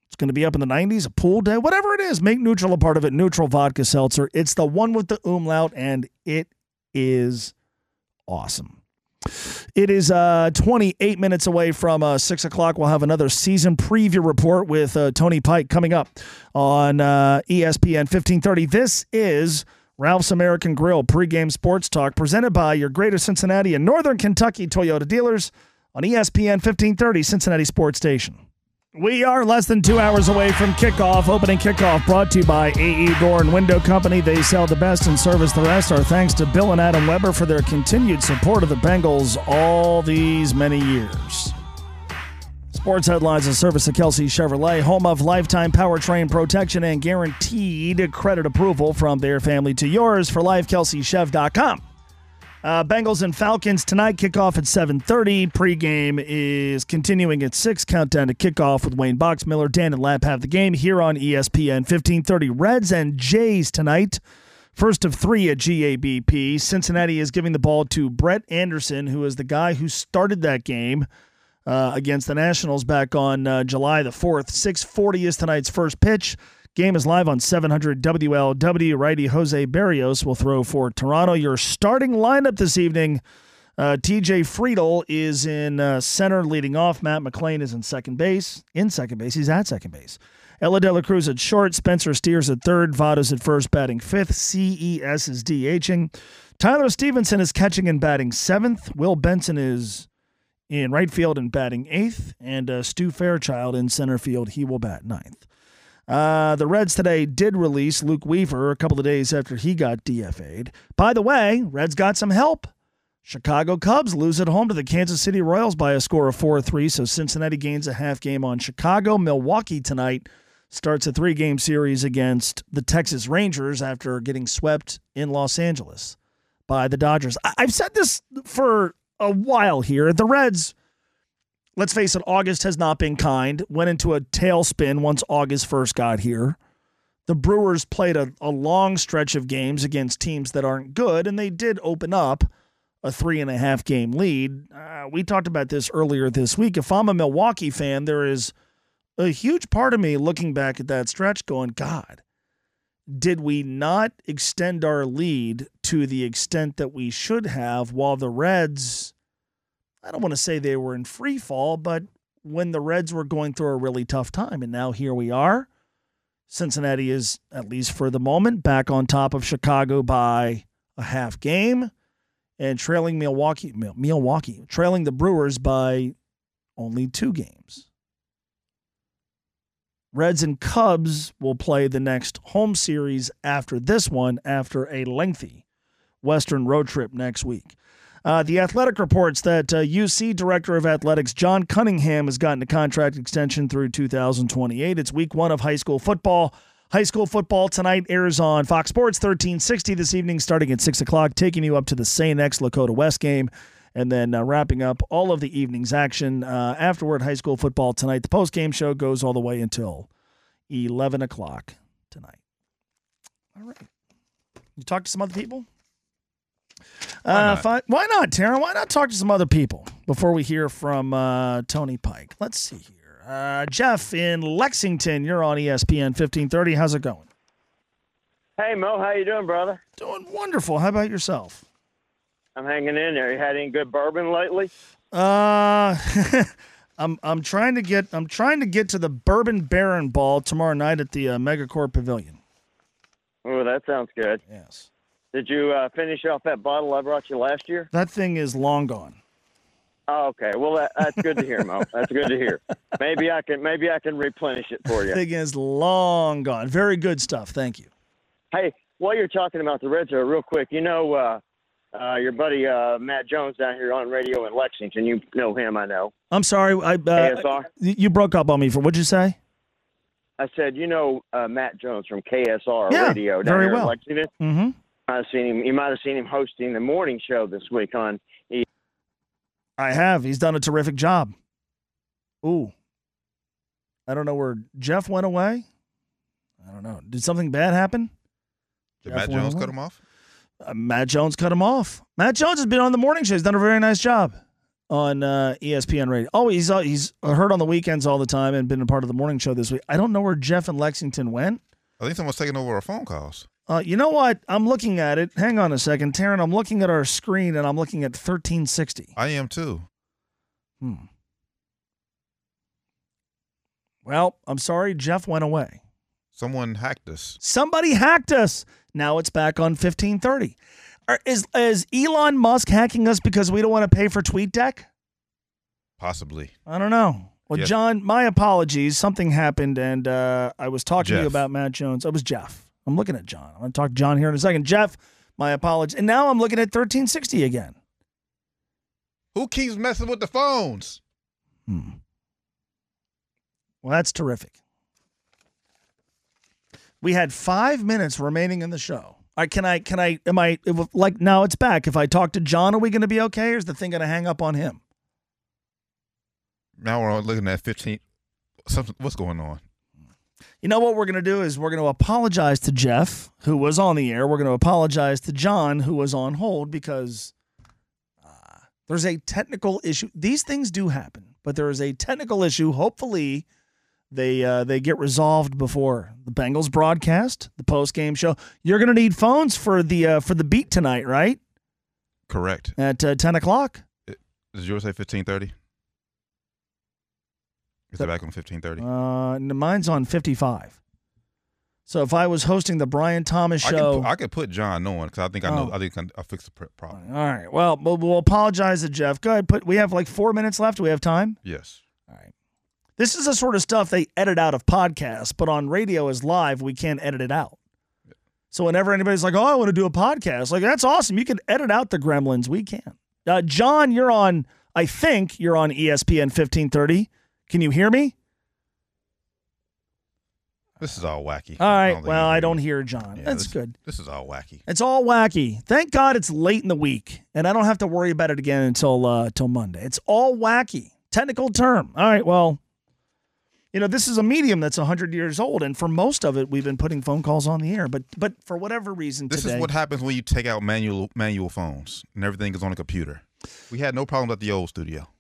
It's going to be up in the 90s, a pool day, whatever it is. Make neutral a part of it. Neutral vodka seltzer. It's the one with the umlaut, and it is awesome. It is uh, 28 minutes away from uh, 6 o'clock. We'll have another season preview report with uh, Tony Pike coming up on uh, ESPN 1530. This is Ralph's American Grill pregame sports talk presented by your Greater Cincinnati and Northern Kentucky Toyota dealers on ESPN 1530 Cincinnati Sports Station. We are less than two hours away from kickoff. Opening kickoff brought to you by AE Door and Window Company. They sell the best and service the rest. Our thanks to Bill and Adam Weber for their continued support of the Bengals all these many years. Sports headlines and service of Kelsey Chevrolet, home of lifetime powertrain protection and guaranteed credit approval from their family to yours for lifekelseychev.com. Uh, Bengals and Falcons tonight kickoff at 7:30. Pregame is continuing at six. Countdown to kickoff with Wayne Boxmiller, Dan and Lap have the game here on ESPN 15:30. Reds and Jays tonight. First of three at GABP. Cincinnati is giving the ball to Brett Anderson, who is the guy who started that game uh, against the Nationals back on uh, July the 4th. 6:40 is tonight's first pitch. Game is live on 700 WLW. Righty Jose Berrios will throw for Toronto. Your starting lineup this evening. Uh, TJ Friedl is in uh, center leading off. Matt McLain is in second base. In second base. He's at second base. Elly De La Cruz at short. Spencer Steer's at third. Votto's at first, batting fifth. CES is DHing. Tyler Stephenson is catching and batting seventh. Will Benson is in right field and batting eighth. And uh, Stu Fairchild in center field. He will bat ninth. Uh, the Reds today did release Luke Weaver a couple of days after he got DFA'd. By the way, Reds got some help. Chicago Cubs lose at home to the Kansas City Royals by a score of 4 3. So Cincinnati gains a half game on Chicago. Milwaukee tonight starts a three game series against the Texas Rangers after getting swept in Los Angeles by the Dodgers. I- I've said this for a while here. The Reds, let's face it, August has not been kind. Went into a tailspin once August first got here. The Brewers played a, a long stretch of games against teams that aren't good, and they did open up a three and a half game lead. Uh, we talked about this earlier this week. If I'm a Milwaukee fan, there is a huge part of me looking back at that stretch going, God, did we not extend our lead to the extent that we should have while the Reds, I don't want to say they were in free fall, but when the Reds were going through a really tough time. And now here we are. Cincinnati is, at least for the moment, back on top of Chicago by a half game and trailing Milwaukee, Milwaukee, trailing the Brewers by only two games. Reds and Cubs will play the next home series after this one after a lengthy Western road trip next week. Uh, the Athletic reports that uh, UC Director of Athletics John Cunningham has gotten a contract extension through 2028. It's week one of high school football. High school football tonight airs on Fox Sports 1360 this evening, starting at 6 o'clock, taking you up to the St. X Lakota West game, and then uh, wrapping up all of the evening's action. Uh, afterward, high school football tonight. The post game show goes all the way until 11 o'clock tonight. All right. You talk to some other people? Why, uh, not? fi- why not, Taryn? Why not talk to some other people before we hear from uh, Tony Pike? Let's see here. Uh, Jeff in Lexington, you're on ESPN 1530. How's it going? Hey Mo, how you doing, brother? Doing wonderful. How about yourself? I'm hanging in there. You had any good bourbon lately? Uh, [LAUGHS] I'm I'm trying to get I'm trying to get to the Bourbon Baron Ball tomorrow night at the uh, Megacorp Pavilion. Oh, that sounds good. Yes. Did you uh, finish off that bottle I brought you last year? That thing is long gone. Oh, okay. Well, that, that's good to hear, Mo. [LAUGHS] That's good to hear. Maybe I can maybe I can replenish it for you. Thing is long gone. Very good stuff. Thank you. Hey, while you're talking about the Reds, real quick, you know uh, uh, your buddy uh, Matt Jones down here on radio in Lexington. You know him, I know. I'm sorry. I, uh, KSR? You broke up on me for what'd you say? I said, you know uh, Matt Jones from KSR Yeah, Radio down very here well. in Lexington. Mm-hmm. I've seen him. You might have seen him hosting the morning show this week on. E- I have. He's done a terrific job. Ooh. I don't know where Jeff went away. I don't know. Did something bad happen? Did Jeff Matt Jones away? cut him off? Uh, Matt Jones cut him off. Matt Jones has been on the morning show. He's done a very nice job on uh, ESPN Radio. Oh, he's uh, he's heard on the weekends all the time and been a part of the morning show this week. I don't know where Jeff and Lexington went. I think someone's taking over our phone calls. Uh, you know what? I'm looking at it. Hang on a second, Taryn. I'm looking at our screen and I'm looking at 1360. I am too. Hmm. Well, I'm sorry, Jeff went away. Someone hacked us. Somebody hacked us. Now it's back on 1530. Is is Elon Musk hacking us because we don't want to pay for TweetDeck? Possibly. I don't know. Well. John, my apologies. Something happened, and uh, I was talking to you about Matt Jones. It was Jeff. I'm looking at John. I'm going to talk to John here in a second. Jeff, my apologies. And now I'm looking at 1360 again. Who keeps messing with the phones? Hmm. Well, that's terrific. We had five minutes remaining in the show. I can I can I am I like now it's back. If I talk to John, are we going to be okay, or is the thing going to hang up on him? Now we're looking at 15. Something, what's going on? You know what we're going to do is we're going to apologize to Jeff, who was on the air. We're going to apologize to John, who was on hold, because uh, there's a technical issue. These things do happen, but there is a technical issue. Hopefully, they uh, they get resolved before the Bengals broadcast, the post game show. You're going to need phones for the uh, for the beat tonight, right? Correct. At uh, ten o'clock. Does yours say 1530? Is it back on 1530? Uh, mine's on fifty five. So if I was hosting the Brian Thomas I show, can, I could put John on because I think I know. Oh. I think I, I fixed the problem. All right. Well, we'll, we'll apologize to Jeff. Go ahead. Put. We have like four minutes left. Do we have time? Yes. All right. This is the sort of stuff they edit out of podcasts, but on radio as live, we can't edit it out. So whenever anybody's like, "Oh, I want to do a podcast," like that's awesome. You can edit out the gremlins. We can. Uh, John, you're on. I think you're on ESPN 1530. Can you hear me? This is all wacky. All right. Well, I don't hear John. Yeah, That's this- good. This is all wacky. It's all wacky. Thank God it's late in the week, and I don't have to worry about it again until uh, until Monday. It's all wacky. Technical term. All right. Well, you know this is a medium that's hundred years old, and for most of it, we've been putting phone calls on the air. But but for whatever reason This today, is what happens when you take out manual manual phones and everything is on a computer. We had no problems at the old studio.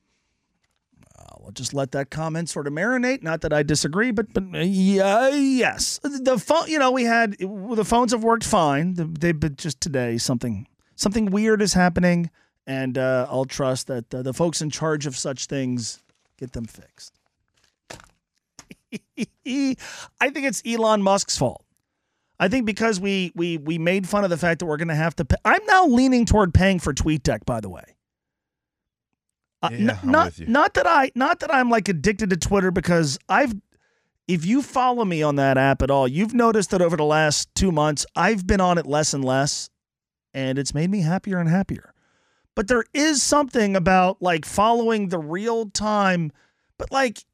We'll just let that comment sort of marinate. Not that I disagree, but but uh, yeah, yes, the phone. You know, we had the phones have worked fine. The- They but just today something something weird is happening, and uh, I'll trust that uh, the folks in charge of such things get them fixed. [LAUGHS] I think it's Elon Musk's fault. I think because we we we made fun of the fact that we're going to have to. Pay, I'm now leaning toward paying for TweetDeck. By the way. Uh, Yeah, not not that I not that I'm like addicted to Twitter because I've if you follow me on that app at all, you've noticed that over the last 2 months I've been on it less and less and it's made me happier and happier. But there is something about like following the real time but like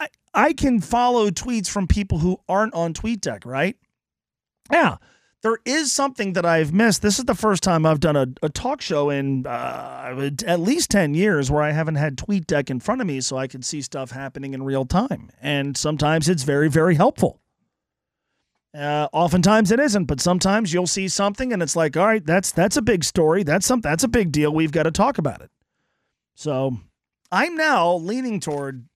I I can follow tweets from people who aren't on TweetDeck, right? Yeah. There is something that I've missed. This is the first time I've done a, a talk show in uh, at least 10 years where I haven't had TweetDeck in front of me so I can see stuff happening in real time. And sometimes it's very, very helpful. Uh, oftentimes it isn't, but sometimes you'll see something and it's like, all right, that's that's a big story. That's some that's a big deal. We've got to talk about it. So I'm now leaning toward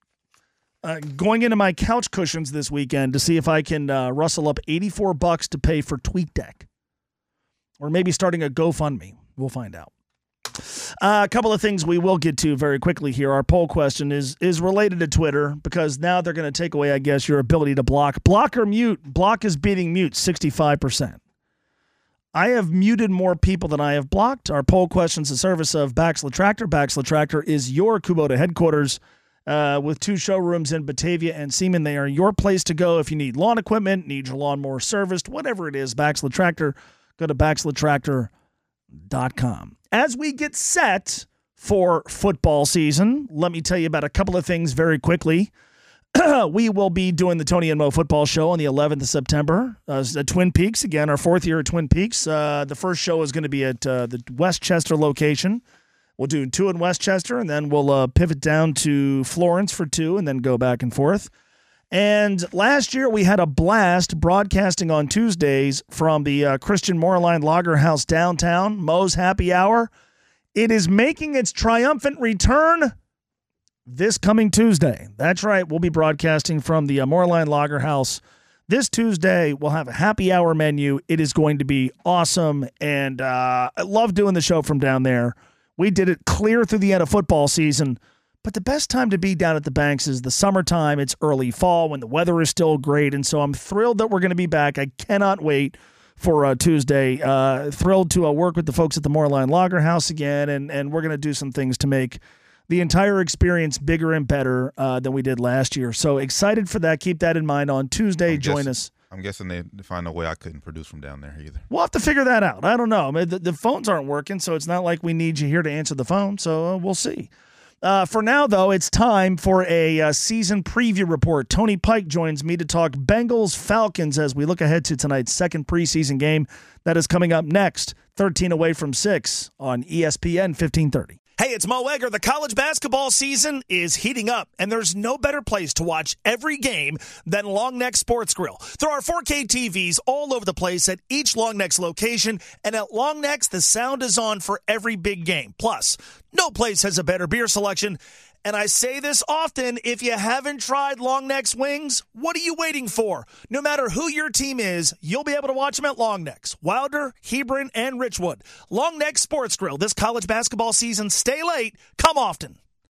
uh, going into my couch cushions this weekend to see if I can uh, rustle up 84 bucks to pay for TweetDeck. Or maybe starting a GoFundMe. We'll find out. Uh, a couple of things we will get to very quickly here. Our poll question is is related to Twitter because now they're going to take away, I guess, your ability to block. Block or mute. Block is beating mute 65%. I have muted more people than I have blocked. Our poll question's the service of Baxla Tractor. Baxla Tractor is your Kubota headquarters uh, with two showrooms in Batavia and Seaman. They are your place to go if you need lawn equipment, need your lawnmower serviced, whatever it is. Baxla Tractor. Go to baxlatractor.com. As we get set for football season, let me tell you about a couple of things very quickly. [CLEARS THROAT] we will be doing the Tony and Mo football show on the 11th of September uh, at Twin Peaks. Again, our fourth year at Twin Peaks. Uh, the first show is going to be at uh, the Westchester location. We'll do two in Westchester, and then we'll uh, pivot down to Florence for two, and then go back and forth. And last year we had a blast broadcasting on Tuesdays from the uh, Christian Moerlein Lager House downtown, Moe's Happy Hour. It is making its triumphant return this coming Tuesday. That's right. We'll be broadcasting from the uh, Moorline Lager House this Tuesday. We'll have a happy hour menu. It is going to be awesome. And uh, I love doing the show from down there. We did it clear through the end of football season. But the best time to be down at the banks is the summertime. It's early fall when the weather is still great. And so I'm thrilled that we're going to be back. I cannot wait for uh, Tuesday. Uh, thrilled to uh, work with the folks at the Moerlein Lager House again. And, and we're going to do some things to make the entire experience bigger and better uh, than we did last year. So excited for that. Keep that in mind on Tuesday. Join us. I'm guessing they find a way I couldn't produce from down there either. We'll have to figure that out. I don't know. I mean, the, the phones aren't working, so it's not like we need you here to answer the phone. So uh, we'll see. Uh, for now, though, it's time for a uh, season preview report. Tony Pike joins me to talk Bengals Falcons as we look ahead to tonight's second preseason game that is coming up next, 13 away from 6 on ESPN 1530. Hey, it's Mo Egger. The college basketball season is heating up, and there's no better place to watch every game than Long Neck Sports Grill. There are 4K TVs all over the place at each Long Neck's location, and at Long Neck's, the sound is on for every big game. Plus, no place has a better beer selection. And I say this often if you haven't tried Long Neck's wings, what are you waiting for? No matter who your team is, you'll be able to watch them at Long Neck's, Wilder, Hebron, and Richwood. Long Neck Sports Grill this college basketball season. Stay late, come often.